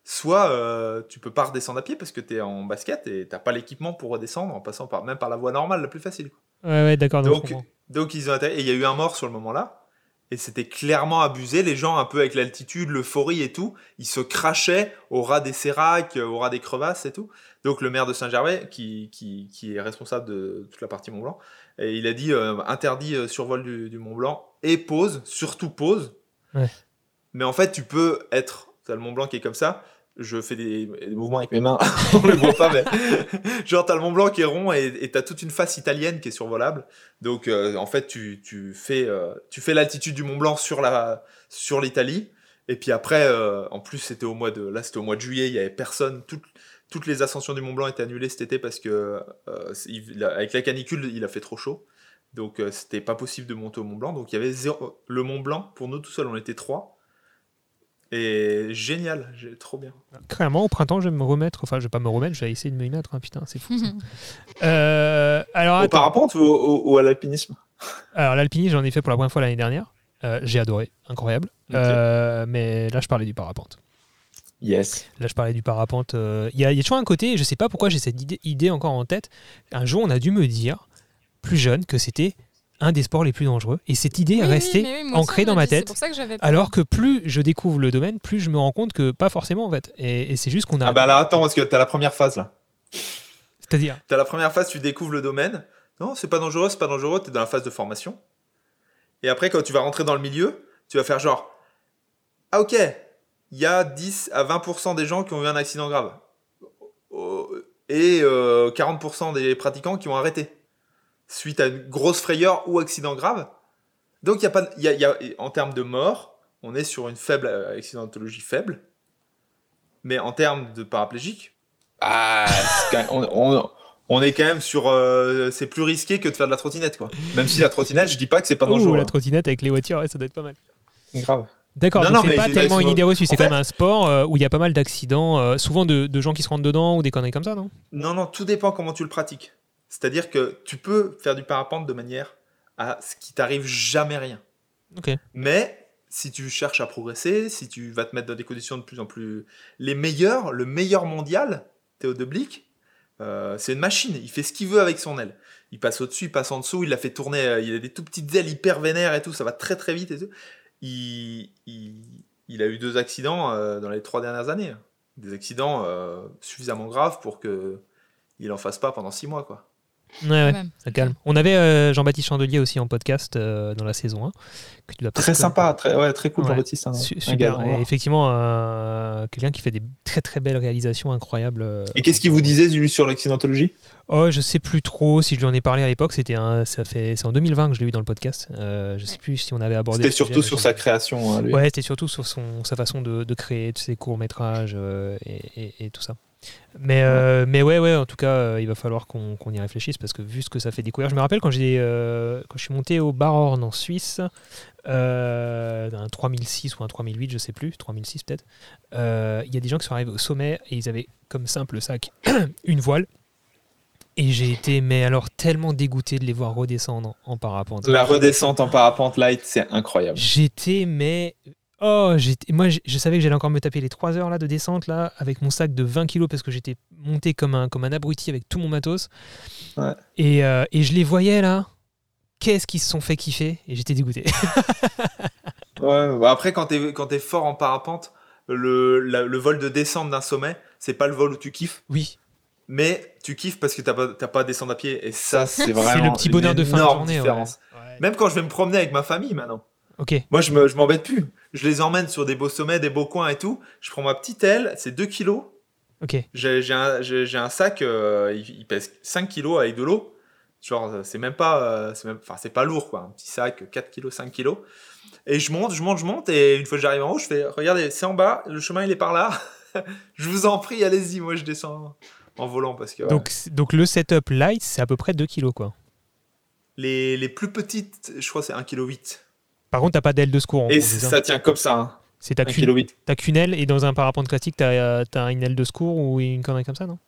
soit euh, tu peux pas redescendre à pied parce que tu es en basket et t'as pas l'équipement pour redescendre en passant par, même par la voie normale la plus facile. quoi. Ouais, ouais, d'accord. donc Donc, ils ont et il y a eu un mort sur le moment-là. Et c'était clairement abusé. Les gens, un peu avec l'altitude, l'euphorie et tout, ils se crachaient au ras des séracs, au ras des crevasses et tout. Donc le maire de Saint-Gervais, qui, qui, qui est responsable de toute la partie Mont Blanc, et il a dit euh, interdit euh, survol du, du Mont Blanc et pause, surtout pause. Ouais. Mais en fait, tu peux être. T'as le Mont Blanc qui est comme ça. Je fais des, des mouvements avec mes mains, on le voit pas, mais genre t'as le Mont Blanc qui est rond et t'as toute une face italienne qui est survolable. Donc euh, en fait, tu, tu fais, euh, tu fais l'altitude du Mont Blanc sur la sur l'Italie. Et puis après, euh, en plus, c'était au mois de là, c'était au mois de juillet. Il y avait personne. Toutes toutes les ascensions du Mont Blanc étaient annulées cet été parce que il- avec la canicule, il a fait trop chaud. Donc c'était pas possible de monter au Mont Blanc. Donc il y avait zéro, le Mont Blanc pour nous tout seul. On était trois. Et génial, j'ai trop bien. Clairement, au printemps, je vais me remettre. Enfin, je vais pas me remettre, je vais essayer de me y mettre. hein, putain, c'est fou. ça. Euh, alors, Au parapente ou ou à l'alpinisme? Alors l'alpinisme, j'en ai fait pour la première fois l'année dernière. Euh, J'ai adoré, incroyable. Euh, mais là, je parlais du parapente. Yes. Là, je parlais du parapente. euh, Il y, a, il y a toujours un côté, je sais pas pourquoi j'ai cette idée, idée encore en tête. Un jour, on a dû me dire, plus jeune, que c'était un des sports les plus dangereux. Et cette idée est Oui, restée oui, ancrée dans m'a dit, tête. pour ça que j'avais peur. Alors que plus je découvre le domaine, plus je me rends compte que pas forcément en fait. Et, et c'est juste qu'on a. Ah bah alors attends, parce que t'as la première phase là. C'est-à-dire. T'as la première phase, tu découvres le domaine. Non, c'est pas dangereux, c'est pas dangereux, t'es dans la phase de formation. Et après, quand tu vas rentrer dans le milieu, tu vas faire genre Ah, ok, il y a 10 à 20% des gens qui ont eu un accident grave. Euh, Et euh, 40% des pratiquants qui ont arrêté. Suite à une grosse frayeur ou accident grave. Donc, il y a pas, il y a, y a- en termes de mort, on est sur une faible euh, accidentologie faible. Mais en termes de paraplégique, Ah, c'est quand même- on, on- on est quand même sur. euh, c'est plus risqué que de faire de la trottinette, quoi. Même si la trottinette, je dis pas que c'est pas dangereux. la trottinette avec les voitures, ouais, ça doit être pas mal. grave. D'accord, Non, non, c'est pas tellement une idée reçue, c'est quand fait- même un sport euh, où il y a pas mal d'accidents, euh, souvent de, de gens qui se rentrent dedans ou des conneries comme ça, non? Non, non, tout dépend comment tu le pratiques. C'est-à-dire que tu peux faire du parapente de manière à ce qui t'arrive jamais rien. Ok. Mais si tu cherches à progresser, si tu vas te mettre dans des conditions de plus en plus. Les meilleurs, le meilleur mondial, Théo de Blic, euh, c'est une machine. Il fait ce qu'il veut avec son aile. Il passe au-dessus, il passe en dessous, il la fait tourner. euh, il a des tout petites ailes hyper vénères et tout. Ça va très très vite et tout. Il, il, il a eu deux accidents euh, dans les trois dernières années. Des accidents suffisamment graves pour que il en fasse pas pendant six mois, quoi. Ouais, ça calme. On avait euh, Jean-Baptiste Chandelier aussi en podcast euh, dans la saison 1. Que tu dois peut-être Très sympa, très, ouais, très cool. Jean-Baptiste. hein, super. Et effectivement, euh, quelqu'un qui fait des très très belles réalisations incroyables. euh. Et qu'est-ce qu'il vous disait lui sur l'accidentologie? Oh, je sais plus trop si je lui en ai parlé à l'époque. C'était un, ça fait, c'est en 2020 que je l'ai eu dans le podcast. Euh, je sais plus si on avait abordé. C'était sujet, surtout sur sa création. hein, lui. Ouais, c'était surtout sur son, sa façon de, de créer de ses courts métrages et, et- et tout ça. Mais, euh, mais ouais, ouais, en tout cas, euh, il va falloir qu'on qu'on y réfléchisse parce que vu ce que ça fait découvrir, je me rappelle quand, j'ai, euh, quand je suis monté au Barhorn en Suisse, euh, un 3006 ou un 3008, je sais plus, 3006 peut-être, euh, il y a des gens qui sont arrivés au sommet et ils avaient comme simple sac une voile. Et j'ai été, mais alors, tellement dégoûté de les voir redescendre en parapente. La redescente en parapente light, c'est incroyable. J'étais, mais. Oh, moi, je, savais que j'allais encore me taper les 3 heures là, de descente là, avec mon sac de 20 kilos parce que j'étais monté comme un, comme un abruti avec tout mon matos. Ouais. Et, euh, et je les voyais là. Qu'est-ce qu'ils se sont fait kiffer? Et j'étais dégoûté. Ouais, bah après, quand t'es quand t'es fort en parapente, le, la- le vol de descente d'un sommet, c'est pas le vol où tu kiffes, oui, mais tu kiffes parce que t'as pas, pas à descendre à pied. Et ça, c'est vraiment c'est le petit bonheur de fin de journée. ouais. différence. Ouais. Même quand je vais me promener avec ma famille maintenant. Ok, Moi, je me- je m'embête plus. Je les emmène sur des beaux sommets, des beaux coins et tout. Je prends ma petite aile, c'est 2 kilos. ok. J'ai un, un sac, euh, il, il pèse 5 kilos avec de l'eau. Genre, euh, c'est même pas, euh, c'est même, enfin, c'est pas lourd, quoi. Un petit sac, 4 kilos, 5 kilos. Et je monte, je monte, je monte. Et une fois que j'arrive en haut, je fais, regardez, c'est en bas, le chemin, il est par là. je vous en prie, allez-y. Moi, je descends en volant parce que ouais. Donc, donc le setup light, c'est à peu près 2 kilos quoi. les, les plus petites, je crois, c'est 1,8 kg. Par contre, t'as pas d'aile de secours. Et gros, ça tient comme ça, hein. C'est ta 1 qu'une kg 8. t'as qu'une aile et dans un parapente classique, t'as euh, t'as une aile de secours ou une connerie comme ça, non?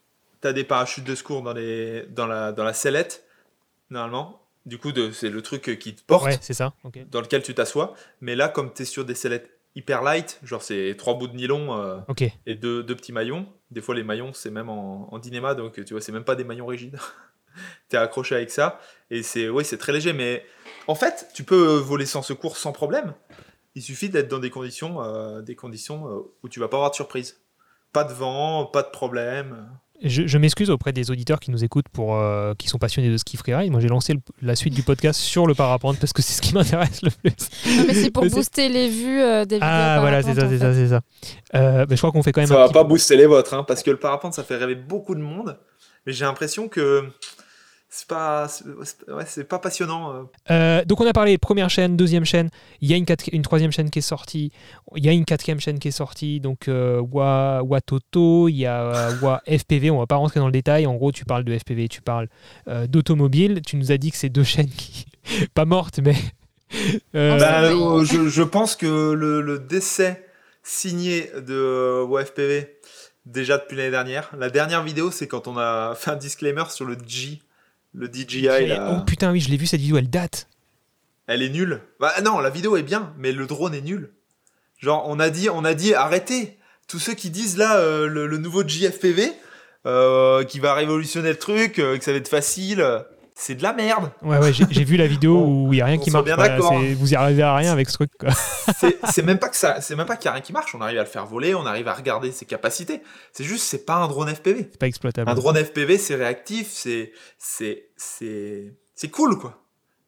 T'as des parachutes de secours dans, les, dans, la, dans la sellette, normalement. Du coup, c'est le truc qui te porte. Ouais, c'est ça. Dans lequel tu t'assois. Mais là, comme tu es sur des sellettes hyper light, genre c'est trois bouts de nylon euh, et deux, deux petits maillons. Des fois, les maillons, c'est même en, en dinéma, donc tu vois, c'est même pas des maillons rigides. tu es accroché avec ça. Et c'est ouais, c'est très léger. Mais en fait, tu peux voler sans secours sans problème. Il suffit d'être dans des conditions, euh, des conditions euh, où tu vas pas avoir de surprise. Pas de vent, pas de problème. Je, je m'excuse auprès des auditeurs qui nous écoutent pour euh, qui sont passionnés de ski freeride. Moi, j'ai lancé le- la suite du podcast sur le parapente parce que c'est ce qui m'intéresse le plus. Non, mais c'est pour Mais booster les vues euh, des vidéos. Ah voilà, c'est ça, c'est ça, c'est ça. Euh, mais je crois qu'on fait quand même Ça un va petit pas peu- booster les vôtres, hein, parce que le parapente, ça fait rêver beaucoup de monde. Mais j'ai l'impression que c'est pas, c'est ouais, c'est pas passionnant. euh. Euh, donc on a parlé première chaîne, deuxième chaîne. Il y a une, une troisième chaîne qui est sortie. Il y a une quatrième chaîne qui est sortie. Donc euh, Wa, Watoto, il y a euh, Wa FPV. On va pas rentrer dans le détail. En gros, tu parles de FPV, tu parles euh, d'automobile. Tu nous as dit que c'est deux chaînes qui pas mortes, mais euh, Bah, euh, je, je pense que le, le décès signé de euh, WFPV, déjà depuis l'année dernière, la dernière vidéo, c'est quand on a fait un disclaimer sur le G, le DJI. là. oh putain, oui, je l'ai vu cette vidéo. Elle date. Elle est nulle. Bah non, la vidéo est bien, mais le drone est nul. Genre, on a dit, on a dit, arrêtez. Tous ceux qui disent là euh, le, le nouveau GFPV euh, qui va révolutionner le truc, euh, que ça va être facile, c'est de la merde. Ouais, ouais, j'ai vu la vidéo Bon, où il y a rien qui marche. bien pas. C'est- Vous y arrivez à rien avec ce truc. C'est même pas que ça, c'est même pas qu'il y a rien qui marche. On arrive à le faire voler, on arrive à regarder ses capacités. C'est juste, c'est pas un drone FPV. C'est pas exploitable. Un drone FPV, c'est réactif, c'est, c'est, c'est, c'est cool quoi.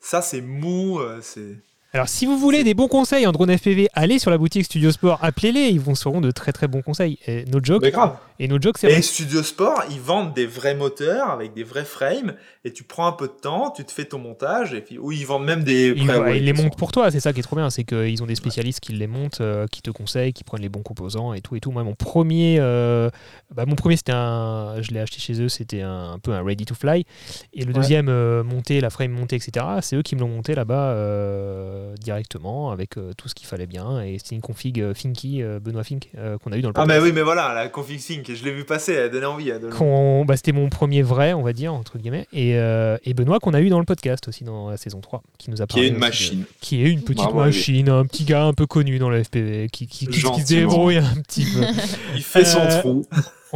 Ça, c'est mou, euh, c'est. Alors, si vous voulez des bons conseils en drone FPV, allez sur la boutique Studio Sport, appelez-les, ils vous seront de très très bons conseils. Et no joke, Mais grave. et no joke, c'est Et. Studio Sport, ils vendent des vrais moteurs avec des vrais frames, et tu prends un peu de temps, tu te fais ton montage, et puis, ou ils vendent même des Ils, ouais, les montent pour toi, c'est ça qui est trop bien, c'est qu'ils ont des spécialistes qui les montent, euh, qui te conseillent, qui prennent les bons composants et tout et tout. Moi, mon premier, euh, bah, mon premier, c'était un, je l'ai acheté chez eux, c'était un, un peu un ready to fly, et le Ouais. deuxième euh, monté, la frame montée, etc. C'est eux qui me l'ont monté là-bas euh, directement avec euh, tout ce qu'il fallait bien, et c'était une config euh, Finky, euh, Benoît Fink, euh, qu'on a eu dans le Ah, podcast. mais oui, mais voilà, la config sync, je l'ai vu passer, elle donnait envie. Qu'on- bah, c'était mon premier vrai, on va dire, entre guillemets, et, euh, et Benoît qu'on a eu dans le podcast aussi dans la saison 3, qui nous a Qui est parlé une de- machine. qui est une petite Bravo machine, un petit gars un peu connu dans le FPV, qui, qui, qui- qui se débrouille un petit peu. Il fait son Euh, trou.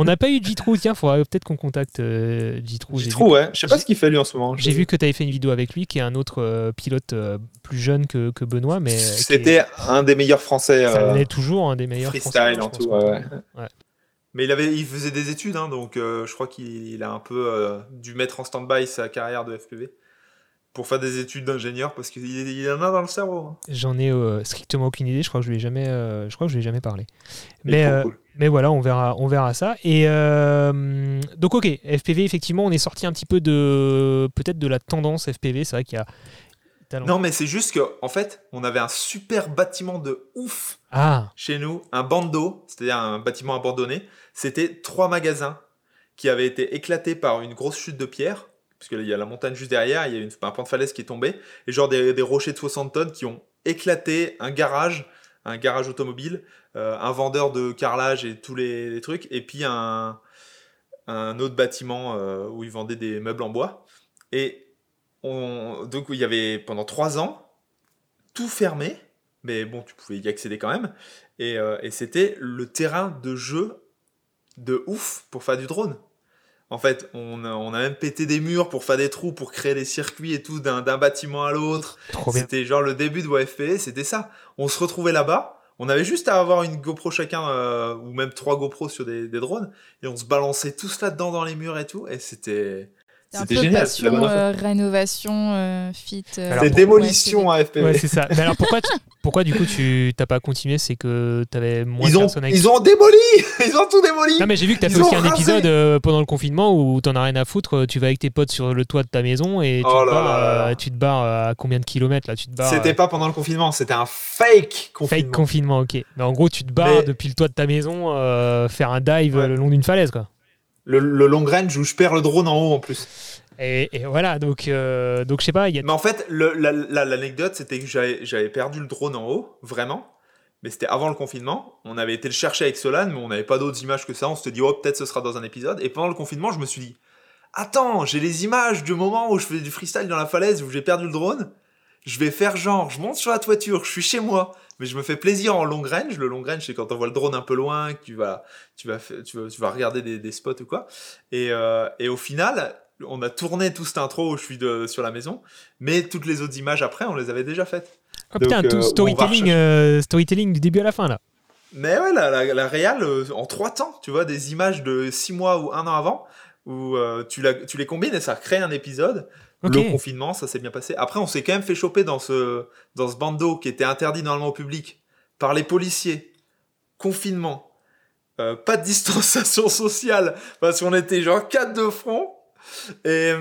On n'a pas eu Jitrou, tiens, faudrait peut-être qu'on contacte euh, Jitrou. Vu, ouais. Je sais pas ce qu'il fait lui en ce moment. j'ai vu que tu avais fait une vidéo avec lui, qui est un autre euh, pilote euh, plus jeune que, que Benoît, mais euh, est- C'était un des meilleurs français. ça l'est toujours un des meilleurs freestyle Français, en tout. ouais, ouais. Mais il, avait, il faisait des études, hein, donc je crois qu'il il a un peu dû mettre en stand-by sa carrière de FPV pour faire des études d'ingénieur parce qu'il il en a dans le cerveau. hein. J'en ai euh, strictement aucune idée. Je crois que je lui ai jamais, euh, je crois que je lui ai jamais parlé. Mais euh, cool. Mais voilà, on verra, on verra ça. Et euh, donc, ok, FPV, effectivement, on est sorti un petit peu de peut-être de la tendance FPV. C'est vrai qu'il y a talent. Non, mais c'est juste que, en fait, on avait un super bâtiment de ouf Ah, chez nous, un bando, c'est-à-dire un bâtiment abandonné. C'était trois magasins qui avaient été éclatés par une grosse chute de pierre, parce qu'il y a la montagne juste derrière, il y a une, un pan de falaise qui est tombé, et genre des, des rochers de 60 tonnes qui ont éclaté un garage, un garage automobile, euh, un vendeur de carrelage et tous les, trucs, et puis un, un autre bâtiment euh, où ils vendaient des meubles en bois. Et on, donc il y avait pendant trois ans tout fermé, mais bon, tu pouvais y accéder quand même. Et, euh, et c'était le terrain de jeu de ouf pour faire du drone. En fait, on a, on a même pété des murs pour faire des trous, pour créer des circuits et tout d'un bâtiment à l'autre. C'était genre le début de WFP, c'était ça. On se retrouvait là-bas. On avait juste à avoir une GoPro chacun, euh, ou même trois GoPros sur des, des drones, et on se balançait tous là-dedans dans les murs et tout, et c'était C'est un c'était peu génial. passion, euh, rénovation, euh, fit. euh, C'est démolition à FPV. Ouais, c'est ça. Mais alors pourquoi, tu- pourquoi du coup tu t'as pas continué? C'est que t'avais moins ils, de ont, personnes avec ils ont démoli Ils ont tout démoli Non mais j'ai vu que t'as fait aussi un épisode euh, pendant le confinement où t'en as rien à foutre, euh, tu vas avec tes potes sur le toit de ta maison et tu, Oh te, là barres, euh, tu te barres à combien de kilomètres là? Tu te barres C'était euh, pas pendant le confinement, c'était un fake confinement. fake confinement, ok. Mais en gros tu te barres Mais- depuis le toit de ta maison euh, faire un dive Ouais. le long d'une falaise quoi. Le, le long range où je perds le drone en haut en plus. Et, et voilà donc euh, donc je sais pas il y a Mais en fait, le- la- la- l'anecdote, c'était que j'avais perdu le drone en haut, vraiment. Mais c'était avant le confinement. On avait été le chercher avec Solan, mais on n'avait pas d'autres images que ça. On s'était dit, oh, peut-être ce sera dans un épisode. Et pendant le confinement, je me suis dit, attends, j'ai les images du moment où je fais du freestyle dans la falaise, où j'ai perdu le drone. Je vais faire genre, je monte sur la toiture, je suis chez moi, mais je me fais plaisir en long range. Le long range, c'est quand on voit le drone un peu loin, que tu vas, tu vas, tu vas, tu vas regarder des, des spots ou quoi. Et, euh, et au final, on a tourné tout cette intro où je suis de, sur la maison, mais toutes les autres images après, on les avait déjà faites. Oh putain, tout euh, storytelling, euh, storytelling du début à la fin là. Mais ouais, la, la, la réal, en trois temps, tu vois, des images de six mois ou un an avant, où tu, la- tu les combines et ça crée un épisode. Le confinement, ça s'est bien passé. Après, on s'est quand même fait choper dans ce, dans ce bando qui était interdit normalement au public par les policiers. Confinement. Euh, pas de distanciation sociale parce qu'on était genre quatre de front et,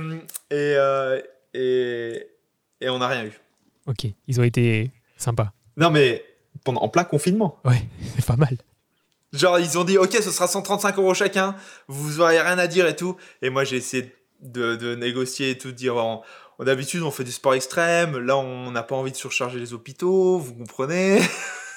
et, euh, et, et on n'a rien eu. Ok, ils ont été sympas. Non mais pendant, en plein confinement. Ouais, c'est pas mal. Genre, ils ont dit, ok, ce sera 135 euros chacun, vous aurez rien à dire et tout. Et moi, j'ai essayé de, de négocier et tout, de dire, en- d'habitude, on fait du sport extrême, là, on n'a pas envie de surcharger les hôpitaux, vous comprenez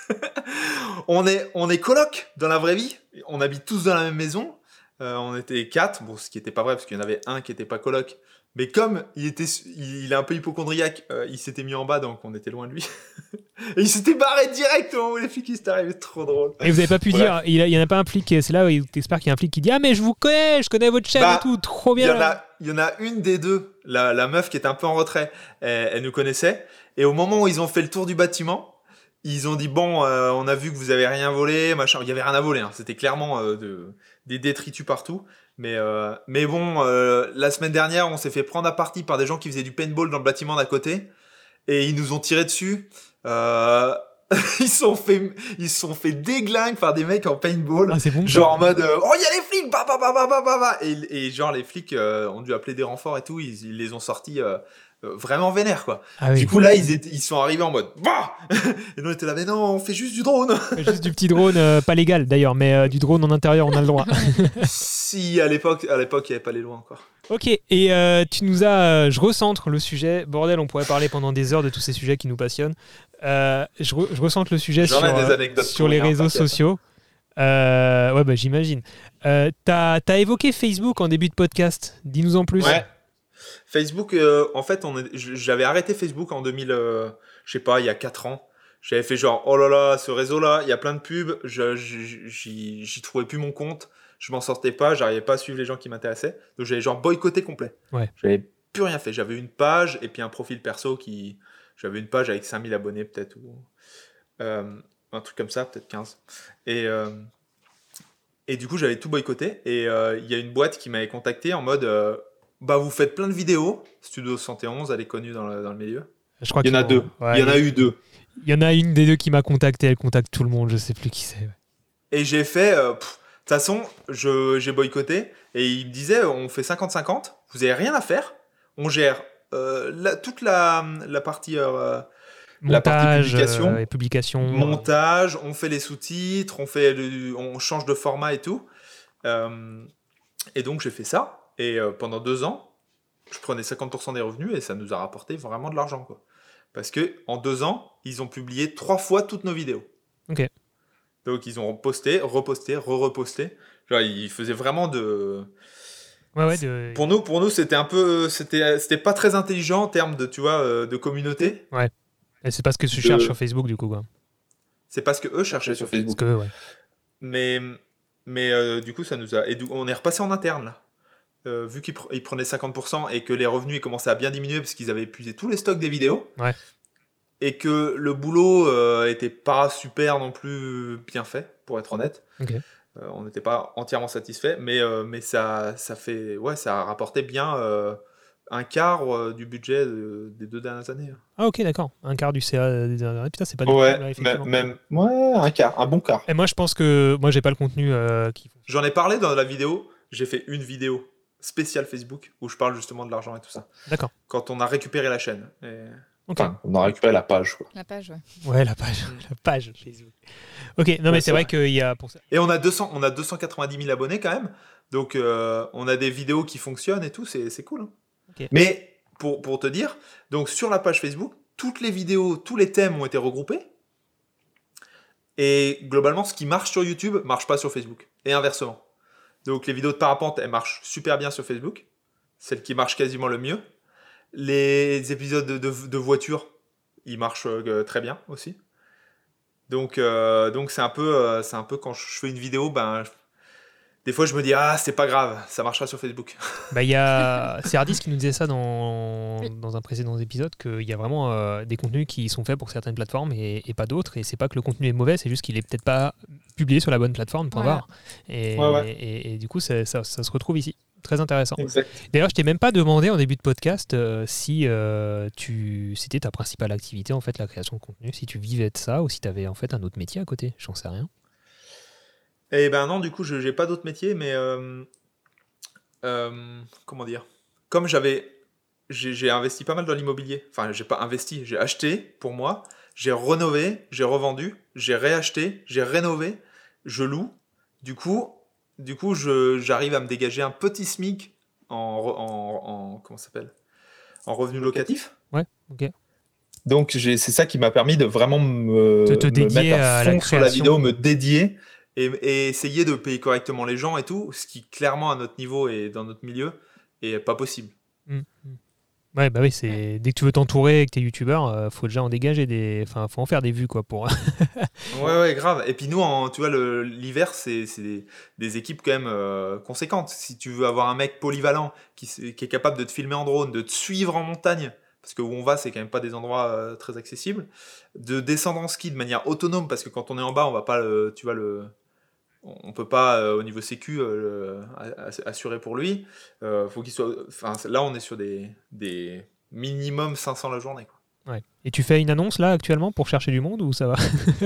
on, est, on est coloc dans la vraie vie, on habite tous dans la même maison. Euh, on était quatre, bon, ce qui n'était pas vrai, parce qu'il y en avait un qui n'était pas coloc. Mais comme il, était, il est un peu hypochondriaque, euh, il s'était mis en bas, donc on était loin de lui. et il s'était barré direct au moment où les flics étaient arrivés, trop drôle. Et vous avez pas pu Voilà. dire, il y a- il y en a pas un flic, c'est là où t'espères qu'il y a un flic qui dit Ah, mais je vous connais, je connais votre chaîne Bah, et tout, trop Il y, bien. en a, il y en a une des deux, la, la meuf qui était un peu en retrait, elle, elle nous connaissait. Et au moment où ils ont fait le tour du bâtiment, ils ont dit Bon, euh, on a vu que vous avez rien volé, machin. Il y avait rien à voler, hein. c'était clairement euh, de, des détritus partout. Mais, euh, mais bon, euh, la semaine dernière, on s'est fait prendre à partie par des gens qui faisaient du paintball dans le bâtiment d'à côté. Et ils nous ont tiré dessus. Euh, ils se sont fait, ils sont fait déglingue par des mecs en paintball. Ah, bon. Genre en mode euh, oh il y a les flics bah bah bah bah bah bah bah et, et genre les flics euh, ont dû appeler des renforts et tout ils, ils les ont sortis euh, vraiment vénère quoi. Ah oui, Du coup là ils étaient ils sont arrivés en mode bah et nous on était là mais non on fait juste du drone. juste du petit drone, euh, pas légal d'ailleurs, mais euh, du drone en intérieur, on a le droit. si à l'époque à l'époque il y avait pas les lois encore. ok, et euh, tu nous as. euh, je recentre le sujet. Bordel, on pourrait parler pendant des heures de tous ces sujets qui nous passionnent. Euh, je, re- je recentre le sujet sur, euh, les réseaux sociaux. Euh, ouais, bah j'imagine. Euh, T'as as évoqué Facebook en début de podcast. Dis-nous en plus. Ouais. Facebook euh, en fait on est- j'avais arrêté Facebook en 2000 euh, je sais pas il y a 4 ans. J'avais fait genre oh là là ce réseau là il y a plein de pubs je- j'y j'y trouvais plus mon compte je m'en sortais pas j'arrivais pas à suivre les gens qui m'intéressaient donc j'avais genre boycotté complet Ouais. j'avais plus rien fait j'avais une page et puis un profil perso qui j'avais une page avec 5000 abonnés peut-être ou euh, un truc comme ça peut-être 15 et et du coup j'avais tout boycotté et il y a une boîte qui m'avait contacté en mode bah vous faites plein de vidéos Studio 111 elle est connue dans le, dans le milieu Je crois Il y en a deux. ouais, il y en a eu deux. Il y en a une des deux qui m'a contacté. Elle contacte tout le monde. Je sais plus qui c'est. Et j'ai fait, euh, de toute façon, je- j'ai boycotté. Et il me disait, on fait 50-50, vous avez rien à faire. On gère euh, la- toute la, la partie euh, La partie Montage publication. euh, et publication. montage, on fait les sous-titres, on, fait le- on change de format et tout. Euh, et donc j'ai fait ça. Et euh, pendant deux ans, je prenais 50% des revenus et ça nous a rapporté vraiment de l'argent. quoi. Parce que en deux ans, ils ont publié trois fois toutes nos vidéos. Ok. Donc ils ont posté, reposté, re-reposté. Genre, ils faisaient vraiment de. Ouais, ouais, de- Pour nous, pour nous, c'était un peu, c'était, c'était pas très intelligent en termes de, tu vois, euh, de communauté. Et c'est pas ce que tu de- cherches sur Facebook du coup. Quoi. C'est pas ce que eux cherchaient sur Facebook. que, ouais. Mais, mais euh, du coup, ça nous a. Et du- on est repassé en interne, là. Euh, vu qu'ils pr- ils prenaient 50% et que les revenus ils commençaient à bien diminuer parce qu'ils avaient épuisé tous les stocks des vidéos. Ouais. Et que le boulot euh, était pas super non plus bien fait, pour être honnête. Euh, on n'était pas entièrement satisfait, mais, euh, mais ça, ça fait. Ouais, ça a rapporté bien un quart du budget de- des deux dernières années. Ah, ok, d'accord. Un quart du CA des dernières années. Putain, c'est pas du Ouais, tout, là, effectivement. même, ouais, un quart, un bon quart. Et moi, je pense que moi, j'ai pas le contenu qui. J'en ai parlé dans la vidéo. J'ai fait une vidéo spéciale Facebook où je parle justement de l'argent et tout ça. D'accord. Quand on a récupéré la chaîne. Et- Ok. Enfin, on a récupéré la page. Quoi. La page, ouais. Ouais, la page, la page Facebook. Ok, non, mais Ouais, c'est c'est vrai qu'il y a pour ça. Et on a, 200, on a 290 000 abonnés quand même. Donc euh, on a des vidéos qui fonctionnent et tout, c'est c'est cool. hein. Ok. Mais pour, pour te dire, donc sur la page Facebook, toutes les vidéos, tous les thèmes ont été regroupés. Et globalement, ce qui marche sur YouTube marche pas sur Facebook. Et inversement. Donc les vidéos de parapente, elles marchent super bien sur Facebook. Celles qui marchent quasiment le mieux. Les épisodes de, voiture, ils marchent euh, très bien aussi. Donc euh, c'est un peu euh, un peu quand je fais une vidéo, ben des fois je me dis ah c'est pas grave, ça marchera sur Facebook. Bah, il y a. Qui nous disait ça dans, dans un précédent épisode qu'il y a vraiment euh, des contenus qui sont faits pour certaines plateformes et, et pas d'autres. Et c'est pas que le contenu est mauvais, c'est juste qu'il est peut-être pas publié sur la bonne plateforme, point Voilà. barre. Et, Ouais, ouais. et, et du coup, ça, ça- ça se retrouve ici. Très intéressant. D'ailleurs, je t'ai même pas demandé en début de podcast euh, si euh, tu c'était ta principale activité en fait la création de contenu, si tu vivais de ça ou si tu avais en fait un autre métier à côté. J'en sais rien. Et ben non, du coup, je j'ai pas d'autre métier, mais euh, euh, comment dire? Comme j'avais, j'ai investi pas mal dans l'immobilier. Enfin, j'ai pas investi, j'ai acheté pour moi, j'ai rénové, j'ai revendu, j'ai réacheté, j'ai rénové, je loue. Du coup, du coup, j'arrive à me dégager un petit SMIC en, en, en- comment s'appelle? En revenu locatif. Ouais, ok. Donc c'est ça qui m'a permis de vraiment me, te me dédier mettre à à la fond sur la vidéo, me dédier. Et, et essayer de payer correctement les gens et tout, ce qui clairement à notre niveau et dans notre milieu est pas possible. Mm, mm. Ouais, bah oui, c'est dès que tu veux t'entourer avec tes youtubeurs, euh, faut déjà en dégager des, enfin, faut en faire des vues quoi pour. Ouais, ouais, grave. Et puis nous, en, tu vois, l'hiver, c'est c'est des, des équipes quand même euh, conséquentes. Si tu veux avoir un mec polyvalent qui est capable de te filmer en drone, de te suivre en montagne, parce que où on va, c'est quand même pas des endroits euh, très accessibles, de descendre en ski de manière autonome, parce que quand on est en bas, on va pas, le, tu vois, le, on peut pas euh, au niveau sécu euh, le- ass- assurer pour lui. Faut qu'il soit, enfin, là, on est sur des, des minimum 500 la journée. Quoi. Ouais. Et tu fais une annonce là actuellement pour chercher du monde ou ça va?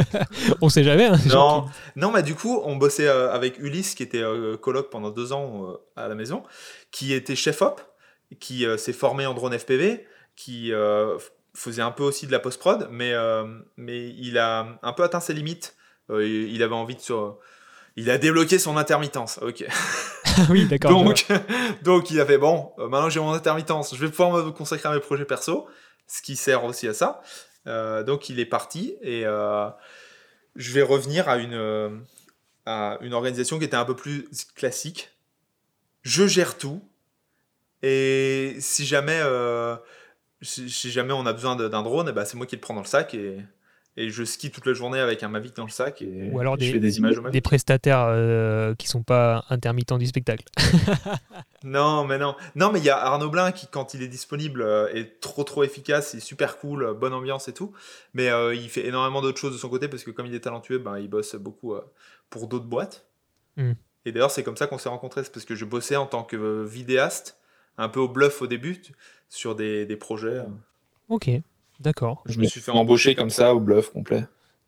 On sait jamais. hein, Non, non, mais du coup, on bossait avec Ulysse, qui était coloc pendant deux ans à la maison, qui était chef op, qui s'est formé en drone FPV, qui euh, faisait un peu aussi de la post-prod, mais, euh, mais il a un peu atteint ses limites. Euh, il avait envie de sur... Il a débloqué son intermittence, ok. oui, d'accord. Donc, donc il a fait bon, maintenant j'ai mon intermittence, je vais pouvoir me consacrer à mes projets perso, ce qui sert aussi à ça. Euh, donc il est parti et euh, je vais revenir à une, à une organisation qui était un peu plus classique. Je gère tout et si jamais, euh, si, si jamais on a besoin d'un drone, eh ben, c'est moi qui le prends dans le sac et, et je skie toute la journée avec un Mavic dans le sac et Ou alors je des- fais des images au Mavic. Des prestataires euh, qui sont pas intermittents du spectacle. Non, mais non. Non, mais il y a Arnaud Blin qui, quand il est disponible, euh, est trop trop efficace, c'est super cool, euh, bonne ambiance et tout. Mais euh, il fait énormément d'autres choses de son côté parce que comme il est talentueux, ben, il bosse beaucoup euh, pour d'autres boîtes. Mm. Et d'ailleurs, c'est comme ça qu'on s'est rencontrés, c'est parce que je bossais en tant que vidéaste, un peu au bluff au début, sur des, des projets. Ok, d'accord. Je me suis fait embaucher comme ça au bluff complet.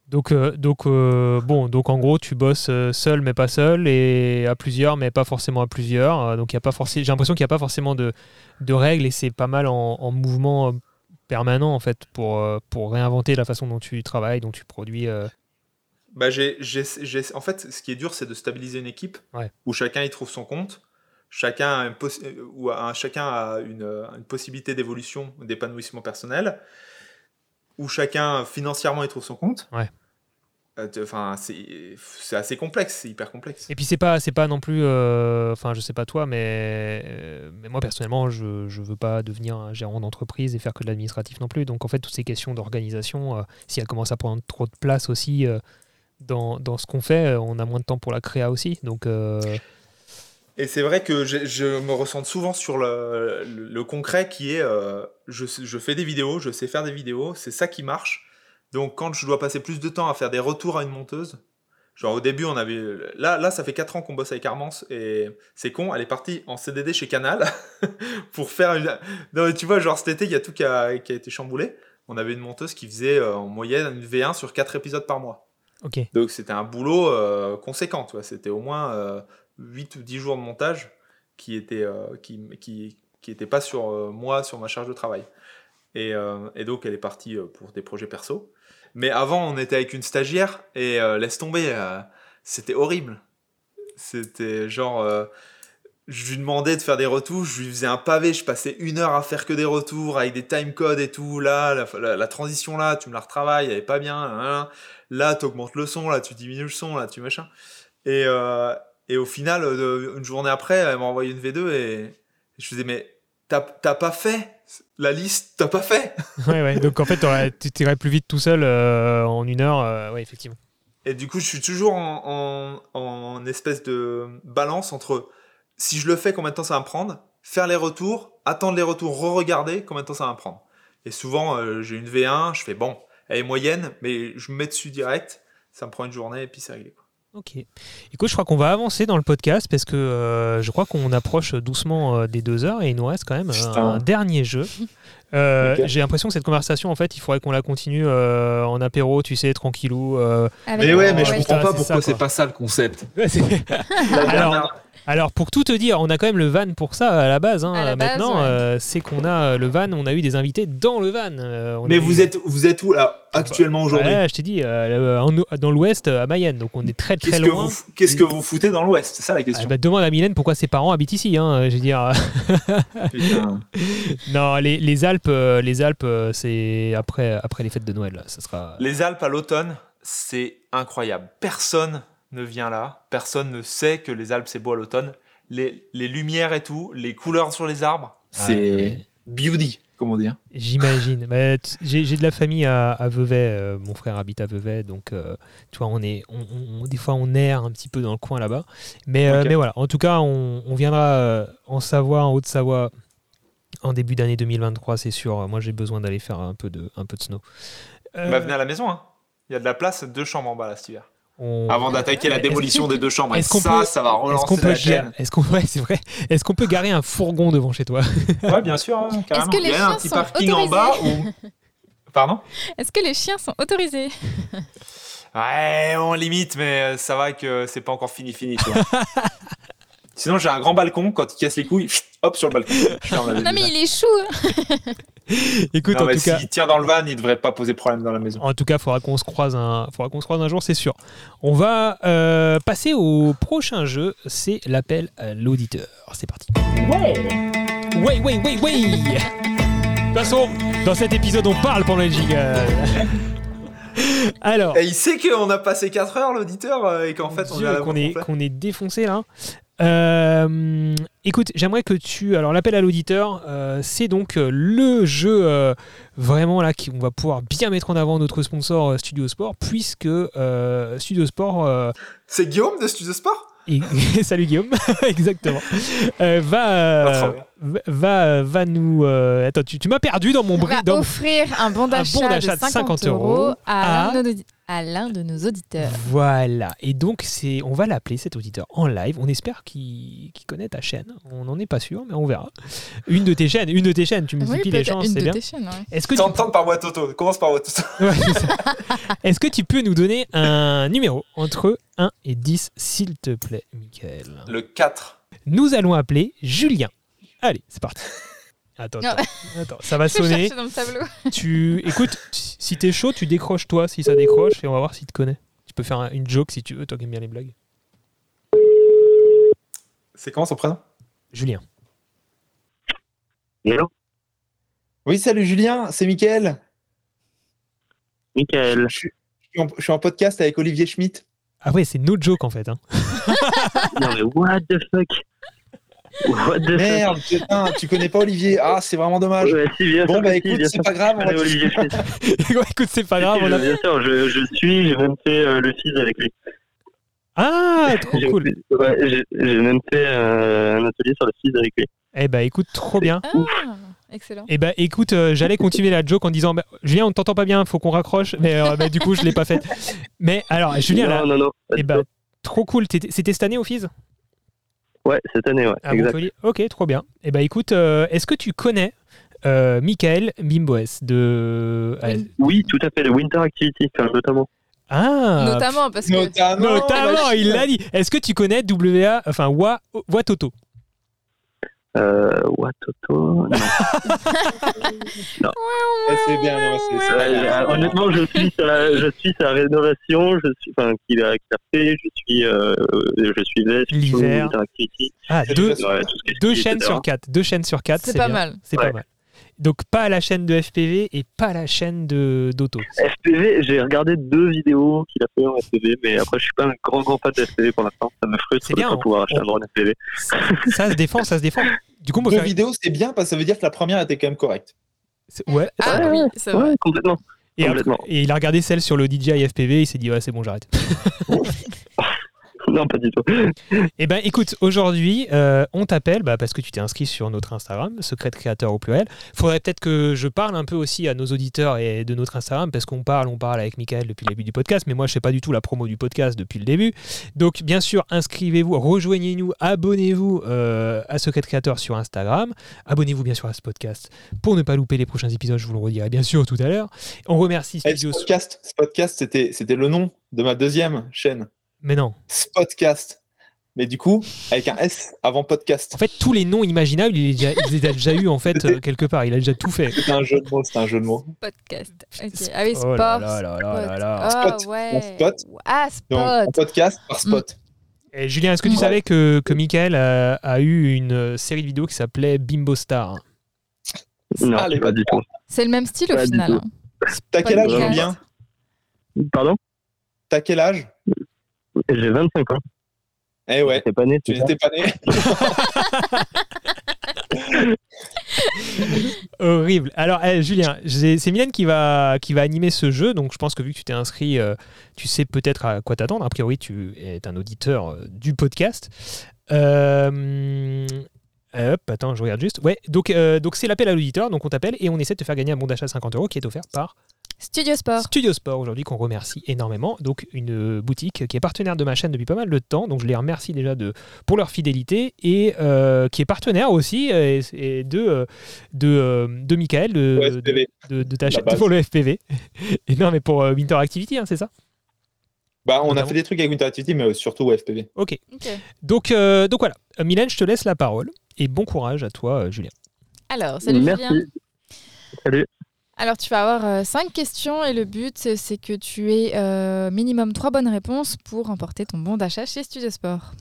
Donc, euh, donc euh, bon, donc en gros, tu bosses euh, seul mais pas seul et à plusieurs mais pas forcément à plusieurs. Donc il y a pas forcément, j'ai l'impression qu'il n'y a pas forcément de, de règles et c'est pas mal en, en mouvement permanent en fait pour, pour réinventer la façon dont tu travailles, dont tu produis. euh. Bah, j'ai, j'ai- j'ai- en fait, ce qui est dur, c'est de stabiliser une équipe Ouais. où chacun y trouve son compte, chacun a une, euh, un- chacun a une, euh, une possibilité d'évolution, d'épanouissement personnel, où chacun financièrement y trouve son compte. Ouais. Euh, Enfin, c'est, c'est assez complexe, c'est hyper complexe. Et puis c'est pas c'est pas non plus euh, enfin je sais pas toi mais euh, mais moi personnellement je je veux pas devenir un gérant d'entreprise et faire que de l'administratif non plus donc en fait toutes ces questions d'organisation euh, si elles commencent à prendre trop de place aussi euh, dans, dans ce qu'on fait euh, on a moins de temps pour la créa aussi donc euh, Et c'est vrai que je, je me ressens souvent sur le, le- le concret qui est euh, je, fais des vidéos, je sais faire des vidéos, c'est ça qui marche. Donc quand je dois passer plus de temps à faire des retours à une monteuse, genre au début on avait... Là, là ça fait 4 ans qu'on bosse avec Armance et c'est con, elle est partie en CDD chez Canal pour faire une... Non mais tu vois, genre cet été il y a tout qui a, qui a été chamboulé. On avait une monteuse qui faisait euh, en moyenne une V1 sur 4 épisodes par mois. Donc c'était un boulot euh, conséquent, tu vois. C'était au moins euh, 8 ou 10 jours de montage qui étaient, euh, qui, qui, pas sur euh, moi, sur ma charge de travail. Et, euh, et donc elle est partie pour des projets perso. Mais avant, on était avec une stagiaire et laisse tomber, c'était horrible. C'était genre, je lui demandais de faire des retouches, je lui faisais un pavé, je passais une heure à faire que des retours avec des timecodes et tout. Là, la, transition là, tu me la retravailles, elle est pas bien. Là, là. Là, tu augmentes le son, là, tu diminues le son, là, tu machin. Et, et au final, euh, une journée après, elle m'a envoyé une V2 et je faisais, mais t'as pas fait la liste, t'as pas fait. ouais ouais donc en fait tu irais plus vite tout seul euh, en une heure euh, ouais effectivement Et du coup, je suis toujours en, en, en espèce de balance entre si je le fais, combien de temps ça va me prendre, faire les retours, attendre les retours, re-regarder, combien de temps ça va me prendre. Et souvent, euh, j'ai une V1, je fais bon, elle est moyenne, mais je me mets dessus direct, ça me prend une journée et puis c'est réglé. quoi. Ok. Écoute, je crois qu'on va avancer dans le podcast parce que euh, je crois qu'on approche doucement euh, des deux heures et il nous reste quand même un, dernier jeu. Euh. J'ai l'impression que cette conversation, en fait, il faudrait qu'on la continue euh, en apéro, tu sais, tranquillou. euh. Mais ouais, mais je Ouais, comprends pas pourquoi c'est pas ça le concept. alors, alors, pour tout te dire, on a quand même le van pour ça à la base. hein. À la base, Maintenant, ouais. euh, c'est qu'on a euh, le van, on a eu des invités dans le van. euh, on Mais vous eu- êtes, vous êtes où là actuellement aujourd'hui Ouais, je t'ai dit, euh, en- dans l'ouest, à Mayenne. Donc on est très très Qu'est-ce que, loin. vous, qu'est-ce que vous foutez dans l'Ouest? C'est ça la Ah, question. bah, demande à Mylène pourquoi ses parents habitent ici. Hein, je veux dire. Putain. Non, les, les Alpes, les Alpes, c'est après, après les fêtes de Noël. Là, ça sera. Les Alpes à l'automne, c'est incroyable. Personne ne vient là, personne ne sait que les Alpes c'est beau à l'automne. Les, les lumières et tout, les couleurs sur les arbres. C'est beauty, comment dire. J'imagine. Mais t- J'ai j'ai de la famille à, à Vevey. euh, mon frère habite à Vevey, donc euh, tu vois, on est, on, on- on- des fois on erre un petit peu dans le coin là-bas. Mais, euh, mais voilà. En tout cas, on, on viendra euh, en Savoie, en Haute-Savoie, en début d'année 2023, c'est sûr. Moi, j'ai besoin d'aller faire un peu de, un peu de snow. Euh, Bah, venez à la maison, hein. Il y a de la place, deux chambres en bas là cet hiver. On- Avant d'attaquer la Est-ce- démolition des deux chambres. Est-ce qu'on ça, peut- ça va Est-ce relancer qu'on peut, la chaîne. est-ce qu'on, ouais, c'est vrai. Est-ce qu'on peut garer un fourgon devant chez toi? Ouais, bien sûr, hein, carrément. que les Il y a un chiens petit sont parking en bas où. Pardon? Est-ce que les chiens sont autorisés? Ouais, on limite, mais euh, ça va que c'est pas encore fini, fini. tu vois. Sinon, j'ai un grand balcon. Quand il casse les couilles, hop sur le balcon. Non mais il est chou hein. Écoute, Non, en mais tout cas. s'il tire dans le van, il devrait pas poser problème dans la maison. En tout cas, il faudra qu'on se croise un, faudra qu'on se croise un jour, c'est sûr. On va euh, passer au prochain jeu, c'est l'appel à l'auditeur. C'est parti. Ouais, ouais, ouais, ouais, ouais. De toute façon, dans cet épisode, on parle pendant les jingle. Alors, Et il sait qu'on a passé 4 heures, l'auditeur, euh, et qu'en fait, on Dieu, est à la qu'on bourre est, complète. qu'on est défoncé là. Euh, écoute, j'aimerais que tu. Alors, l'appel à l'auditeur, euh, c'est donc euh, le jeu euh, vraiment là qu'on va pouvoir bien mettre en avant notre sponsor euh, Studio Sport, puisque euh, Studio Sport. euh, C'est Guillaume de Studio Sport? Et- salut Guillaume, exactement. Euh, va, Va, va, nous. euh, attends, tu, tu m'as perdu dans mon On bruit. va dans- offrir un bon d'achat bon de d'achat 50, de 50 euros à, à- l'un de nos de auditeurs. Voilà. Et donc, c'est, on va l'appeler cet auditeur en live. On espère qu'il, qu'il connaît ta chaîne. On n'en est pas sûr, mais on verra. Une de tes chaînes, une de tes chaînes. Tu multiplies les peut-être chances, une c'est de bien. tes chaînes, ouais. Est-ce que, tu... Par voix Toto. Commence par voix Toto. Ouais, c'est ça. Est-ce que tu peux nous donner un numéro entre 1 et 10, s'il te plaît, Michael Le 4. Nous allons appeler Julien. Allez, c'est parti. Attends, attends, attends, ça va sonner. chercher dans le tableau. Tu écoute, si t'es chaud, tu décroches toi si ça décroche et on va voir s'il te connaît. Tu peux faire un- une joke si tu veux, toi qui aimes bien les blagues. C'est comment son prénom? Julien. Hello, Oui, salut Julien, c'est Mickaël. Michael. Je suis, je en, je suis en podcast avec Olivier Schmitt. Ah ouais, c'est no joke en fait. hein. Non mais what the fuck? Merde, putain, tu connais pas Olivier. Ah, c'est vraiment dommage. Ouais, si, bien Bon, sûr bah si, écoute, c'est pas grave. on va Olivier. Ouais, écoute, c'est pas grave. Si, on a- je- Bien sûr, je, je suis, j'ai même fait euh, le fils avec lui. Ah, trop cool. Ouais, j'ai même fait euh, un atelier sur le fils avec lui. Eh bah écoute, trop bien. Ah, excellent. Eh bah écoute, euh, j'allais continuer la joke en disant bah, Julien, on t'entend pas bien, faut qu'on raccroche. Mais euh, bah, du coup, je l'ai pas faite. Mais alors, Julien, non, là, non, non. eh bah, tout. trop cool. T'étais- C'était cette année au FIS Ouais, cette année, ouais. exact. Montpellier Ok, trop bien. Eh bah écoute, euh, est-ce que tu connais euh, Michael Bimboes de. Oui. Oui, tout à fait, le Winter Activity, notamment. Ah Notamment parce que. Notamment. Notamment, il l'a dit. Est-ce que tu connais WA, enfin Wa, Watoto? Euh, Watoto. Non. Eh, C'est bien, non, c'est- c'est- Ouais, euh, honnêtement, je suis sa, je suis sa rénovation, je suis, enfin, qu'il a, qu'il a fait, je suis, euh, je suis Lèche, L'hiver. Ah, deux, ouais, deux chaînes etc. sur quatre. Deux chaînes sur quatre. C'est pas bien. mal. C'est pas mal. Donc pas la chaîne de FPV et pas la chaîne de d'Auto. FPV, j'ai regardé deux vidéos qu'il a fait en FPV, mais après, je suis pas un grand, grand fan de FPV pour l'instant. Ça me frustre C'est de bien, pas on- pouvoir acheter on- un drone FPV. Ça se défend, ça se défend. Du coup, Deux faire- vidéos, c'est bien parce que ça veut dire que la première était quand même correcte. Ouais. Ah oui, c'est vrai. Ouais, complètement. Et, après- complètement. et il a regardé celle sur le DJI FPV. Il s'est dit ouais, c'est bon, j'arrête. Non, pas du tout. Eh ben, écoute, aujourd'hui, euh, on t'appelle bah, parce que tu t'es inscrit sur notre Instagram, Secret Créateur au pluriel. Faudrait peut-être que je parle un peu aussi à nos auditeurs et de notre Instagram parce qu'on parle, on parle avec Michael depuis le début du podcast, mais moi, je fais pas du tout la promo du podcast depuis le début. Donc, bien sûr, inscrivez-vous, rejoignez-nous, abonnez-vous euh, à Secret Créateur sur Instagram. Abonnez-vous bien sûr à ce podcast pour ne pas louper les prochains épisodes. Je vous le redirai bien sûr tout à l'heure. On remercie Eh, ce Studios. podcast, ce podcast c'était c'était le nom de ma deuxième chaîne. Mais non. Spotcast. Mais du coup, avec un S avant podcast. En fait, tous les noms imaginables, il, est déjà, il les a déjà eu en fait euh, quelque part. Il a déjà tout fait. C'était un jeu de mots, c'était un jeu de mots. Podcast. Ok. Ah oui, Oh là là là là spot. là là. Ah Spot. ouais. On spot. Ah, Donc, spot. podcast par spot. Et Julien, est-ce que tu Ouais. savais que, que Michael a, a eu une euh, série de vidéos qui s'appelait Bimbo Star? Non, Allez, pas du tout. C'est le même style au Pas final. hein. T'as quel âge. Julien? Pardon? T'as quel âge? J'ai 25 ans. Eh ouais, T'es pas né, tu n'étais pas né. Horrible. Alors, eh, Julien, c'est Mylène qui va, qui va animer ce jeu. Donc, je pense que vu que tu t'es inscrit, euh, tu sais peut-être à quoi t'attendre. A priori, tu es un auditeur euh, du podcast. Euh, hop, attends, je regarde juste. Ouais, donc euh, donc c'est l'appel à l'auditeur. Donc, on t'appelle et on essaie de te faire gagner un bon d'achat à 50 euros qui est offert par Studio Sport. Studio Sport aujourd'hui qu'on remercie énormément. Donc une boutique qui est partenaire de ma chaîne depuis pas mal de temps. Donc je les remercie déjà de, pour leur fidélité et euh, qui est partenaire aussi et, et de, euh, de, euh, de Michael de, de, de ta chaîne pour le FPV. Et non mais pour Winter Activity, hein, c'est ça? Bah, on a fait des trucs avec Interactivity, mais surtout FPV. Ok. Donc, euh, donc voilà. Mylène, je te laisse la parole et bon courage à toi, Julien. Alors, salut Merci. Julien. Salut. Alors, tu vas avoir 5 questions et le but, c'est- que tu aies euh, minimum 3 bonnes réponses pour remporter ton bon d'achat chez Studio Sport.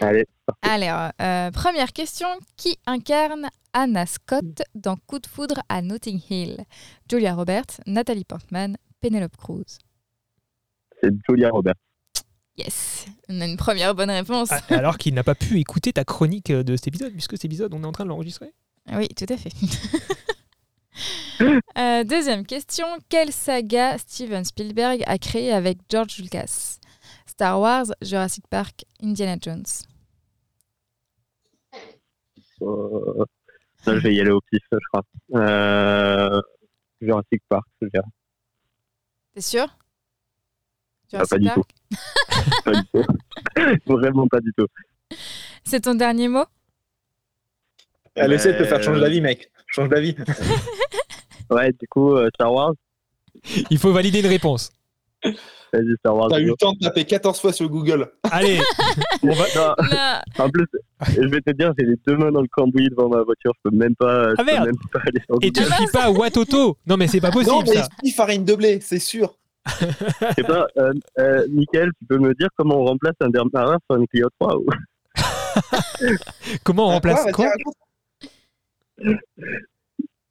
Allez. Alors, euh, première question. Qui incarne Anna Scott dans Coup de foudre à Notting Hill? Julia Roberts, Nathalie Portman, Penelope Cruz. C'est Julia Robert. Yes, on a une première bonne réponse. Ah, alors qu'il n'a pas pu écouter ta chronique euh, de cet épisode, puisque cet épisode, on est en train de l'enregistrer. Oui, tout à fait. Euh, deuxième question. Quelle saga Steven Spielberg a créée avec George Lucas? Star Wars, Jurassic Park, Indiana Jones. Euh, là, je vais y aller au pif, je crois. Euh, Jurassic Park, je dirais. T'es sûr? Ah, pas Jurassic du Park? Tout. Pas du tout. Vraiment pas du tout. C'est ton dernier mot? Elle essaie de te faire changer d'avis, mec. Change d'avis. Ouais, du coup, euh, Star Wars. Il faut valider une réponse. Vas-y, Star Wars. T'as eu le temps de taper 14 fois sur Google. Allez, on va... Non, en plus, je vais te dire, j'ai les deux mains dans le cambouis devant ma voiture. Je peux même pas, je Ah, peux merde. même pas aller sur Et tu Google. cries pas Watoto Non mais c'est pas possible non, mais ça. si farine de blé, c'est sûr. Je sais pas, euh, euh, Mickaël, tu peux me dire comment on remplace un démarreur sur une Clio 3 ou... Comment on Ah, remplace vas-y, quoi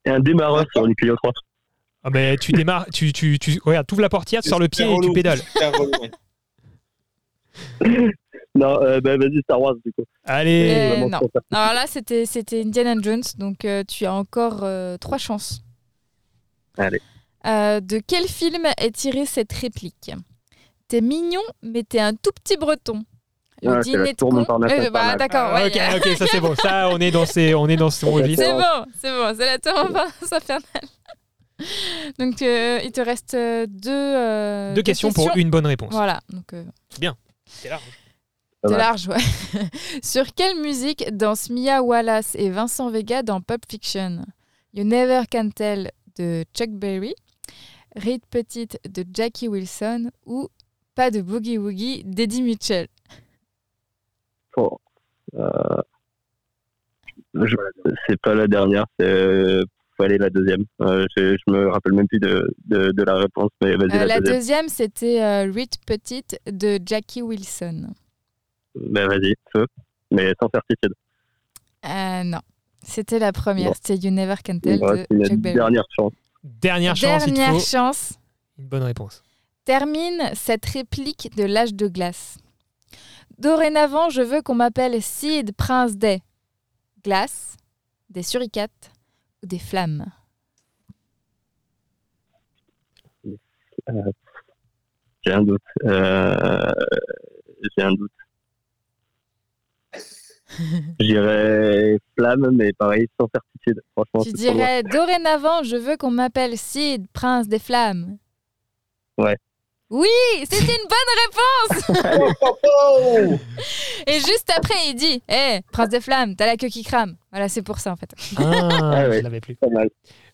raconte. Un démarreur sur une Clio 3 Ah ben tu démarres, tu tu tu regarde, t'ouvres la portière, tu sors le pied et tu pédales. Non, euh, bah, vas-y, Star Wars, du coup. Allez, Euh, non. ça. Alors là, c'était c'était Indiana Jones, donc euh, tu as encore euh, trois chances. Allez. Euh, de quel film est tirée cette réplique? T'es mignon, mais t'es un tout petit breton. Le Ah, c'est la dîner de con. Euh, bah. D'accord, ouais. ok, ok, ça c'est bon. Ça, on est dans ces, on est dans. C'est bon, c'est bon, c'est la tour infernale. Donc euh, il te reste euh, deux, euh, Deux questions pour une bonne réponse. Voilà, donc euh, C'est large. De large, ouais. Sur quelle musique dansent Mia Wallace et Vincent Vega dans Pulp Fiction? You Never Can Tell de Chuck Berry, Reed Petite de Jackie Wilson ou Pas de Boogie Woogie d'Eddie Mitchell? Oh. Euh, je- C'est pas la dernière, c'est faut aller la deuxième. Euh, je, je me rappelle même plus de, de, de la réponse, mais vas-y, Euh, la, La deuxième. deuxième, c'était euh, Reed Petite de Jackie Wilson. Ben vas-y, feu. Mais sans certitude. Euh, non, c'était la première, Bon. c'était You Never Can Tell de Chuck Berry. dernière chance. Dernière chance, il te Dernière faut chance. une bonne réponse. termine cette réplique de l'âge de glace. Dorénavant, je veux qu'on m'appelle Sid, prince des glaces, des suricates ou des flammes. J'ai un doute. Euh, J'ai un doute. J'irais flamme, mais pareil, sans certitude. Franchement, Tu dirais Dorénavant, je veux qu'on m'appelle Sid, prince des flammes. Ouais. Oui, c'est une bonne réponse. Oh, oh, oh Et juste après, il dit Hé, prince des flammes, t'as la queue qui crame. Voilà, c'est pour ça en fait. Ah, ouais. je l'avais plus. Pas mal.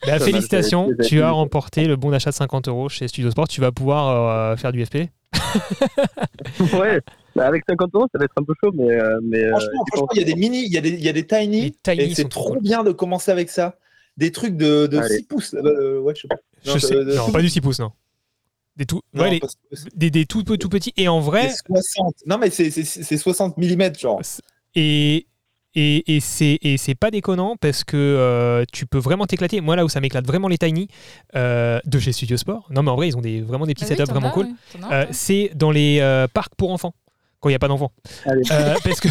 Bah, félicitations, tu as remporté le bon d'achat de 50 euros chez Studio Sport. Tu vas pouvoir euh, faire du FP. ouais. Bah, avec 50 euros, ça va être un peu chaud, mais. euh, mais euh, Franchement, il y a des mini, il y a des, il y a des tiny, Les tiny et c'est trop cool. bien de commencer avec ça. Des trucs de, de Allez. 6 pouces. euh, ouais, je sais pas. Je Non, sais. de- de- non, pas du 6 pouces, non. Des tout, Non, ouais, les- parce que des, des tout, tout petits. Et en vrai, c'est 60. Non, mais c'est- c'est c'est 60 mm, genre. Et, et, et c'est et c'est pas déconnant parce que euh, tu peux vraiment t'éclater. Moi, là où ça m'éclate vraiment les Tiny euh, de chez Studio Sport, non, mais en vrai, ils ont des, vraiment des petits oui, setups vraiment as, cool. ouais, Euh, c'est dans les euh, parcs pour enfants, quand il n'y a pas d'enfants. Euh, parce que,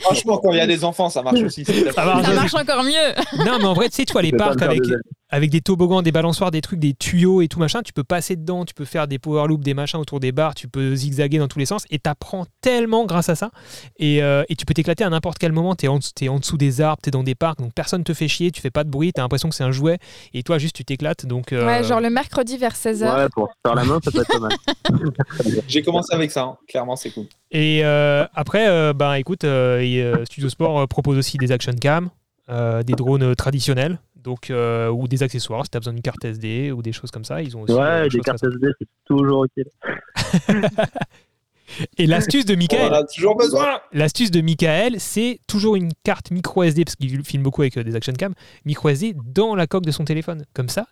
Franchement, quand il y a des enfants, ça marche aussi. Ça marche. Ça marche encore mieux. non, mais en vrai, tu sais, tu vois, les parcs avec, des ailes. avec des toboggans, des balançoires, des trucs, des tuyaux et tout machin, tu peux passer dedans, tu peux faire des power loops, des machins autour des barres, tu peux zigzaguer dans tous les sens et t'apprends tellement grâce à ça. Et, euh, et tu peux t'éclater à n'importe quel moment. T'es en, t'es en dessous des arbres, t'es dans des parcs, donc personne te fait chier, tu fais pas de bruit, t'as l'impression que c'est un jouet et toi juste tu t'éclates. Donc, euh, Ouais, genre le mercredi vers 16h. Ouais, pour se faire la main, ça peut être pas mal. J'ai commencé avec ça. hein. Clairement, c'est cool. Et euh, après, euh, bah, écoute, euh, euh, Studio Sport euh, propose aussi des action cam, euh, des drones traditionnels, donc euh, ou des accessoires si tu as besoin d'une carte SD ou des choses comme ça. Ils ont aussi Ouais, des cartes SD, c'est toujours utile. sympas. Et l'astuce de Michael, en a toujours besoin. l'astuce de Michael, c'est toujours une carte micro SD parce qu'il filme beaucoup avec des action cam, micro SD dans la coque de son téléphone. Comme ça,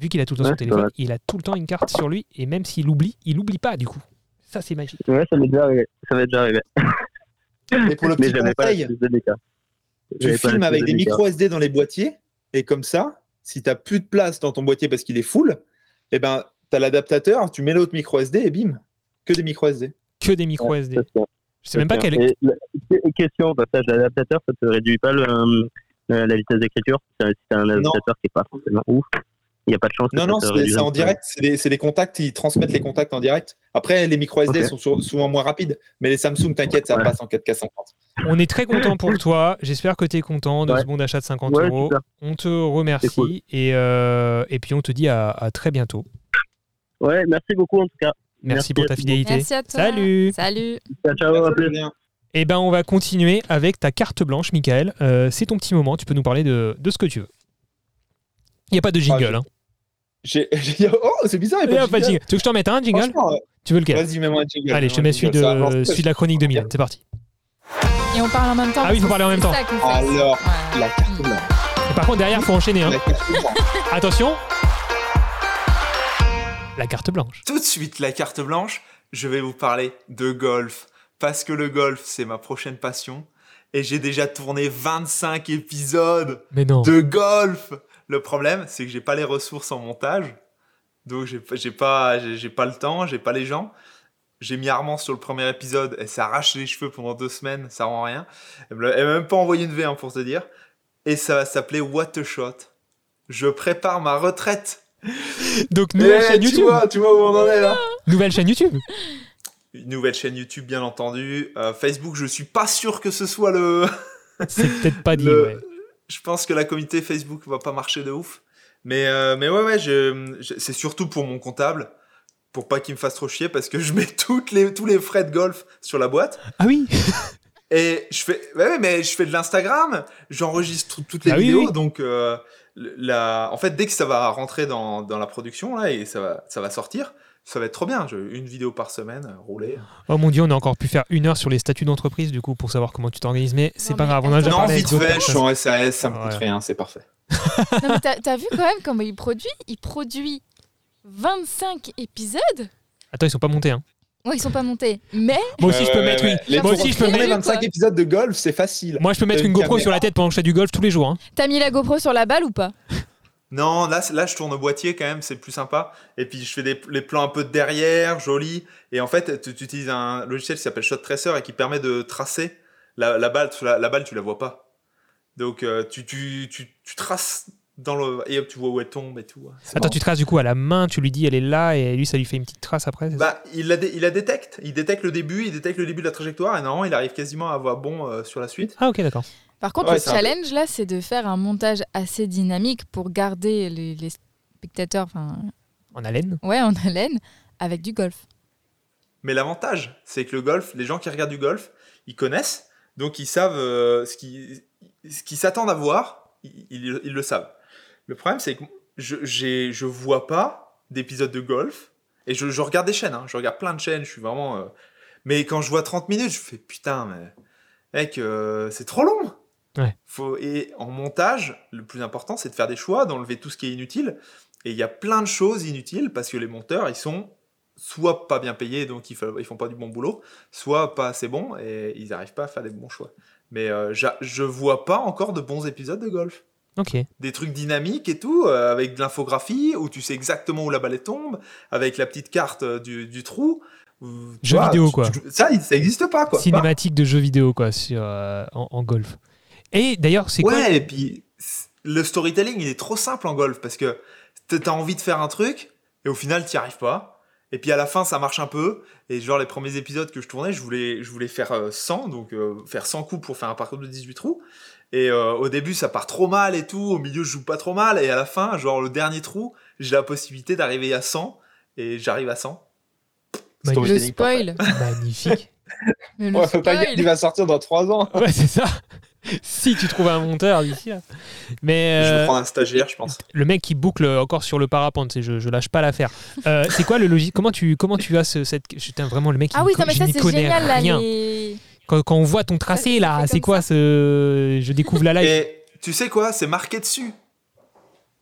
vu qu'il a tout le temps Ouais, son téléphone, vrai. il a tout le temps une carte sur lui et même s'il oublie, il oublie pas du coup. Ça c'est magique. Ouais, ça m'est déjà arrivé. Ça m'est déjà arrivé. Et pour le petit conseil, tu filmes puce avec de des micro SD dans les boîtiers. Et comme ça, si tu plus de place dans ton boîtier parce qu'il est full, eh ben, tu as l'adaptateur, tu mets l'autre micro SD et bim, que des micro SD. Que des micro SD. Je sais même pas c'est quel. bien. Et la- question passage de l'adaptateur, ça te réduit pas le, euh, la vitesse d'écriture? Si t'as un adaptateur qui est pas forcément ouf, il n'y a pas de chance. Non, non, c'est en direct. C'est des, contacts, ils transmettent les contacts en direct. Après, les micro SD sont sou- souvent moins rapides. Mais les Samsung, t'inquiète, ça Ouais. passe en 4K 50. On est très content pour toi. J'espère que tu es content de Ouais. ce bon d'achat de 50 Ouais, euros. On te remercie cool. et, euh, et puis on te dit à, à très bientôt. Ouais, merci beaucoup en tout cas. Merci, pour ta fidélité. Merci à toi. Salut. Salut. Ciao, ciao, à plus. Bien. Eh ben, on va continuer avec ta carte blanche, Michael. Euh, c'est ton petit moment. Tu peux nous parler de, de ce que tu veux. Il n'y a pas de jingle. j'ai- hein. J'ai- Oh, c'est bizarre, il Il y y a a pas de jingle. Tu veux que je t'en mette un jingle? Tu veux lequel? Vas-y, mets-moi un jingle. Allez, je te mets celui de, celui de la chronique de Milan. C'est parti. Et on parle en même temps. Ah oui, il faut parler en même temps. Alors, Ouais. la carte blanche. Par contre, derrière, il faut enchaîner. hein. La carte blanche. Attention. La carte blanche. Tout de suite, la carte blanche, je vais vous parler de golf. Parce que le golf, c'est ma prochaine passion. Et j'ai déjà tourné 25 épisodes Mais non. de golf. Le problème, c'est que j'ai pas les ressources en montage. Donc j'ai pas- j'ai pas, le temps, j'ai pas les gens. J'ai mis Armand sur le premier épisode et ça arrache les cheveux pendant deux semaines, ça rend rien. Elle m'a elle même pas envoyé une V hein, pour te dire. Et ça va s'appeler What a Shot. Je prépare ma retraite. Donc, nouvelle Eh, chaîne tu YouTube. vois, tu vois où on en est là Nouvelle chaîne YouTube. Une nouvelle chaîne YouTube, bien entendu. Euh, Facebook, je suis pas sûr que ce soit le. C'est peut-être pas dit. Le- ouais. Je pense que la communauté Facebook va pas marcher de ouf. Mais, euh, mais ouais, ouais, je, je- c'est surtout pour mon comptable. Pour pas qu'il me fasse trop chier, parce que je mets toutes les, tous les frais de golf sur la boîte. Ah oui. Et je fais, ouais, mais je fais de l'Instagram, j'enregistre toutes les Ah oui, vidéos, oui. donc euh, la, en fait, dès que ça va rentrer dans, dans la production là et ça va, ça va sortir, ça va être trop bien. Une vidéo par semaine, euh, rouler. Oh mon dieu, on a encore pu faire une heure sur les statuts d'entreprise du coup pour savoir comment tu t'organises, mais c'est pas mais grave. On a déjà Non, vite fait, Je suis en SAS, ça me coûte Ouais. rien, c'est parfait. Non, mais t'as t'as vu quand même comment il produit? Il produit 25 épisodes Attends, ils sont pas montés. Hein. Bon, ils sont pas montés, mais Moi aussi, je peux mettre, oui. Les Moi aussi, je peux mettre. 25 quoi. épisodes de golf, c'est facile. Moi, je peux mettre Une une GoPro caméra. sur la tête pendant que je fais du golf tous les jours. hein. t'as mis la GoPro sur la balle ou pas? Non, là, là, je tourne au boîtier quand même, c'est plus sympa. Et puis, je fais des, les plans un peu de derrière, jolis. Et en fait, tu, tu utilises un logiciel qui s'appelle Shot Tracer et qui permet de tracer la, la balle. La, la balle, tu la vois pas. Donc, euh, tu, tu, tu, traces dans le. Et hop, tu vois où elle tombe et tout. Attends, tu traces du coup à la main, tu lui dis elle est là et lui ça lui fait une petite trace après. Bah, il la, dé- il la détecte. Il détecte le début, il détecte le début de la trajectoire. Et normalement, il arrive quasiment à avoir bon euh, sur la suite. Ah ok, d'accord. Par contre, Ouais, le challenge là, c'est de faire un montage assez dynamique pour garder les, les spectateurs En haleine. ouais, en haleine avec du golf. Mais l'avantage, c'est que le golf, les gens qui regardent du golf, ils connaissent, donc ils savent euh, ce qu'ils s'attendent à voir, ils, ils- ils le savent. Le problème, c'est que je, j'ai, je vois pas d'épisodes de golf, et je, je regarde des chaînes, hein, je regarde plein de chaînes, je suis vraiment... euh, Mais quand je vois 30 minutes, je fais putain, mais mec, euh, c'est trop long Ouais. Faut... Et en montage, le plus important, c'est de faire des choix, d'enlever tout ce qui est inutile, et il y a plein de choses inutiles, parce que les monteurs, ils sont soit pas bien payés, donc ils, ils font pas du bon boulot, soit pas assez bons et ils n'arrivent pas à faire les bons choix. Mais euh, je vois pas encore de bons épisodes de golf. Ok. Des trucs dynamiques et tout, euh, avec de l'infographie, où tu sais exactement où la balle tombe, avec la petite carte euh, du, du trou. où, tu Jeu vidéo, tu- quoi. tu- ça, ça existe pas, quoi. Cinématique de jeux vidéo quoi sur euh, en, en golf. Et d'ailleurs c'est quoi Ouais, et puis le storytelling, il est trop simple en golf parce que t'as envie de faire un truc et au final, t'y arrives pas. Et puis à la fin, ça marche un peu. Et genre, les premiers épisodes que je tournais, je voulais, je voulais faire euh, 100, donc euh, faire 100 coups pour faire un parcours de 18 trous. Et euh, au début, ça part trop mal et tout. Au milieu, je joue pas trop mal. Et à la fin, genre, le dernier trou, j'ai la possibilité d'arriver à 100. Et j'arrive à 100. Magnifique. Le Storytelling spoil. Magnifique. Mais le Ouais, faut pas spoil. dire qu'il va sortir dans 3 ans. ouais, c'est ça. Si tu trouves un monteur d'ici là. Mais Je vais euh, prendre un stagiaire, je pense. le mec qui boucle encore sur le parapente, c'est je, je lâche pas l'affaire. Euh, c'est quoi le logiciel Comment tu comment tu as ce, cette Putain, vraiment le mec Ah il oui, co- non, mais ça c'est connais génial là. rien. Les... Quand, quand on voit ton tracé Ça, là, c'est quoi ça. ce je découvre la live. Et tu sais quoi C'est marqué dessus.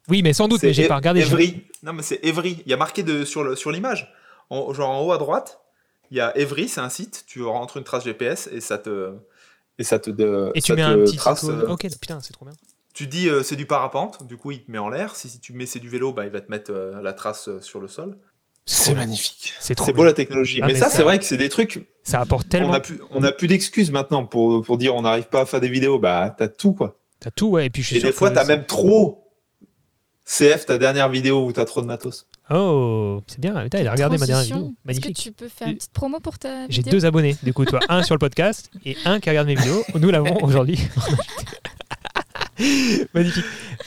Oui, mais sans doute, C'est mais j'ai pas regardé. Evry. Non, mais c'est Evry. Il y a marqué de, sur le- sur l'image. En- genre en haut à droite, il y a Evry, c'est un site. Tu rentres une trace GPS et ça te. Et ça te, de, Et tu mets te un petit trace. euh, Ok, putain, c'est trop bien. Tu dis euh, c'est du parapente, du coup il te met en l'air. Si, si tu mets c'est du vélo, bah, il va te mettre euh, la trace euh, sur le sol. C'est magnifique. C'est trop C'est bien. beau la technologie. Ah, mais, mais ça, ça- c'est vrai que c'est des trucs. Ça apporte On tellement. a plus, on a plus d'excuses maintenant pour, pour dire on n'arrive pas à faire des vidéos. Bah, t'as tout quoi. T'as tout, ouais. Et puis je suis Et sûr des fois, t'as même trop. CF, ta dernière vidéo où t'as trop de matos. Oh, c'est bien. Putain, il a regardé ma dernière vidéo. Est-ce que Magnifique. tu peux faire une petite promo pour ta J'ai deux abonnés, du coup, toi, un sur le podcast et un qui regarde mes vidéos. Nous l'avons aujourd'hui. Magnifique.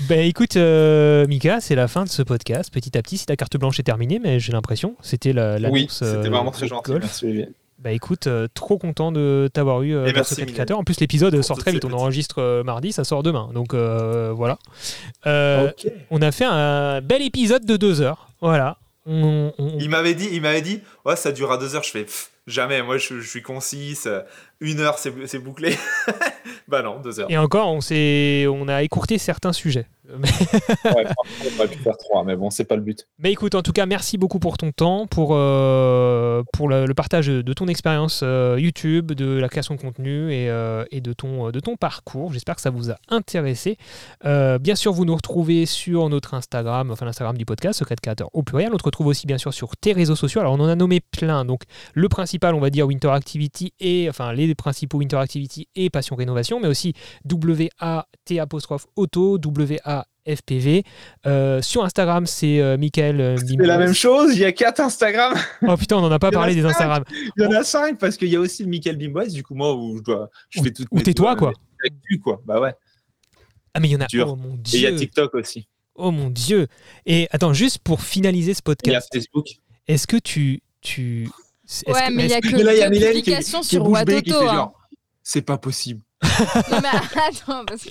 Ben écoute, euh, Mika, c'est la fin de ce podcast. Petit à petit, si ta carte blanche est terminée, mais j'ai l'impression, c'était la, l'annonce, Oui, c'était euh, vraiment très gentil. golf. Merci, Olivier. Bah écoute, euh, trop content de t'avoir eu euh, merci, créateur. En plus, l'épisode sort très vite. On enregistre euh, mardi, ça sort demain. Donc euh, voilà. Euh. On a fait un bel épisode de deux heures. Voilà. On- on- Il m'avait dit, il m'avait dit, ouais, ça durera deux heures. Je fais, pff, jamais. Moi, je, je suis concis. ça- Une heure, c'est bouclé. bah non, deux heures. Et encore, on, s'est- on a écourté certains sujets. Ouais, on aurait pu faire trois, mais bon, c'est pas le but. mais écoute, en tout cas, merci beaucoup pour ton temps, pour, euh, pour le, le partage de ton expérience euh, YouTube, de la création de contenu et, euh, et de, ton, de ton parcours. J'espère que ça vous a intéressé. Euh, bien sûr, vous nous retrouvez sur notre Instagram, enfin l'Instagram du podcast, Secret Créateur au pluriel. On te retrouve aussi, bien sûr, sur tes réseaux sociaux. Alors, on en a nommé plein. Donc, le principal, on va dire Winter Activity et, enfin, les principaux Winter Activity et Passion Rénovation, mais aussi W-A-T apostrophe auto, W-A-F-P-V. Euh, sur Instagram, c'est euh, Michael euh, C'est la même chose, il y a quatre Instagram. Oh putain, on n'en a pas a parlé des cinq. Instagram. Il y en a cinq parce qu'il y a aussi le Michael Bimbois, du coup, moi, où je dois. Je Ou- fais ou tais-toi, quoi. quoi. Bah ouais. Ah mais il y en a. Dur. Oh mon Et il y a dieu. TikTok aussi. Oh mon dieu. Et attends, juste pour finaliser ce Il y a podcast, Facebook. est-ce que tu tu Ouais, que- mais il y a est-ce que a publications qui sur Watoto. fait hein. genre. C'est pas possible. Non, mais attends, parce que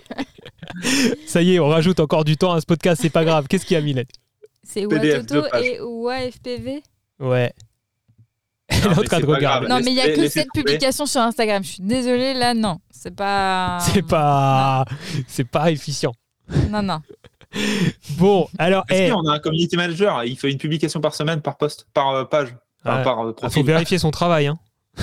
Ça y est, on rajoute encore du temps à ce podcast, c'est pas grave. Qu'est-ce qu'il y a, Mylène? C'est Watoto et WAFPV. Ouais. Elle est Non, en mais train de grave. Non, mais il y a que cette trouver. publication sur Instagram. Je suis désolée, là, non. C'est pas. C'est pas c'est pas efficient. Non, non. Bon, alors Parce eh, qu'on a un community manager, il fait une publication par semaine, par poste, par euh, page, par euh, il faut vérifier son travail hein.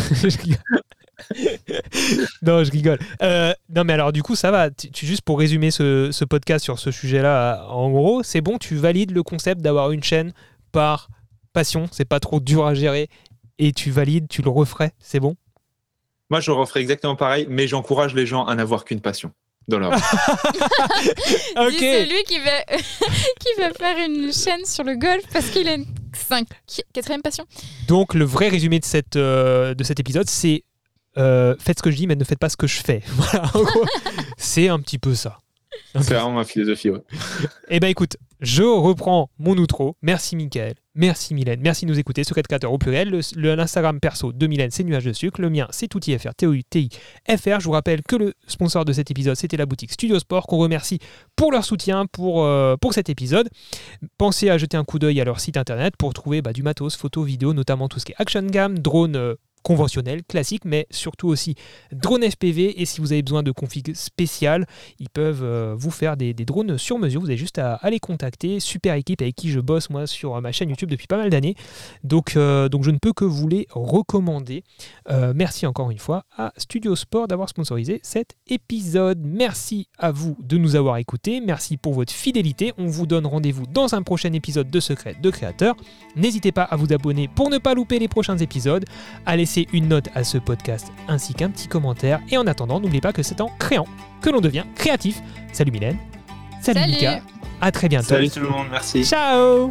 Non, je rigole. Euh, non, mais alors du coup, ça va. Tu, tu- juste pour résumer ce, ce podcast sur ce sujet-là, en gros, c'est bon. Tu valides le concept d'avoir une chaîne par passion. C'est pas trop dur à gérer. Et tu valides, tu le referais. C'est bon? Moi, je referais exactement pareil, mais j'encourage les gens à n'avoir qu'une passion dans leur vie. Dis celui qui veut faire une chaîne sur le golf parce qu'il a une cinq... quatrième passion. Donc le vrai résumé de, cette, euh, de cet épisode, c'est euh, faites ce que je dis, mais ne faites pas ce que je fais. Voilà, c'est un petit peu ça. C'est vraiment ma philosophie. Ouais. Eh ben écoute, je reprends mon outro. Merci Mickaël, merci Mylène, merci de nous écouter. Secret Créateur au pluriel. L'Instagram perso de Mylène, c'est Nuage de Sucre. Le mien, c'est ToutiFR, T-O-U-T-I-F-R. Je vous rappelle que le sponsor de cet épisode, c'était la boutique Studio Sport, qu'on remercie pour leur soutien pour, euh, pour cet épisode. Pensez à jeter un coup d'œil à leur site internet pour trouver bah, du matos, photos, vidéos, notamment tout ce qui est action cam, drone euh, conventionnel, classique, mais surtout aussi drone FPV. Et si vous avez besoin de config spéciales, ils peuvent euh, vous faire des, drones sur mesure. Vous avez juste à, les contacter. Super équipe avec qui je bosse moi sur ma chaîne YouTube depuis pas mal d'années. Donc, euh, je ne peux que vous les recommander. Euh, merci encore une fois à Studio Sport d'avoir sponsorisé cet épisode. Merci à vous de nous avoir écoutés. Merci pour votre fidélité. On vous donne rendez-vous dans un prochain épisode de Secret de Créateur. N'hésitez pas à vous abonner pour ne pas louper les prochains épisodes, à laisser une note à ce podcast ainsi qu'un petit commentaire. Et en attendant, n'oubliez pas que c'est en créant que l'on devient créatif. Salut Mylène. Salut, Salut. Mika. À très bientôt. Salut tout le monde, merci. Ciao